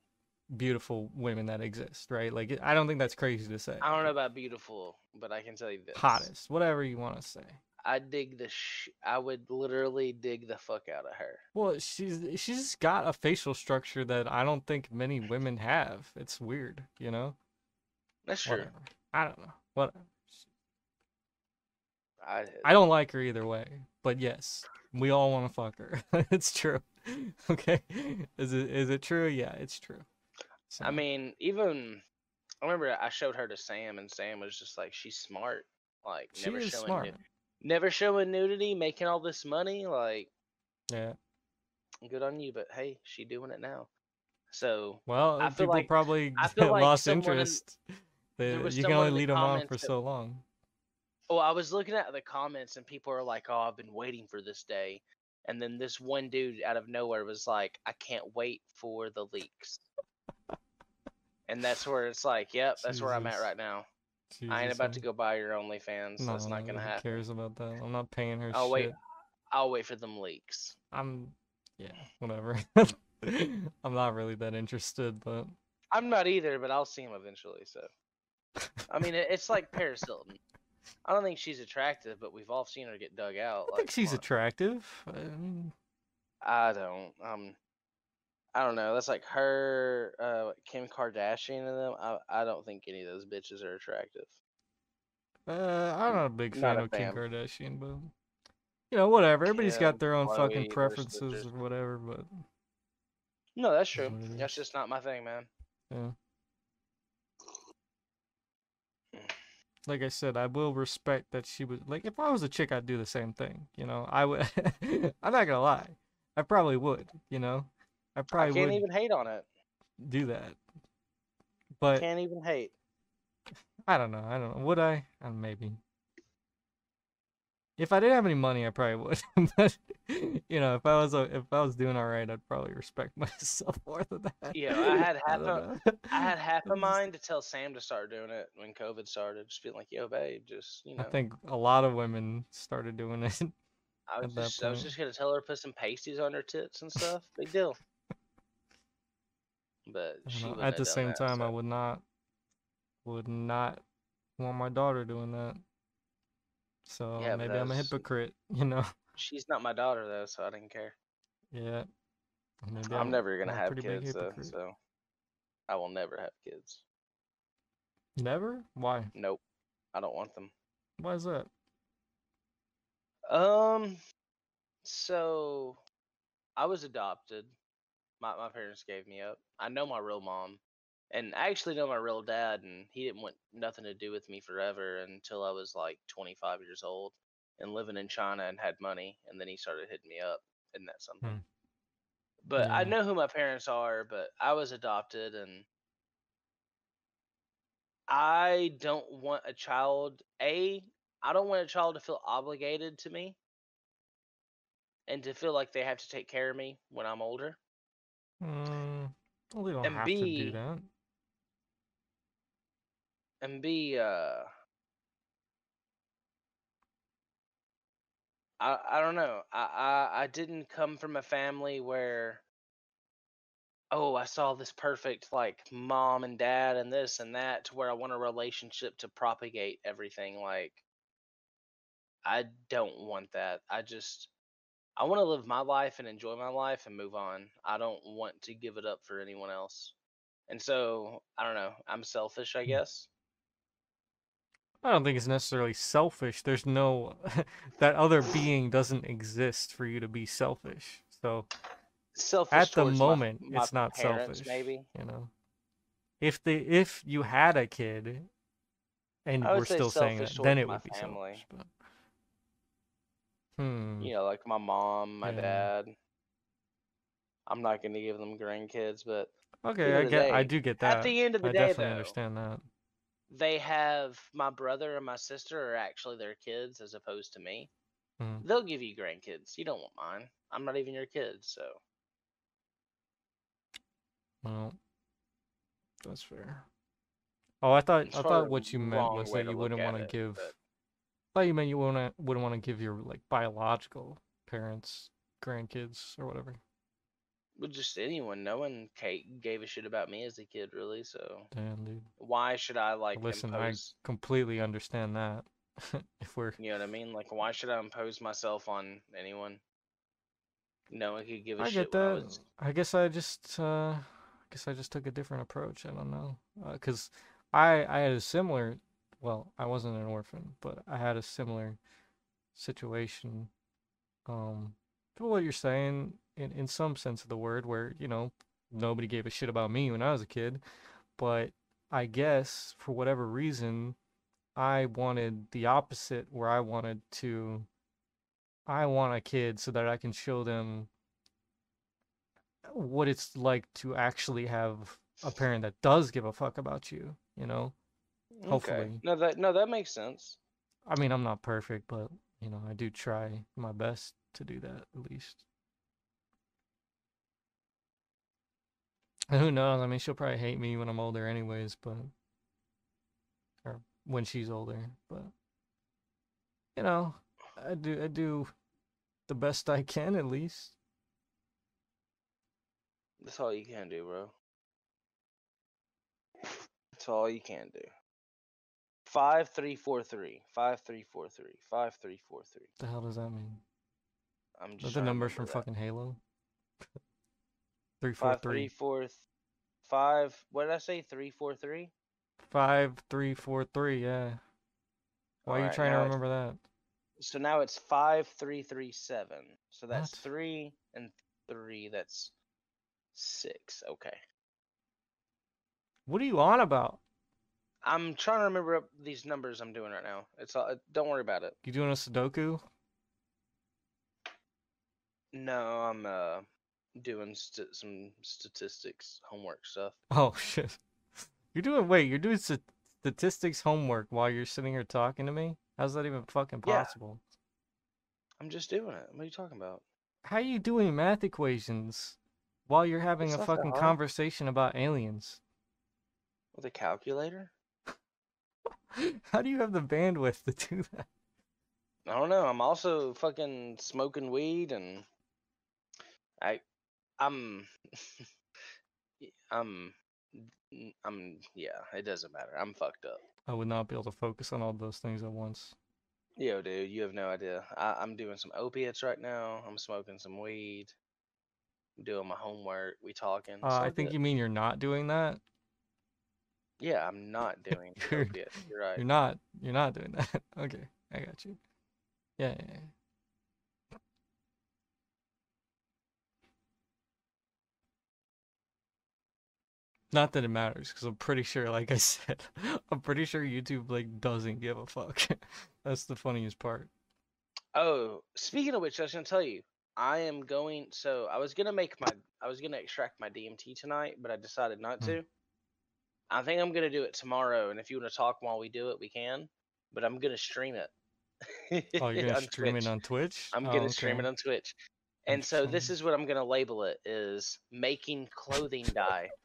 beautiful women that exist, right? Like I don't think that's crazy to say. I don't know about beautiful, but I can tell you this: Hottest, whatever you want to say. I dig the. Sh- I would literally dig the fuck out of her. Well, she's she's got a facial structure that I don't think many women have. It's weird, you know. That's true. Whatever. I don't know. What I, I don't like her either way, but yes, we all want to fuck her. it's true. Okay, is it is it true? Yeah, it's true. I mean, even I remember I showed her to Sam, and Sam was just like, "She's smart, like she never showing, smart. Never showing nudity, making all this money. Like, Yeah. good on you, but hey, she doing it now. So Well, I uh, feel people like- probably I feel like lost someone interest. They, you can only lead them on for that- so long. Well, I was looking at the comments and people are like, "Oh, I've been waiting for this day," and then this one dude out of nowhere was like, "I can't wait for the leaks," and that's where it's like, "Yep, that's where I'm at right now. I ain't Jesus, about to go buy your OnlyFans. No, that's not gonna who happen. cares about that? I'm not paying her Oh, shit. wait. I'll wait for them leaks." I'm, yeah, whatever. I'm not really that interested, but I'm not either, but I'll see him eventually. So, I mean, it's like Paris Hilton. I don't think she's attractive, but we've all seen her get dug out. I like, think she's on. attractive. I mean, I don't. Um, I don't know. That's like her, uh, Kim Kardashian, and them. I, I don't think any of those bitches are attractive. uh, I'm not a big fan a of Kim. Kardashian, but you know, whatever. Everybody's Kim, got their own fucking preferences or whatever. But No, that's true. That's just not my thing, man. yeah, like I said, I will respect that she was like. If I was a chick, I'd do the same thing. You know, I would. I'm not gonna lie. I probably would. You know, I probably I can't even hate on it. do that. But Can't even hate. I don't know. I don't know. Would I? Uh, maybe. If I didn't have any money, I probably would. but you know, if I was a, if I was doing all right, I'd probably respect myself more than that. Yeah, I had half don't a- had half a mind to tell Sam to start doing it when COVID started. Just being like, "Yo, babe, just you know." I think a lot of women started doing it. I was just, I was just gonna tell her to put some pasties on her tits and stuff. Big deal. But. At the same time, I would not, would not want my daughter doing that. So Yeah, maybe I'm a hypocrite. You know. She's not my daughter though, so I didn't care. Yeah. Maybe I'm never gonna I'm have kids though, so I will never have kids. Never. Why? Nope, I don't want them. Why is that? Um, so I was adopted. My my parents gave me up. I know my real mom, and I actually know my real dad, and he didn't want nothing to do with me forever until I was like 25 years old and living in China and had money, and then he started hitting me up. Isn't that something? Hmm. But I know who my parents are, but I was adopted, and I don't want a child. A, I don't want a child to feel obligated to me and to feel like they have to take care of me when I'm older. Mm, well, they don't And have to do that. And B, uh, I I don't know. I, I I didn't come from a family where oh, I saw this perfect like mom and dad and this and that to where I want a relationship to propagate everything like I don't want that. I just I want to live my life and enjoy my life and move on. I don't want to give it up for anyone else. And so, I don't know. I'm selfish, I mm. guess. I don't think it's necessarily selfish. There's no that other being doesn't exist for you to be selfish. So Selfish at the towards my- moment, my it's not parents, selfish. Maybe you know, if the if you had a kid, and we're say still saying that, then it would be family. selfish. But... Hmm. you know, like my mom, my Yeah. dad. I'm not going to give them grandkids, but Okay, I get. I do get that. at the end of the I day, definitely though, understand that. they have my brother and my sister are actually their kids as opposed to me. Mhm. They'll give you grandkids. You don't want mine. I'm not even your kid, so Well, that's fair. Oh, I thought It's I thought what you meant was that you wouldn't want to give. but- thought you meant you wouldn't wouldn't want to give your like biological parents grandkids or whatever. with just anyone, no one gave a shit about me as a kid, really. So Damn, dude. why should I like Listen, impose? I completely understand that. if we're You know what I mean? Like, why should I impose myself on anyone? No one could give a I shit I get when I that. was. I guess I just uh I guess I just took a different approach. I don't know. Uh 'cause I I had a similar well, I wasn't an orphan, but I had a similar situation um to what you're saying in in some sense of the word where, you know, nobody gave a shit about me when I was a kid, but I guess for whatever reason I wanted the opposite where I wanted to I want a kid so that I can show them what it's like to actually have a parent that does give a fuck about you, you know? Okay. hopefully. No, that no, that makes sense. I mean, I'm not perfect, but you know, I do try my best to do that at least. And who knows? I mean, she'll probably hate me when I'm older anyways, but or when she's older, but you know, I do I do the best I can at least. That's all you can do, bro. That's all you can do. Five three four three. Five three four three. Five three four three. The hell does that mean? I'm Are just the trying to numbers from that. fucking Halo? Three four Five three three. four th- five. What did I say? Three four three. Five three four three. Yeah. Why are you Alright, trying to remember that? So now it's five three three seven. So that's What? three and three. That's six. Okay. What are you on about? I'm trying to remember up these numbers I'm doing right now. It's all. Don't worry about it. You doing a Sudoku? No, I'm uh doing st- some statistics homework stuff. Oh shit. You're doing wait, you're doing st- statistics homework while you're sitting here talking to me? How's that even fucking Yeah. possible? I'm just doing it. What are you talking about? How are you doing math equations while you're having It's a fucking conversation about aliens? With a calculator? How do you have the bandwidth to do that? I don't know. I'm also fucking smoking weed and I I'm I'm I'm yeah, it doesn't matter. I'm fucked up. I would not be able to focus on all those things at once. Yo, dude, you have no idea. I, I'm doing some opiates right now. I'm smoking some weed. I'm doing my homework. We talking. Uh, It's I think good. you mean you're not doing that. Yeah, I'm not doing You're-. You're right. You're not. You're not doing that. okay, I got you. Yeah, yeah, yeah. Not that it matters, because I'm pretty sure, like I said, I'm pretty sure YouTube like doesn't give a fuck. That's the funniest part. Oh, speaking of which, I was gonna tell you, I am going. So I was gonna make my, I was gonna extract my DMT tonight, but I decided not Hmm. to. I think I'm gonna do it tomorrow, and if you want to talk while we do it, we can. But I'm gonna stream it. Oh, you're gonna on stream Twitch. it on Twitch? I'm Oh, gonna stream it on Twitch. And so this is what I'm gonna label it: is making clothing dye.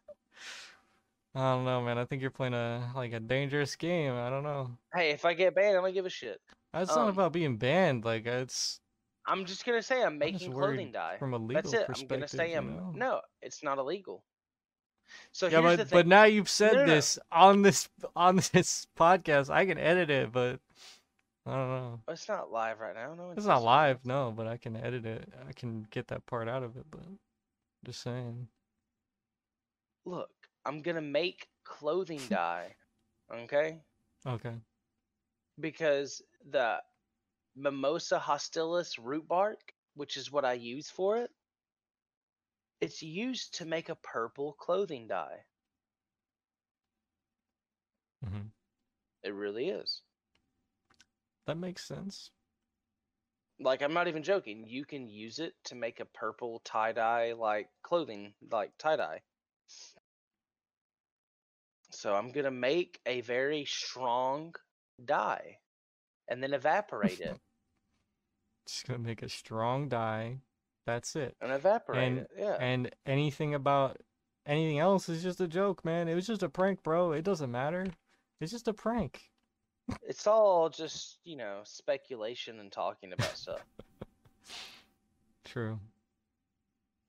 I don't know, man. I think you're playing a like a dangerous game. I don't know. Hey, if I get banned, I don't give a shit. Not Um, about being banned. Like it's I'm just gonna say I'm I'm making clothing dye. from a legal That's it. I'm gonna say I'm know? no, it's not illegal. So yeah, but but now you've said no, no. this on this on this podcast. I can edit it, but I don't know. it's not live right now. No, one's It's not live, no, but I can edit it. I can get that part out of it. But just saying. Look, I'm gonna make clothing dye. Okay, Okay. because the Mimosa hostilis root bark, which is what I use for it, it's used to make a purple clothing dye. hmm It really is. That makes sense. Like I'm not even joking. You can use it to make a purple tie dye like clothing, like tie dye. So I'm gonna make a very strong dye, and then evaporate it, Just gonna make a strong dye. That's it. and evaporate And- it. Yeah. And anything about anything else is just a joke, man. It was just a prank, bro. It doesn't matter. It's just a prank. It's all just, you know, speculation and talking about stuff. True.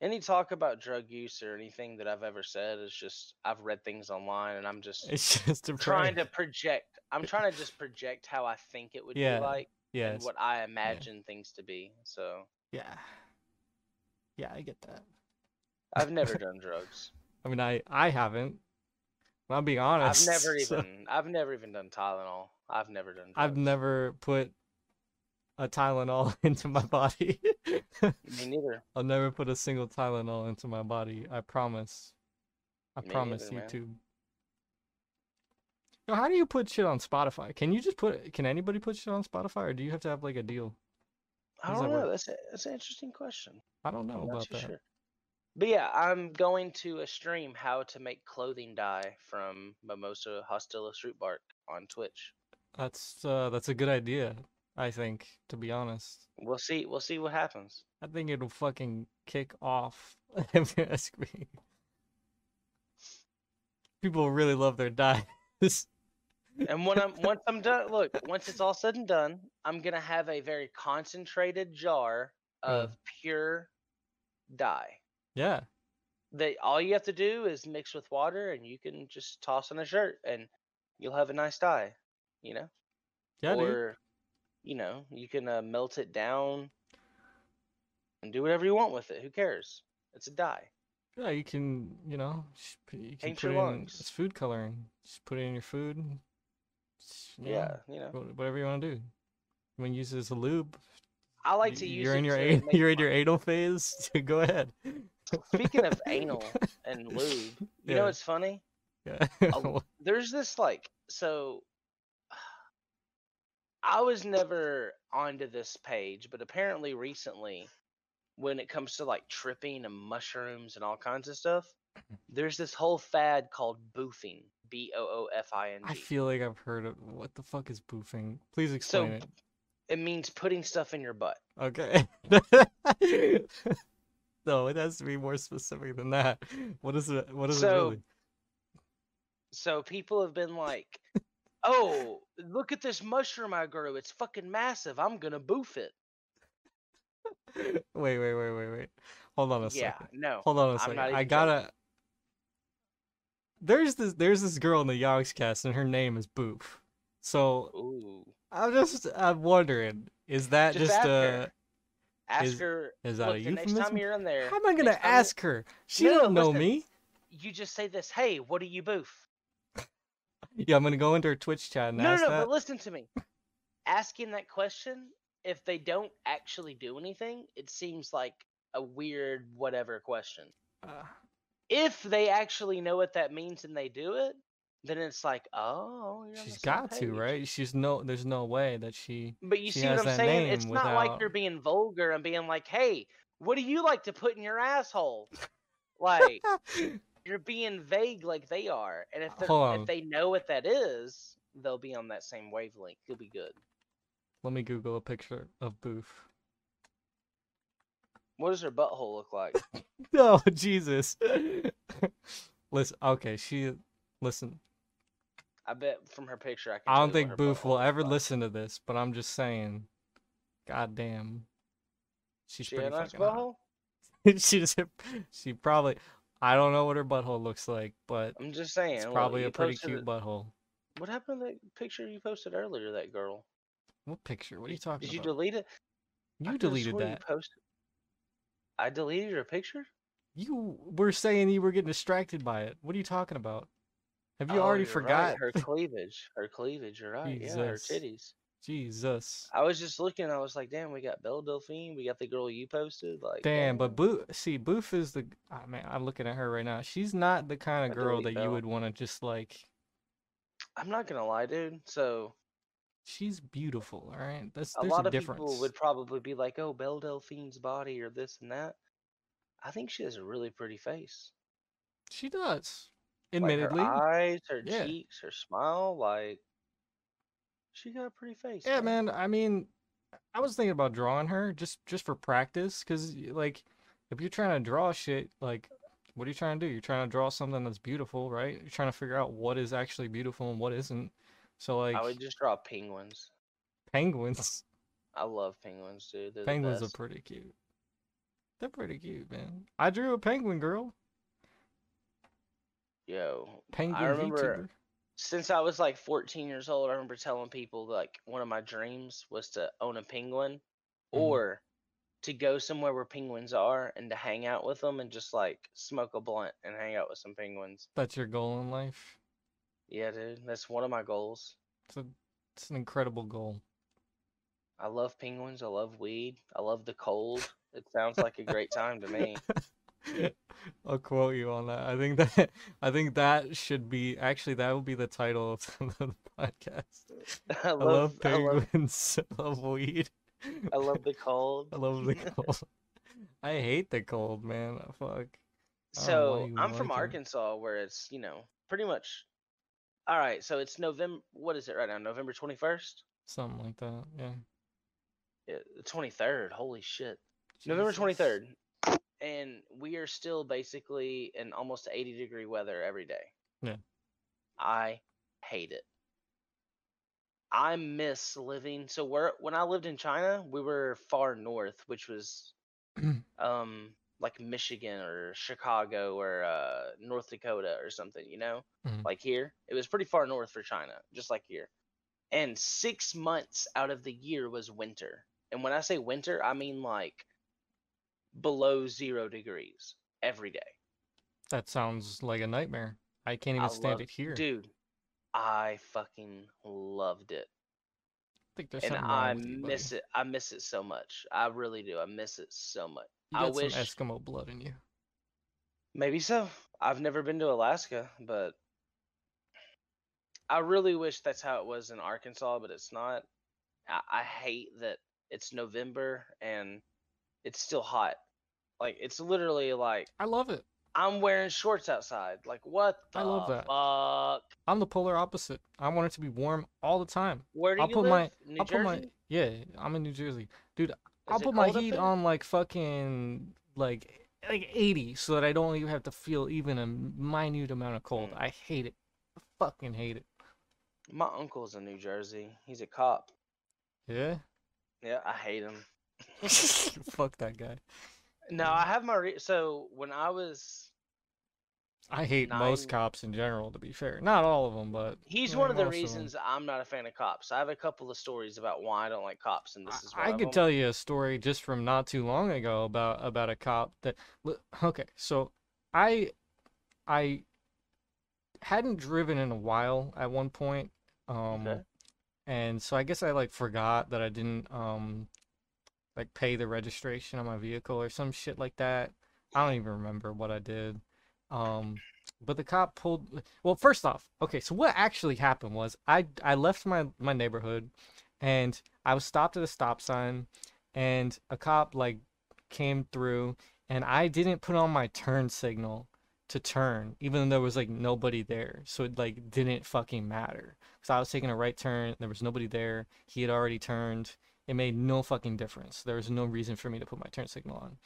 Any talk about drug use or anything that I've ever said is just I've read things online and I'm just It's just a trying to project. I'm trying to just project how I think it would Yeah, be like Yeah. and what I imagine things to be. So Yeah. Yeah, I get that. I've never done drugs. I mean, I I haven't. I'm being honest. I've never so even I've never even done Tylenol. I've never done drugs. I've never put a Tylenol into my body. Me neither. I'll never put a single Tylenol into my body. I promise. I Me promise neither, man. YouTube. Yo, how do you put shit on Spotify? Can you just put? Can anybody put shit on Spotify, or do you have to have like a deal? I don't know. work? That's a, that's an interesting question. I don't know about that. sure. But yeah, I'm going to a stream how to make clothing dye from Mimosa hostilis root bark on Twitch. That's uh, that's a good idea. I think, to be honest, We'll see. We'll see what happens. I think it'll fucking kick off. if you ask me. People really love their dyes. And when I'm once I'm done, look, once it's all said and done, I'm gonna have a very concentrated jar Mm. of pure dye. yeah, They all you have to do is mix with water, and you can just toss in a shirt, and you'll have a nice dye. You know, Yeah, dude. or you know, you can uh, melt it down and do whatever you want with it. Who cares? It's a dye. Yeah, you can, you know, you can Paint put your it in. lungs. It's food coloring. Just put it in your food. And s- know, Yeah, you know. whatever you want to do. You want to use it as a lube? I like to use. You're it in your make you're in your anal phase. Go ahead. Speaking of anal and lube, you Yeah. know what's funny? Yeah. a- there's this like so I was never onto this page, but apparently recently when it comes to like tripping and mushrooms and all kinds of stuff, mm-hmm. there's this whole fad called boofing. B O O F I N I G. feel like I've heard of what the fuck is boofing. Please So explain it. it means putting stuff in your butt. Okay. no, it has to be more specific than that. What is it? What is it So, really? So people have been like, "Oh, look at this mushroom I grew. It's fucking massive. I'm to boof it." Wait, wait, wait, wait, wait. Hold on a Yeah, second. no. Hold on a second. I gotta. There's this. There's this girl in the Yogscast, and her name is Boof. So Ooh. I'm just. I'm wondering. Is that Just just, ask uh? her. Ask is- her. is that look, a the next time euphemism? you're in there, How am I gonna next time ask her? She No, no, don't know listen. me. You just say this. Hey, what do you boof? Yeah, I'm gonna go into her Twitch chat and No, no, ask no. that. But listen to me. Asking that question, if they don't actually do anything, it seems like a weird whatever question. Uh, If they actually know what that means and they do it, then it's like, oh, she's got to, right? She's no. There's no way that she. But you She see what I'm saying? It's name not like you're being vulgar and being like, hey, what do you like to put in your asshole? Like, you're being vague like they are. And if, they're- Hold on. if they know what that is, they'll be on that same wavelength. You'll be good. Let me Google a picture of Boof. What does her butthole look like? No, oh, Jesus. listen, okay, she. Listen, I bet from her picture I can. I don't think Boof will ever like. listen to this, but I'm just saying. Goddamn. She's She pretty nice butthole? she just. She probably. I don't know what her butthole looks like, but I'm just saying. it's probably you a pretty cute it- butthole. What happened to that picture you posted earlier? That girl. What picture? What are you talking about? Did you delete it? You could've deleted swore you that. posted. I deleted your picture. You were saying you were getting distracted by it. What are you talking about? Have you Oh, already forgot? right, her cleavage? Her cleavage. You're right. Yeah, her titties. Jesus. I was just looking. I was like, damn, we got Belle Delphine. We got the girl you posted. Like, Damn, but Boof, see, Boof is the. Oh, man, I'm looking at her right now. She's not the kind I of girl delete that you would want to just like. I'm not gonna lie, dude. So She's beautiful, all right. That's a lot a of difference. people would probably be like, oh, Belle Delphine's body or this and that. I think she has a really pretty face. She does, Like admittedly. her eyes, her Yeah. cheeks, her smile, like she got a pretty face. Yeah, man. I mean, I was thinking about drawing her just just for practice, cause like, if you're trying to draw shit, like, what are you trying to do? You're trying to draw something that's beautiful, right? You're trying to figure out what is actually beautiful and what isn't. So like, I would just draw penguins. penguins. I love penguins, dude. They're Penguins are pretty cute. They're pretty cute, man. I drew a penguin girl. Yo, Penguin I remember VTuber. since I was like 14 years old, I remember telling people like one of my dreams was to own a penguin Mhm. or to go somewhere where penguins are and to hang out with them and just like smoke a blunt and hang out with some penguins. That's your goal in life. Yeah, dude, that's one of my goals. It's a, it's an incredible goal. I love penguins. I love weed. I love the cold. It sounds like a great time to me. I'll quote you on that. I think that I think that should be actually that would be the title of the podcast. I I love, love I love, penguins. I love weed. I love the cold. I love the cold. I hate the cold, man. Fuck. I don't know why So I'm from it. Arkansas, where it's you know pretty much. All right, so it's November. What is it right now? November 21st. Something like that. Yeah. Yeah, the 23rd. Holy shit. November 23rd. And we are still basically in almost 80 degree weather every day. Yeah. I hate it. I miss living. So where when I lived in China, we were far north, which was um like Michigan or Chicago or uh, North Dakota or something, you know, Mhm. like here. It was pretty far north for China, just like here. And six months out of the year was winter. And when I say winter, I mean like below zero degrees every day. That sounds like a nightmare. I can't even I stand love- it here. Dude, I fucking loved it. I think there's and something I wrong with you, buddy. miss it. I miss it so much. I really do. I miss it so much. You I got wish some Eskimo blood in you. maybe so. I've never been to Alaska, but I really wish that's how it was in Arkansas, but it's not. I, I hate that it's November and it's still hot. Like it's literally like I love it. I'm wearing shorts outside. Like what the I love that. fuck? I'm the polar opposite. I want it to be warm all the time. Where do I'll you put live? my New I'll Jersey? put my yeah, I'm in New Jersey. Dude, I'll put my heat on like fucking like like 80 so that I don't even have to feel even a minute amount of cold. Mm. I hate it. I fucking hate it. My uncle's in New Jersey. He's a cop. Yeah? Yeah, I hate him. Fuck that guy. No, I have my re- so when I was I hate most cops in general to be fair. Not all of them, but he's one of the most of reasons I'm not a fan of cops. I have a couple of stories about why I don't like cops, and this is one I, I could tell you a story just from not too long ago about about a cop that okay, so I I hadn't driven in a while at one point. Um Okay. and so I guess I like forgot that I didn't um like pay the registration on my vehicle or some shit like that. I don't even remember what I did. Um but the cop pulled well first off, okay, so what actually happened was I I left my my neighborhood and I was stopped at a stop sign and a cop like came through and I didn't put on my turn signal to turn even though there was like nobody there so it like didn't fucking matter so I was taking a right turn there was nobody there he had already turned it made no fucking difference there was no reason for me to put my turn signal on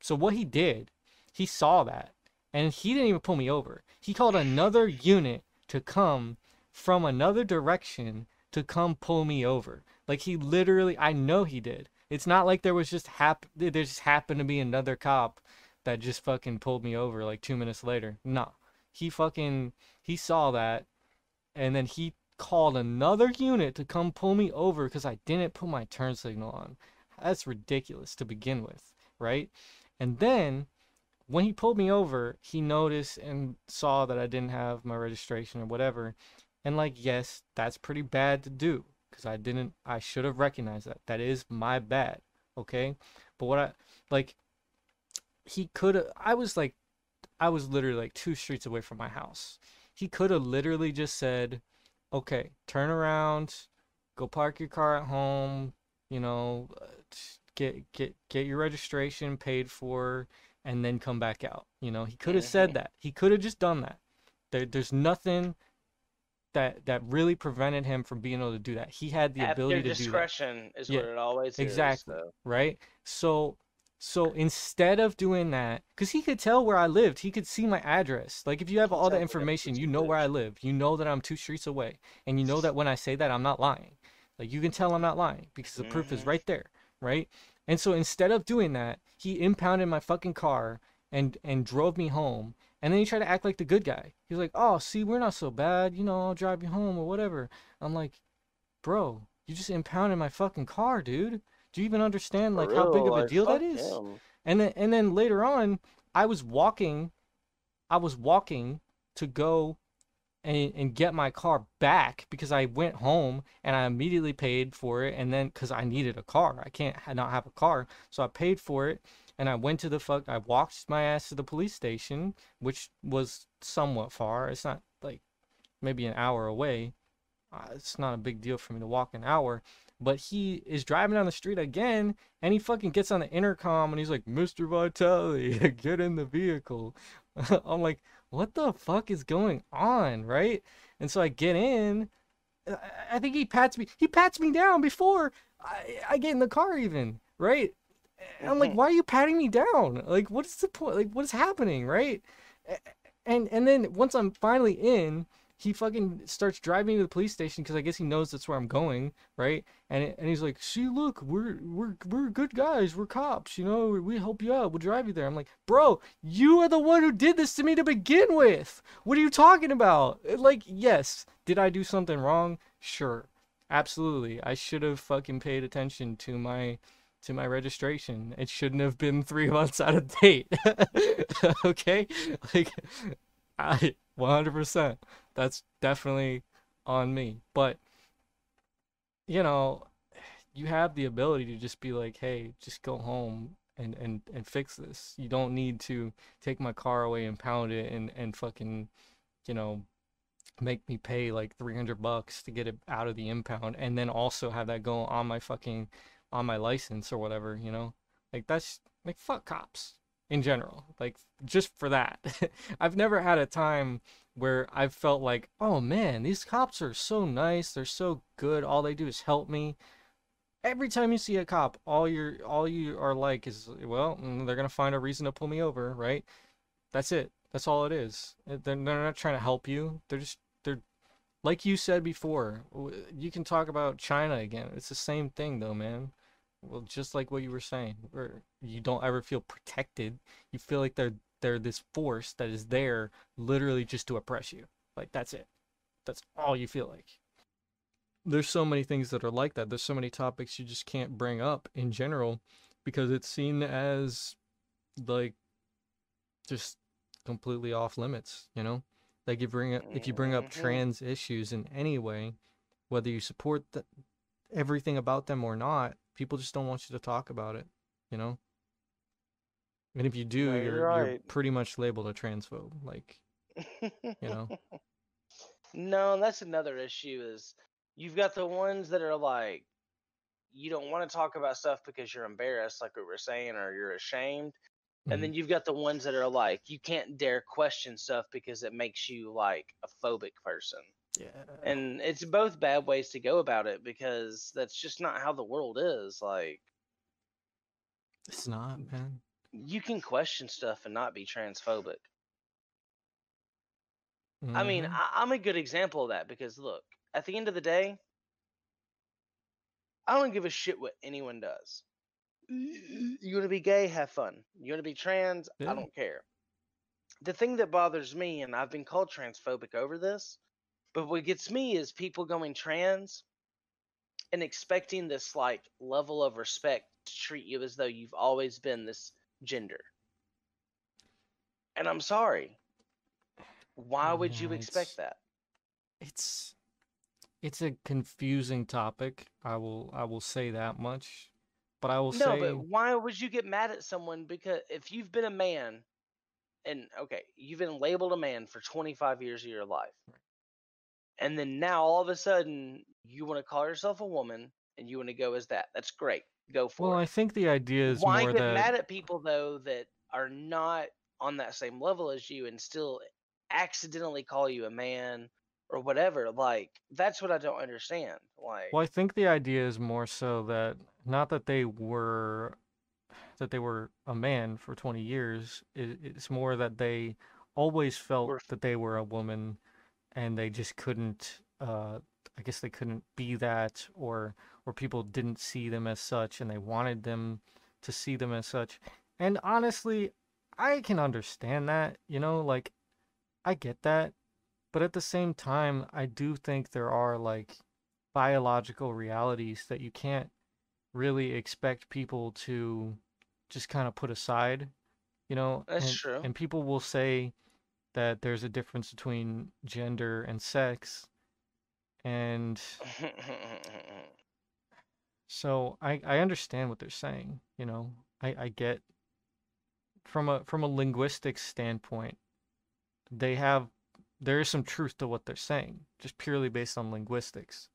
so what he did he saw that and he didn't even pull me over he called another unit to come from another direction to come pull me over. Like he literally, I know he did. It's not like there was just hap there just happened to be another cop that just fucking pulled me over like two minutes later. No, he fucking he saw that, and then he called another unit to come pull me over because I didn't put my turn signal on. That's ridiculous to begin with, right? And then when he pulled me over, he noticed and saw that I didn't have my registration or whatever. And like, yes, that's pretty bad to do because I didn't, I should have recognized that. That is my bad. Okay. But what I, like, he could have, I was like, I was literally like two streets away from my house. He could have literally just said, okay, turn around, go park your car at home, you know, uh, get, get, get your registration paid for, and then come back out. You know, he could have said Mhm. that. He could have just done that. There, there's nothing that that really prevented him from being able to do that. He had the At ability to do that, discretion is Yeah, what it always exactly. is. so- right? So so instead of doing that, because he could tell where I lived, he could see my address. Like if you have all the information, you know where I live. You know that I'm two streets away, and you know that when I say that, I'm not lying. Like you can tell I'm not lying because the proof is Mhm. right there, right? And so instead of doing that, he impounded my fucking car and and drove me home. And then he tried to act like the good guy. He's like, "Oh, see, we're not so bad. You know, I'll drive you home or whatever." I'm like, "Bro, you just impounded my fucking car, dude. Do you even understand like how big of a like, deal that fuck him. And then and then later on, I was walking, I was walking to go and and get my car back because I went home and I immediately paid for it and then because I needed a car, I can't not have a car, so I paid for it and I went to the fuck, I walked my ass to the police station, which was somewhat far. It's not like maybe an hour away. Uh, it's not a big deal for me to walk an hour. But he is driving down the street again, and he fucking gets on the intercom and he's like, "Mr. Vitale, get in the vehicle." I'm like, "What the fuck is going on?" Right? And so I get in. I- think he pats me. He pats me down before I, I get in the car, even. Right? And I'm like. "Why are you patting me down? Like, what is the point? Like, what is happening?" Right? And and then once I'm finally in, he fucking starts driving to the police station because I guess he knows that's where I'm going, right? And and he's like, "See, look, we're we're we're good guys. We're cops. You know, we help you out. We'll drive you there." I'm like, "Bro, you are the one who did this to me to begin with. What are you talking about?" Like, yes, did I do something wrong? Sure, absolutely. I should have fucking paid attention to my to my registration. It shouldn't have been three months out of date. okay, like I 100%. That's definitely on me. But you know, you have the ability to just be like, "Hey, just go home and and and fix this. You don't need to take my car away and pound it and and fucking, you know, make me pay like 300 bucks to get it out of the impound and then also have that go on my fucking on my license or whatever, you know? Like that's like fuck cops in general. Like just for that. I've never had a time where I've felt like, "Oh man, these cops are so nice. They're so good. All they do is help me." Every time you see a cop, all you're all you are like is, "Well, mm, they're going to find a reason to pull me over, right?" That's it. That's all it is. They're, they're not trying to help you. They're just they're like you said before. You can talk about China again. It's the same thing though, man. Well, just like what you were saying, where you don't ever feel protected. You feel like they're they're this force that is there literally just to oppress you. Like that's it. That's all you feel like. There's so many things that are like that. There's so many topics you just can't bring up in general because it's seen as like just completely off limits, you know? Like if you bring up, if you bring up Mhm. trans issues in any way, whether you support the, everything about them or not, people just don't want you to talk about it, you know? And if you do, No, you're you're you're pretty much labeled a transphobe. Like, you know? No, that's another issue is you've got the ones that are like you don't want to talk about stuff because you're embarrassed, like we were saying, or you're ashamed. And mm-hmm. then you've got the ones that are like you can't dare question stuff because it makes you like a phobic person. Yeah. And it's both bad ways to go about it because that's just not how the world is. Like It's not, man. you can question stuff and not be transphobic. I mean. Mm-hmm. I, I'm a good example of that because look, at the end of the day, I don't give a shit what anyone does. You want to be gay? Have fun. You want to be trans? Yeah. I don't care. The thing that bothers me, and I've been called transphobic over this, but what gets me is people going trans and expecting this like level of respect to treat you as though you've always been this gender. And I'm sorry. Why would you expect that? it's it's a confusing topic. I will I will say that much. But I will No, say but why would you get mad at someone because if you've been a man and okay, you've been labeled a man for 25 years of your life. And then now all of a sudden you want to call yourself a woman and you want to go as that. That's great. Go for well, it. Well, I think the idea is Why more get that mad at people though that are not on that same level as you and still accidentally call you a man or whatever? Like that's what I don't understand. Like Well, I think the idea is more so that not that they were that they were a man for 20 years. It, it's more that they always felt that they were a woman and they just couldn't uh I guess they couldn't be that or or people didn't see them as such and they wanted them to see them as such. And honestly, I can understand that, you know, like I get that. But at the same time, I do think there are like biological realities that you can't really expect people to just kind of put aside, you know? That's and, true. And people will say that there's a difference between gender and sex. And so I, I understand what they're saying, you know. I, I get from a from a linguistic standpoint, they have there is some truth to what they're saying, just purely based on linguistics.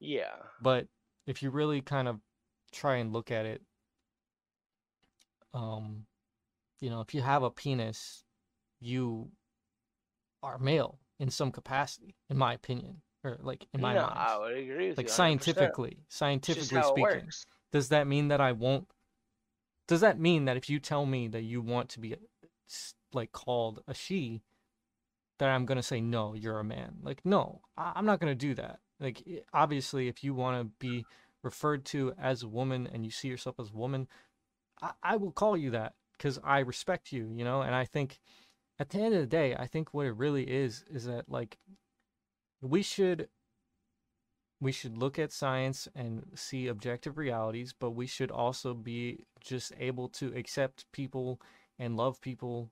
yeah. But if you really kind of try and look at it, um, you know, if you have a penis, you are male in some capacity, in my opinion, or like in my no, mind. I would agree with like you. 100%. scientifically, scientifically speaking, does that mean that I won't? Does that mean that if you tell me that you want to be like called a she, that I'm gonna say no, you're a man. Like no, I- I'm not gonna do that. Like obviously, if you want to be referred to as a woman and you see yourself as a woman, I, I will call you that because I respect you, you know. And I think at the end of the day, I think what it really is is that like we should we should look at science and see objective realities, but we should also be just able to accept people and love people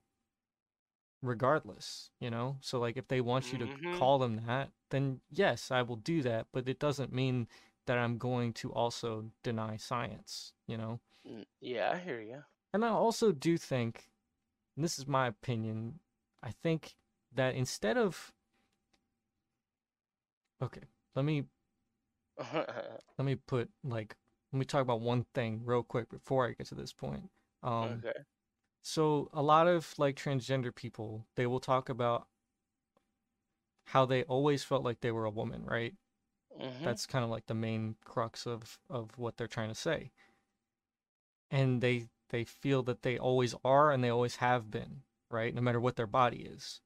regardless, you know? So like if they want you to Mhm. call them that, then yes, I will do that, but it doesn't mean that I'm going to also deny science, you know? Mm, Yeah, I hear you. And I also do think, this is my opinion, I think that instead of Okay, let me let me put like let me talk about one thing real quick before I get to this point. Um okay. so a lot of like transgender people, they will talk about how they always felt like they were a woman, right? Mhm. That's kind of like the main crux of of what they're trying to say. And they they feel that they always are and they always have been, right? No matter what their body is.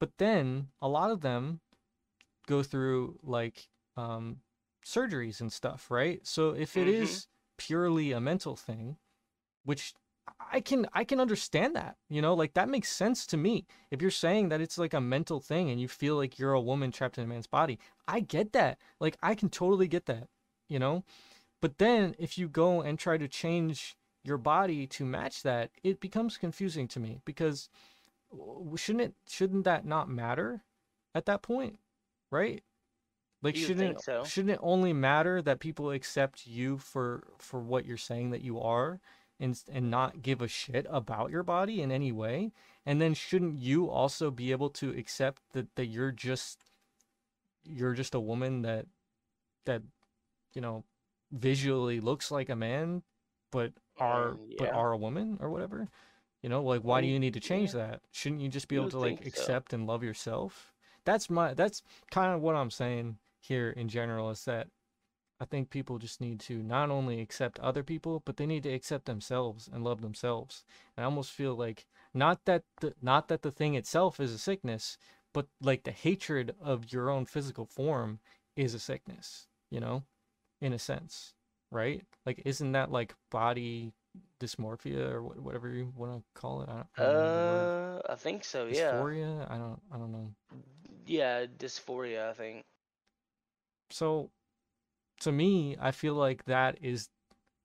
But then a lot of them go through like um surgeries and stuff, right? So if it Mhm. is purely a mental thing, which I can I can understand that. You know, like that makes sense to me. If you're saying that it's like a mental thing and you feel like you're a woman trapped in a man's body, I get that. Like I can totally get that, you know? But then if you go and try to change your body to match that, it becomes confusing to me because shouldn't it shouldn't that not matter at that point? Right? Like shouldn't so. shouldn't it only matter that people accept you for for what you're saying that you are and and not give a shit about your body in any way? And then shouldn't you also be able to accept that that you're just you're just a woman that that you know visually looks like a man but are Mm, but are a woman or whatever? You know, like why do you need to change yeah. that? Shouldn't you just be You able to like so. accept and love yourself? That's my that's kind of what I'm saying here in general is that I think people just need to not only accept other people, but they need to accept themselves and love themselves. And I almost feel like not that the, not that the thing itself is a sickness, but like the hatred of your own physical form is a sickness, you know, in a sense, right? Like, isn't that like body dysmorphia or wha- whatever you want to call it? I don't, I don't know. Uh, I think so. Yeah. Dysphoria? I don't, I don't know. Yeah, dysphoria. I think. So, to me, I feel like that is,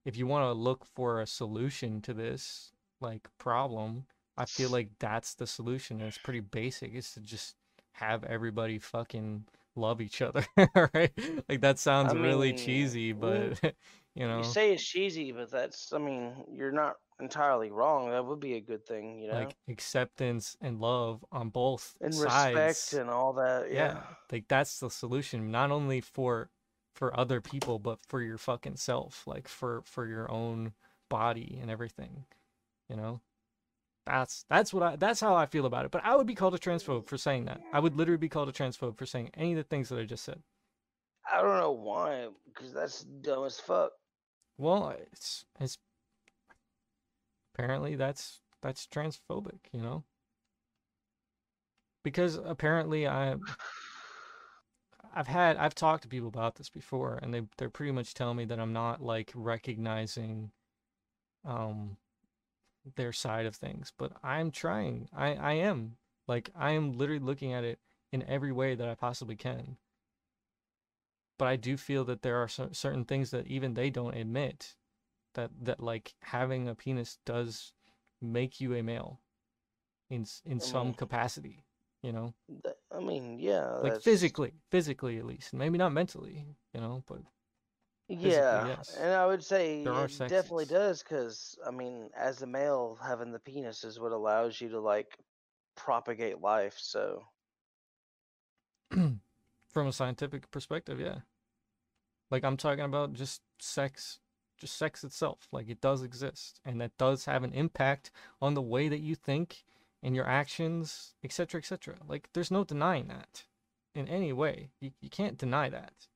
if you want to look for a solution to this like problem, I feel like that's the solution. And it's pretty basic. It's to just have everybody fucking love each other, right? Like that sounds really mean, cheesy, but you know, You say it's cheesy, but that's. I mean, you're not entirely wrong. That would be a good thing, you know. like acceptance and love on both and sides. respect and all that. yeah Yeah. like that's the solution not only for for other people but for your fucking self like for for your own body and everything you know that's that's what i that's how i feel about it but i would be called a transphobe for saying that. I would literally be called a transphobe for saying any of the things that i just said. I don't know why, because that's dumb as fuck. well it's it's apparently that's that's transphobic you know? Because apparently i I've had I've talked to people about this before and they they're pretty much telling me that I'm not like recognizing um their side of things, but I'm trying. I I am. Like I am literally looking at it in every way that I possibly can. But I do feel that there are certain things that even they don't admit that that like having a penis does make you a male in in I some mean- capacity, you know? I mean, yeah. like that's- physically physically at least maybe not mentally you know but Yeah, yes. and I would say There it definitely does, because I mean, as a male, having the penis is what allows you to like propagate life. So from a scientific perspective yeah like i'm talking about just sex just sex itself like it does exist and that does have an impact on the way that you think and your actions etc etc like there's no denying that in any way you, you can't deny that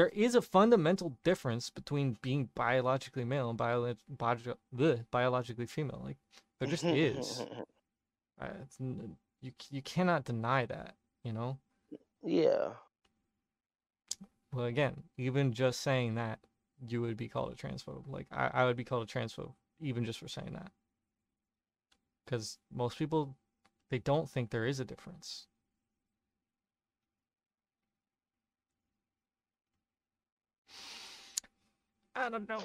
there is a fundamental difference between being biologically male and bio- bio- bleh, biologically female like there just is Uh, you you cannot deny that, you know? Yeah. Well, again, even just saying that, you would be called a transphobe. Like I, I would be called a transphobe even just for saying that. Because most people, they don't think there is a difference. I don't know.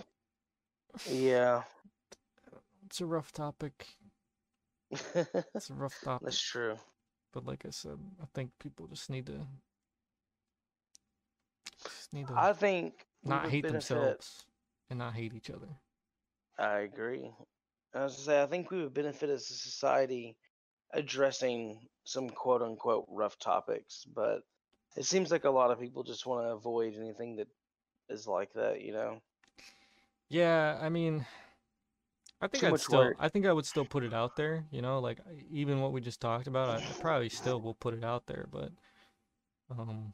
Yeah. It's a rough topic. It's a rough topic. That's true. But like I said, I think people just need to just need to I think not hate themselves and not hate each other. I agree. I was to say, I think we would benefit as a society addressing some quote unquote rough topics, but it seems like a lot of people just want to avoid anything that is like that, you know? Yeah, I mean, I think Too I'd still, work. I think I would still put it out there. You know, like even what we just talked about, I, I probably still will put it out there. But, um,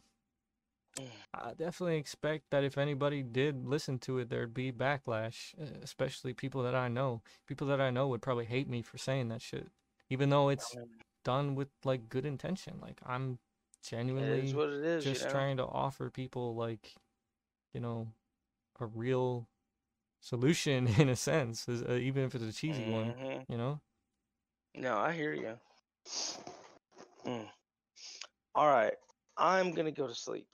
I definitely expect that if anybody did listen to it, there'd be backlash, uh, especially people that I know. People that I know would probably hate me for saying that shit, even though it's done with like good intention. Like I'm genuinely is what it is, just you know? trying to offer people like you know a real solution in a sense uh, even if it's a cheesy one Mhm. you know No, I hear you. Mm. All right, I'm gonna go to sleep.